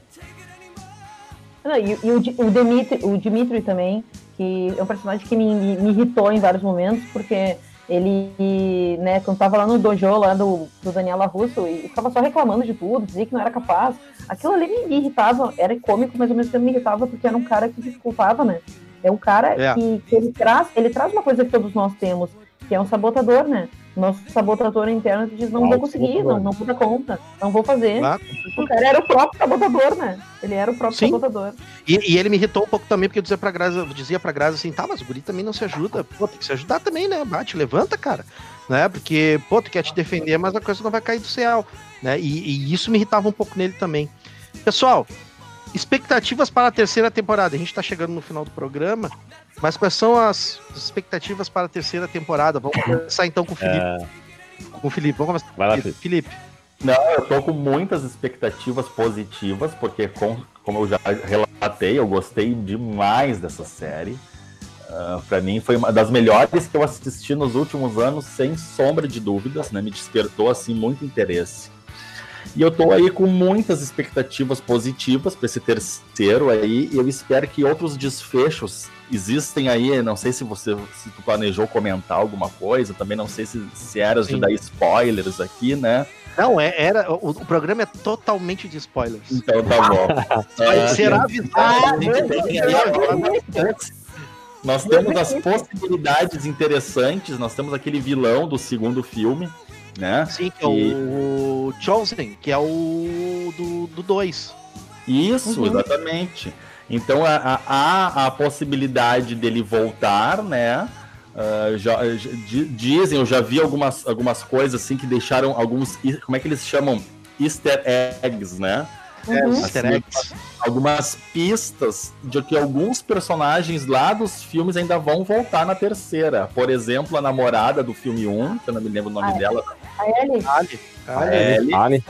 Não, e, e o, o, Dimitri, o Dimitri também, que é um personagem que me, me- irritou em vários momentos, porque ele, né, quando tava lá no dojo lá do, do Daniela Russo, e ficava só reclamando de tudo, dizia que não era capaz. Aquilo ali me, me irritava, era cômico, mas ao mesmo tempo me irritava, porque era um cara que dificultava, né? É um cara É. que, que ele traz, ele traz uma coisa que todos nós temos, que é um sabotador, né? Nosso sabotador interno diz, não Ah, vou conseguir, não, não vou dar conta, não vou fazer. Lá. O cara era o próprio sabotador, né? Ele era o próprio Sim. sabotador. E, e ele me irritou um pouco também, porque eu dizia pra Grazi, dizia pra Grazi assim, tá, mas o guri também não se ajuda. Pô, tem que se ajudar também, né? Bate, levanta, cara. Né? Porque, pô, tu quer te defender, mas a coisa não vai cair do céu. Né? E, e isso me irritava um pouco nele também. Pessoal, expectativas para a terceira temporada. A gente tá chegando no final do programa, mas quais são as expectativas para a terceira temporada? Vamos começar então com o Felipe. É, Com o Felipe. Vamos começar vai lá, Felipe. Felipe. Não, eu tô com muitas expectativas positivas, porque com- como eu já relatei, eu gostei demais dessa série. Ah, Pra mim foi uma das melhores que eu assisti nos últimos anos, sem sombra de dúvidas, né? Me despertou assim muito interesse. E eu tô aí com muitas expectativas positivas para esse terceiro aí, e eu espero que outros desfechos existem aí. Não sei se você se tu planejou comentar alguma coisa, também não sei se, se eras de dar spoilers aqui, né? Não, é, era, o, o programa é totalmente de spoilers. Então tá bom. Ah, Será a avisado. gente tem aí agora- Nós temos as possibilidades interessantes, nós temos aquele vilão do segundo filme, né? Sim, que é E- o Chosen, que é o do 2. Isso, Uhum. exatamente. Então há, há- há a possibilidade dele voltar, né? Ah, já, já- di- dizem, eu já vi algumas, algumas coisas assim que deixaram alguns. Como é que eles chamam? Easter eggs, né? Uhum. Easter eggs. algumas pistas de que alguns personagens lá dos filmes ainda vão voltar na terceira. Por exemplo, a namorada do filme 1, que eu não me lembro o nome Ah, é. dela, A Ellie, Ali. a Ali. Ellie.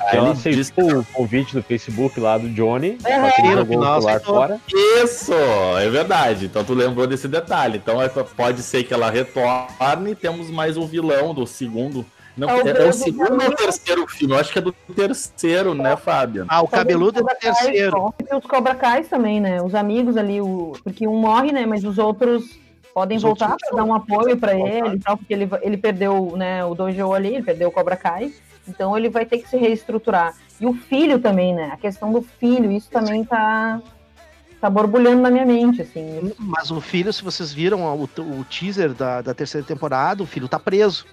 A Ela Ellie diz aceitou o convite do Facebook lá do Johnny. É, que ele no jogou o final celular fora. Isso, é verdade. Então tu lembrou desse detalhe. Então é- pode ser que ela retorne e temos mais um vilão do segundo Não, É o é, é o segundo do ou terceiro filme? Eu acho que é do terceiro, né, Fábio? Ah, o cabeludo é do terceiro. E os Cobra Kai também, né? Os amigos ali, o... porque um morre, né? Mas os outros podem voltar para dar um apoio para ele e tal, porque ele, ele perdeu né, o Dojo ali, ele perdeu o Cobra Kai. Então ele vai ter que se reestruturar. E o filho também, né? A questão do filho, isso também tá, tá borbulhando na minha mente, assim. Mas o filho, se vocês viram o, o teaser da, da terceira temporada, o filho tá preso.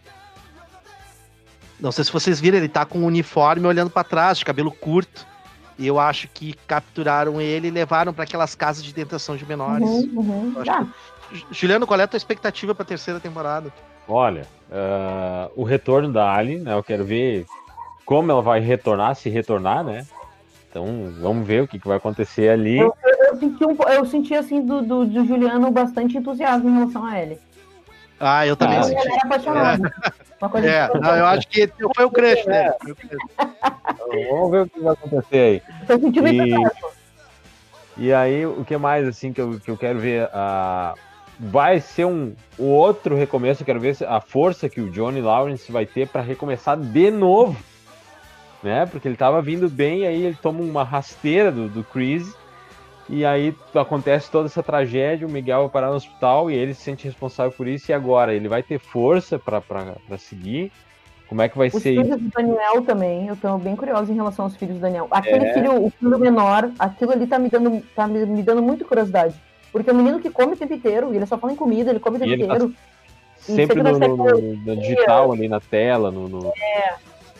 Não sei se vocês viram, ele tá com o uniforme olhando pra trás, de cabelo curto. E eu acho que capturaram ele e levaram pra aquelas casas de detenção de menores. Uhum, uhum. Ah, Juliano, qual é a tua expectativa pra terceira temporada? Olha, ah, o retorno da Ali, né? Eu quero ver como ela vai retornar, se retornar, né? Então, vamos ver o que, que vai acontecer ali. eu, eu senti, um, eu senti assim do, do, do Juliano bastante entusiasmo em relação a ele. Ah, eu também Ah, senti. Ele era apaixonado. Uma coisa É, que não, eu acho que foi o crush crush. Então, vamos ver o que vai acontecer aí. eu tô sentindo E- entusiasmo. E aí, o que mais, assim, que eu, que eu quero ver? ah, vai ser um, um outro recomeço. Eu quero ver a força que o Johnny Lawrence vai ter para recomeçar de novo. Né? Porque ele tava vindo bem, aí ele toma uma rasteira do, do Chris. E aí acontece toda essa tragédia. O Miguel vai parar no hospital e ele se sente responsável por isso. E agora? Ele vai ter força para seguir? Como é que vai Os ser isso? filhos do Daniel também, eu tô bem curiosa em relação aos filhos do Daniel. Aquele É. filho, o filho menor, aquilo ali tá me dando, tá me, me dando muito curiosidade. Porque é um menino que come o tempo inteiro, e ele só fala em comida, ele come o tempo E ele tá inteiro. Sempre sempre no, no- no- digital, ali na tela, no- no,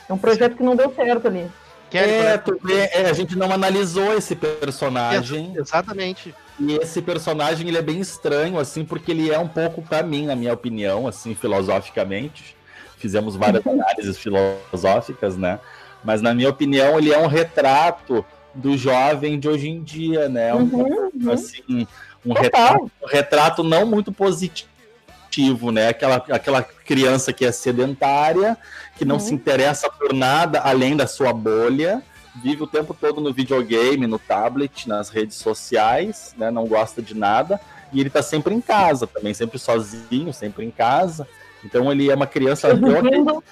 É um projeto que não deu certo ali. É, é- tu vê, é, a gente não analisou esse personagem. Exatamente. E esse personagem ele é bem estranho, assim, porque ele é um pouco, pra mim, na minha opinião, assim, filosoficamente. Fizemos várias análises filosóficas, né? Mas na minha opinião, ele é um retrato do jovem de hoje em dia, né? Um Uhum, uhum. assim, um retrato, um retrato não muito positivo, né? Aquela, aquela criança que é sedentária, que não Uhum. se interessa por nada além da sua bolha, vive o tempo todo no videogame, no tablet, nas redes sociais, né? Não gosta de nada. E ele tá sempre em casa também, sempre sozinho, sempre em casa. Então ele é uma criança. eu eu-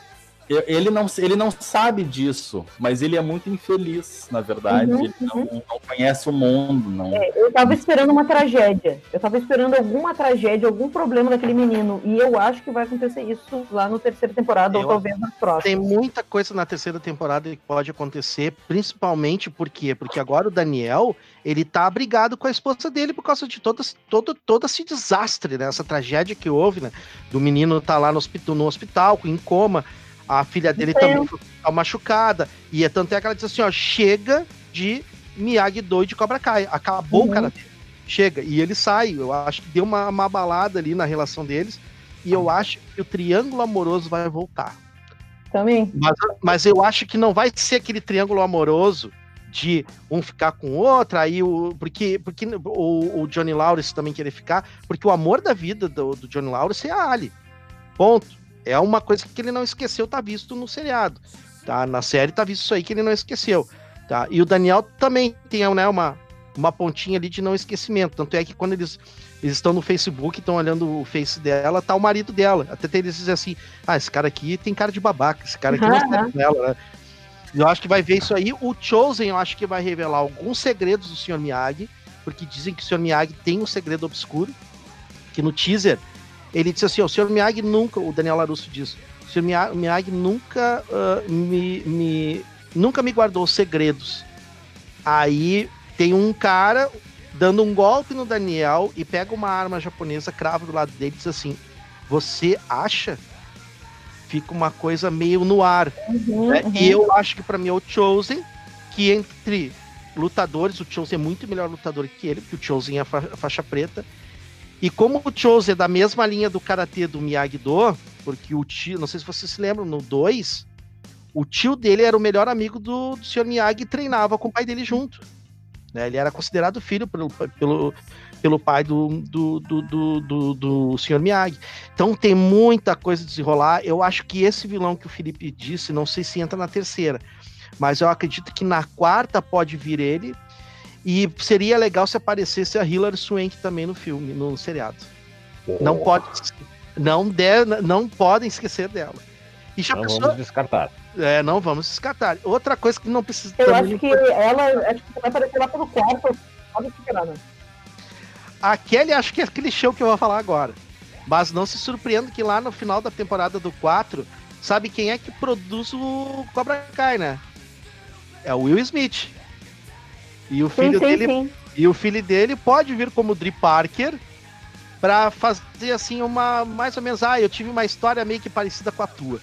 ele não, ele não sabe disso, mas ele é muito infeliz, na verdade. Uhum, ele não, não conhece o mundo, não. eu tava esperando uma tragédia. Eu tava esperando alguma tragédia, algum problema daquele menino. E eu acho que vai acontecer isso lá no terceira temporada, Eu- ou talvez na próxima. Tem muita coisa na terceira temporada que pode acontecer, principalmente por quê? Porque agora o Daniel, ele tá abrigado com a esposa dele por causa de todo, todo, todo esse desastre, né? Essa tragédia que houve, né? Do menino tá lá no hospital, no hospital em coma, a filha dele Sim. também tá machucada, e é tanto é que ela diz assim, ó, chega de Miyagi-Do e de Cobra Kai, acabou Uhum. o cara dele. Chega, e ele sai, eu acho que deu uma, uma balada ali na relação deles, e eu acho que o triângulo amoroso vai voltar. Também. Mas, mas eu acho que não vai ser aquele triângulo amoroso de um ficar com o outro, aí o. Porque, porque o, o Johnny Lawrence também querer ficar, porque o amor da vida do, do Johnny Lawrence é a Ali. Ponto. É uma coisa que ele não esqueceu, tá visto no seriado. Tá? Na série tá visto isso aí que ele não esqueceu. Tá? E o Daniel também tem né, uma, uma pontinha ali de não esquecimento. Tanto é que quando eles, eles estão no Facebook, estão olhando o face dela, tá o marido dela. Até tem eles dizem assim: ah, esse cara aqui tem cara de babaca, esse cara aqui não Aham. sabe dela, né? Eu acho que vai ver isso aí. O Chosen, eu acho que vai revelar alguns segredos do Sr. Miyagi, porque dizem que o Sr. Miyagi tem um segredo obscuro, que no teaser ele disse assim, o Sr. Miyagi nunca, o Daniel Larusso diz, o. Miya- Miyagi nunca ah, me, me- nunca me guardou segredos. Aí tem um cara dando um golpe no Daniel e pega uma arma japonesa, crava do lado dele e diz assim, você acha? Fica uma coisa meio no ar. Uhum, né? uhum. E eu acho que pra mim é o Chosen, que entre lutadores, o Chosen é muito melhor lutador que ele, porque o Chosen é a fa- faixa preta. E como o Chosen é da mesma linha do karatê do Miyagi-Do, porque o tio, não sei se vocês se lembram, no 2, o tio dele era o melhor amigo do, do Sr. Miyagi e treinava com o pai dele junto. né? Ele era considerado filho pelo, pelo, pelo pai do, do, do, do, do, do Sr. Miyagi. Então tem muita coisa a desenrolar. Eu acho que esse vilão que o Felipe disse, não sei se entra na terceira, mas eu acredito que na quarta pode vir ele. E seria legal se aparecesse a Hilary Swank também no filme, no seriado. Não pode, não, de, não podem esquecer dela. E já Não pensou? vamos descartar. É, não vamos descartar. Outra coisa que não precisa. Eu acho que ela acho que vai aparecer lá pelo quarto. Pode né? A Kelly acho que é aquele show que eu vou falar agora. Mas não se surpreenda que lá no final da temporada do 4, sabe quem é que produz o Cobra Kai, né? É o Will Smith. E o Sim, filho sim, dele sim. e o filho dele pode vir como Dri Parker pra fazer assim uma mais ou menos, ah, eu tive uma história meio que parecida com a tua.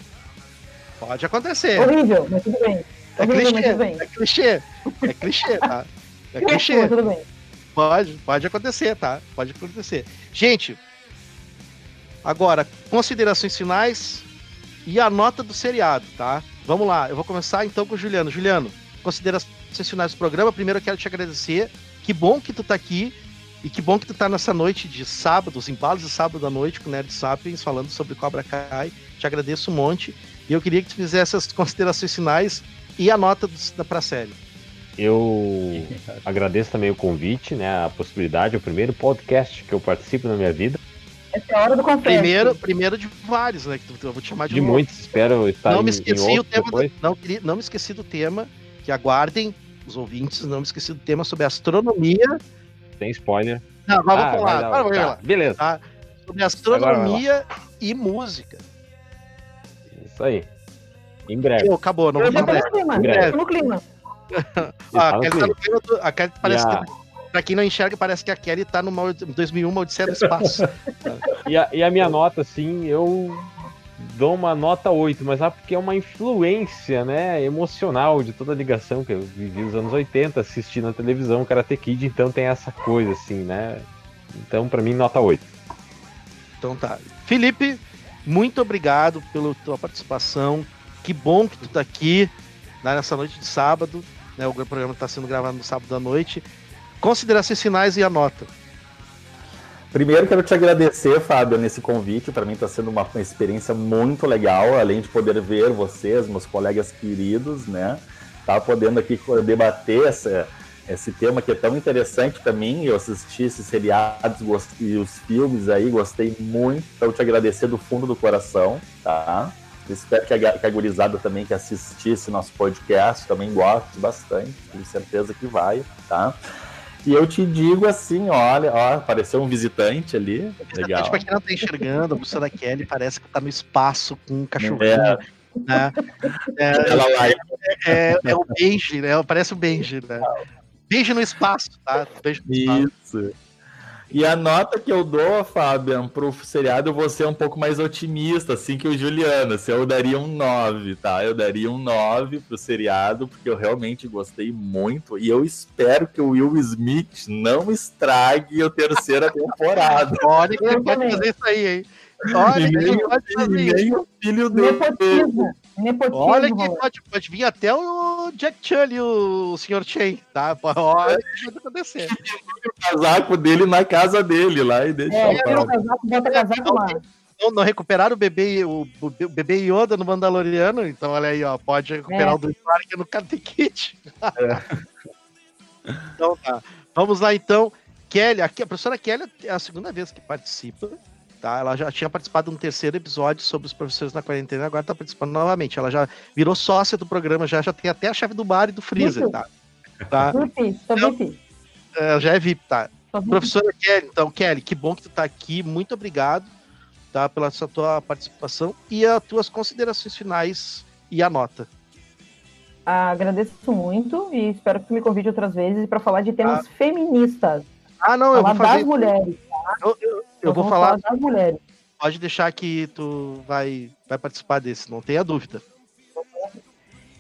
Pode acontecer. Horrível, mas tudo bem. É Horrível, clichê, é clichê. É clichê, tá? É clichê. Mas tudo bem. Pode, pode acontecer, tá? Pode acontecer. Gente, agora, considerações finais e a nota do seriado, tá? Vamos lá, eu vou começar então com o Juliano. Juliano, considerações finais do programa. Primeiro eu quero te agradecer. Que bom que tu tá aqui e que bom que tu tá nessa noite de sábado, os embalos de sábado à noite com o Nerd Sapiens, falando sobre Cobra Kai. Te agradeço um monte. E eu queria que tu fizesse as considerações finais e a nota da pra série. Eu agradeço também o convite, né? A possibilidade, é o primeiro podcast que eu participo na minha vida. Essa é a hora do confete. Primeiro, primeiro de vários, né? Que eu vou te chamar de, De um muitos, espero estar não em, me em esqueci o outros tema. não, não me esqueci do tema. Que aguardem os ouvintes. Não me esqueci do tema sobre astronomia. Sem spoiler. Não, agora Ah, vou vai falar. Agora vou tá, falar. Beleza, Sobre astronomia e música. isso aí. Em breve. Pô, acabou, não vou tô falar. no clima. Em breve. eu tô no clima. Ah, Tá a Kelly tá clima. no clima do- a Kelly parece a- que. Pra quem não enxerga, parece que a Kelly tá no 2001 Odisseia do Espaço. E a, e a minha nota, assim, eu dou uma nota 8, mas é porque é uma influência, né, emocional de toda a ligação que eu vivi nos anos 80, assistindo na televisão Karate Kid, então tem essa coisa, assim, né? Então, pra mim, nota 8. Então tá. Felipe, muito obrigado pela tua participação. Que bom que tu tá aqui né, nessa noite de sábado. Né, o programa está sendo gravado no sábado à noite. Considerações finais e a nota. Primeiro quero te agradecer, Fábio, nesse convite. Para mim está sendo uma, uma experiência muito legal, além de poder ver vocês, meus colegas queridos, né? Tá podendo aqui debater essa, esse tema que é tão interessante para mim. Eu assisti esses seriados e os filmes aí, gostei muito. Então te agradecer do fundo do coração, tá? Espero que a, que a gurizada também que assistisse nosso podcast também goste bastante. Tenho certeza que vai, tá? E eu te digo assim, olha, ó, apareceu um visitante ali. Legal. Pra quem não tá enxergando, a professora Kelly parece que tá no espaço com um cachorrinho. É. Né? É, Ela lá, é, é o Benji, né? Parece o Benji, né? Benji no espaço, tá? Beijo no espaço. Isso. E a nota que eu dou, Fabian, pro seriado, eu vou ser um pouco mais otimista, assim que o Juliano. Assim, eu daria um 9, tá? Eu daria um 9 pro seriado, porque eu realmente gostei muito. E eu espero que o Will Smith não estrague a terceira temporada. Olha que ele pode fazer isso aí, hein? Olha que ele pode fazer isso. nem o filho dele. Nepotismo. Nepotismo. Olha que pode, pode vir até o Jack Chan e o Sr. Chen, tá? Olha o que pode acontecer. o casaco dele na casa dele lá e deixa É, o falar. casaco, bota casaco lá. Não, não recuperaram o bebê, o, o bebê Yoda no Mandaloriano, então olha aí, ó, pode recuperar É. o do Clark no Karate Kid. então tá. Vamos lá então. Kelly, aqui, a professora Kelly é a segunda vez que participa. Tá? Ela já tinha participado de um terceiro episódio sobre os professores na quarentena, agora está participando novamente. Ela já virou sócia do programa, já, já tem até a chave do bar e do freezer, Isso. tá? tá? VIP. VIP. É, já é VIP, tá? Professora Kelly, então, Kelly, que bom que tu tá aqui. Muito obrigado, tá, pela sua tua participação e as tuas considerações finais e a nota. Ah, agradeço muito e espero que tu me convide outras vezes para falar de temas feministas. Ah, não, eu falar vou fazer. das mulheres. Eu, eu- eu vou vamos falar. das mulheres. Pode deixar que tu vai, vai participar desse, não tenha dúvida.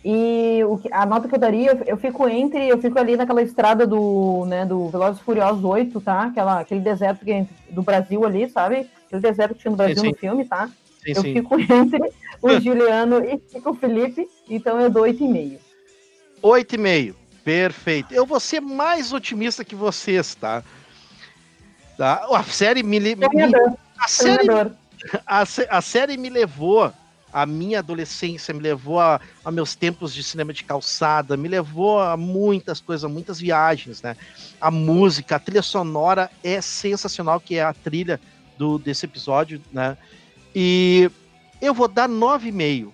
E o a nota que eu daria, eu, eu fico entre, eu fico ali naquela estrada do, né, do Velozes e Furiosos 8, tá? Aquela, aquele deserto que, é do Brasil ali, sabe? Aquele deserto que tinha no Brasil sim. no filme, tá? Sim, eu sim. fico entre o Juliano e fico o Felipe, então eu dou 8,5. Oito e meio. Perfeito. Eu vou ser mais otimista que vocês, tá? Tá? A série me, me- a série a, a série me levou à minha adolescência, me levou a, a meus tempos de cinema de calçada, me levou a muitas coisas, muitas viagens, né? A música, a trilha sonora é sensacional, que é a trilha do, desse episódio, né? E eu vou dar 9,5,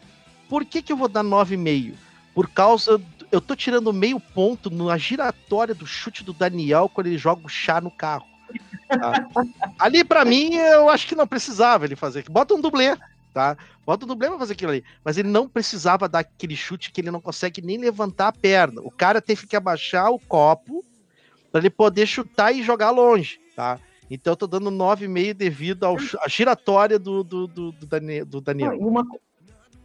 Por que, que eu vou dar 9,5? Por causa. Eu tô tirando meio ponto na giratória do chute do Daniel quando ele joga o chá no carro. Tá? Ali, pra mim, eu acho que não precisava ele fazer. Bota um dublê, tá? Bota um dublê pra fazer aquilo ali. Mas ele não precisava dar aquele chute que ele não consegue nem levantar a perna. O cara teve que abaixar o copo para ele poder chutar e jogar longe, tá? Então eu tô dando 9,5 devido à giratória do, do, do, do Daniel. uma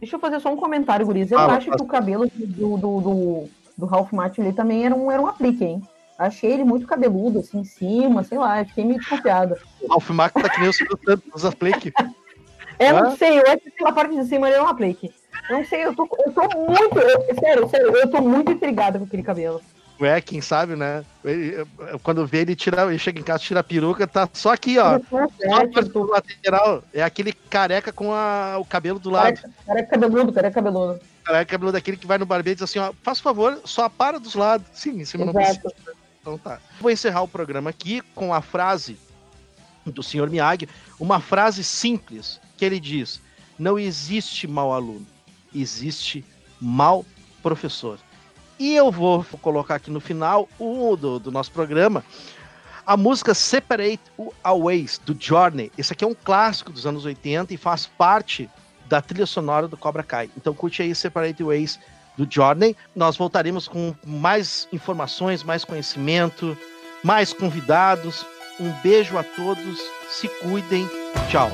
Deixa eu fazer só um comentário, Guriz. Eu Fala, acho que o cabelo do, do, do, do Ralph Martin ali também era um, era um aplique, hein? Achei ele muito cabeludo, assim, em cima, sei lá, fiquei meio desconfiada. O Ralph tá que nem o Silvio Santos. É, Hã? não sei, eu acho que pela parte de cima ele é um aplique. Eu não sei, eu tô, eu tô muito. eu- sério, sério, eu tô muito intrigada com aquele cabelo. É, quem sabe, né? Ele- quando vê ele tira, ele chega em casa, tira a peruca, tá só aqui, ó. É, tipo, lateral. É aquele careca com a- o cabelo do lado. careca, careca cabeludo, careca cabeludo. Careca cabelo daquele que vai no barbeiro e diz assim, ó, faz favor, só para dos lados. Sim, em cima não Exato. precisa. Então tá. Vou encerrar o programa aqui com a frase do senhor Miyagi, uma frase simples, que ele diz: Não existe mau aluno, existe mau professor. E eu vou colocar aqui no final o do, do nosso programa a música Separate Aways, do Journey. Esse aqui é um clássico dos anos 80 e faz parte da trilha sonora do Cobra Kai. Então curte aí Separate Ways do Journey. Nós voltaremos com mais informações, mais conhecimento, mais convidados. Um beijo a todos, se cuidem, tchau.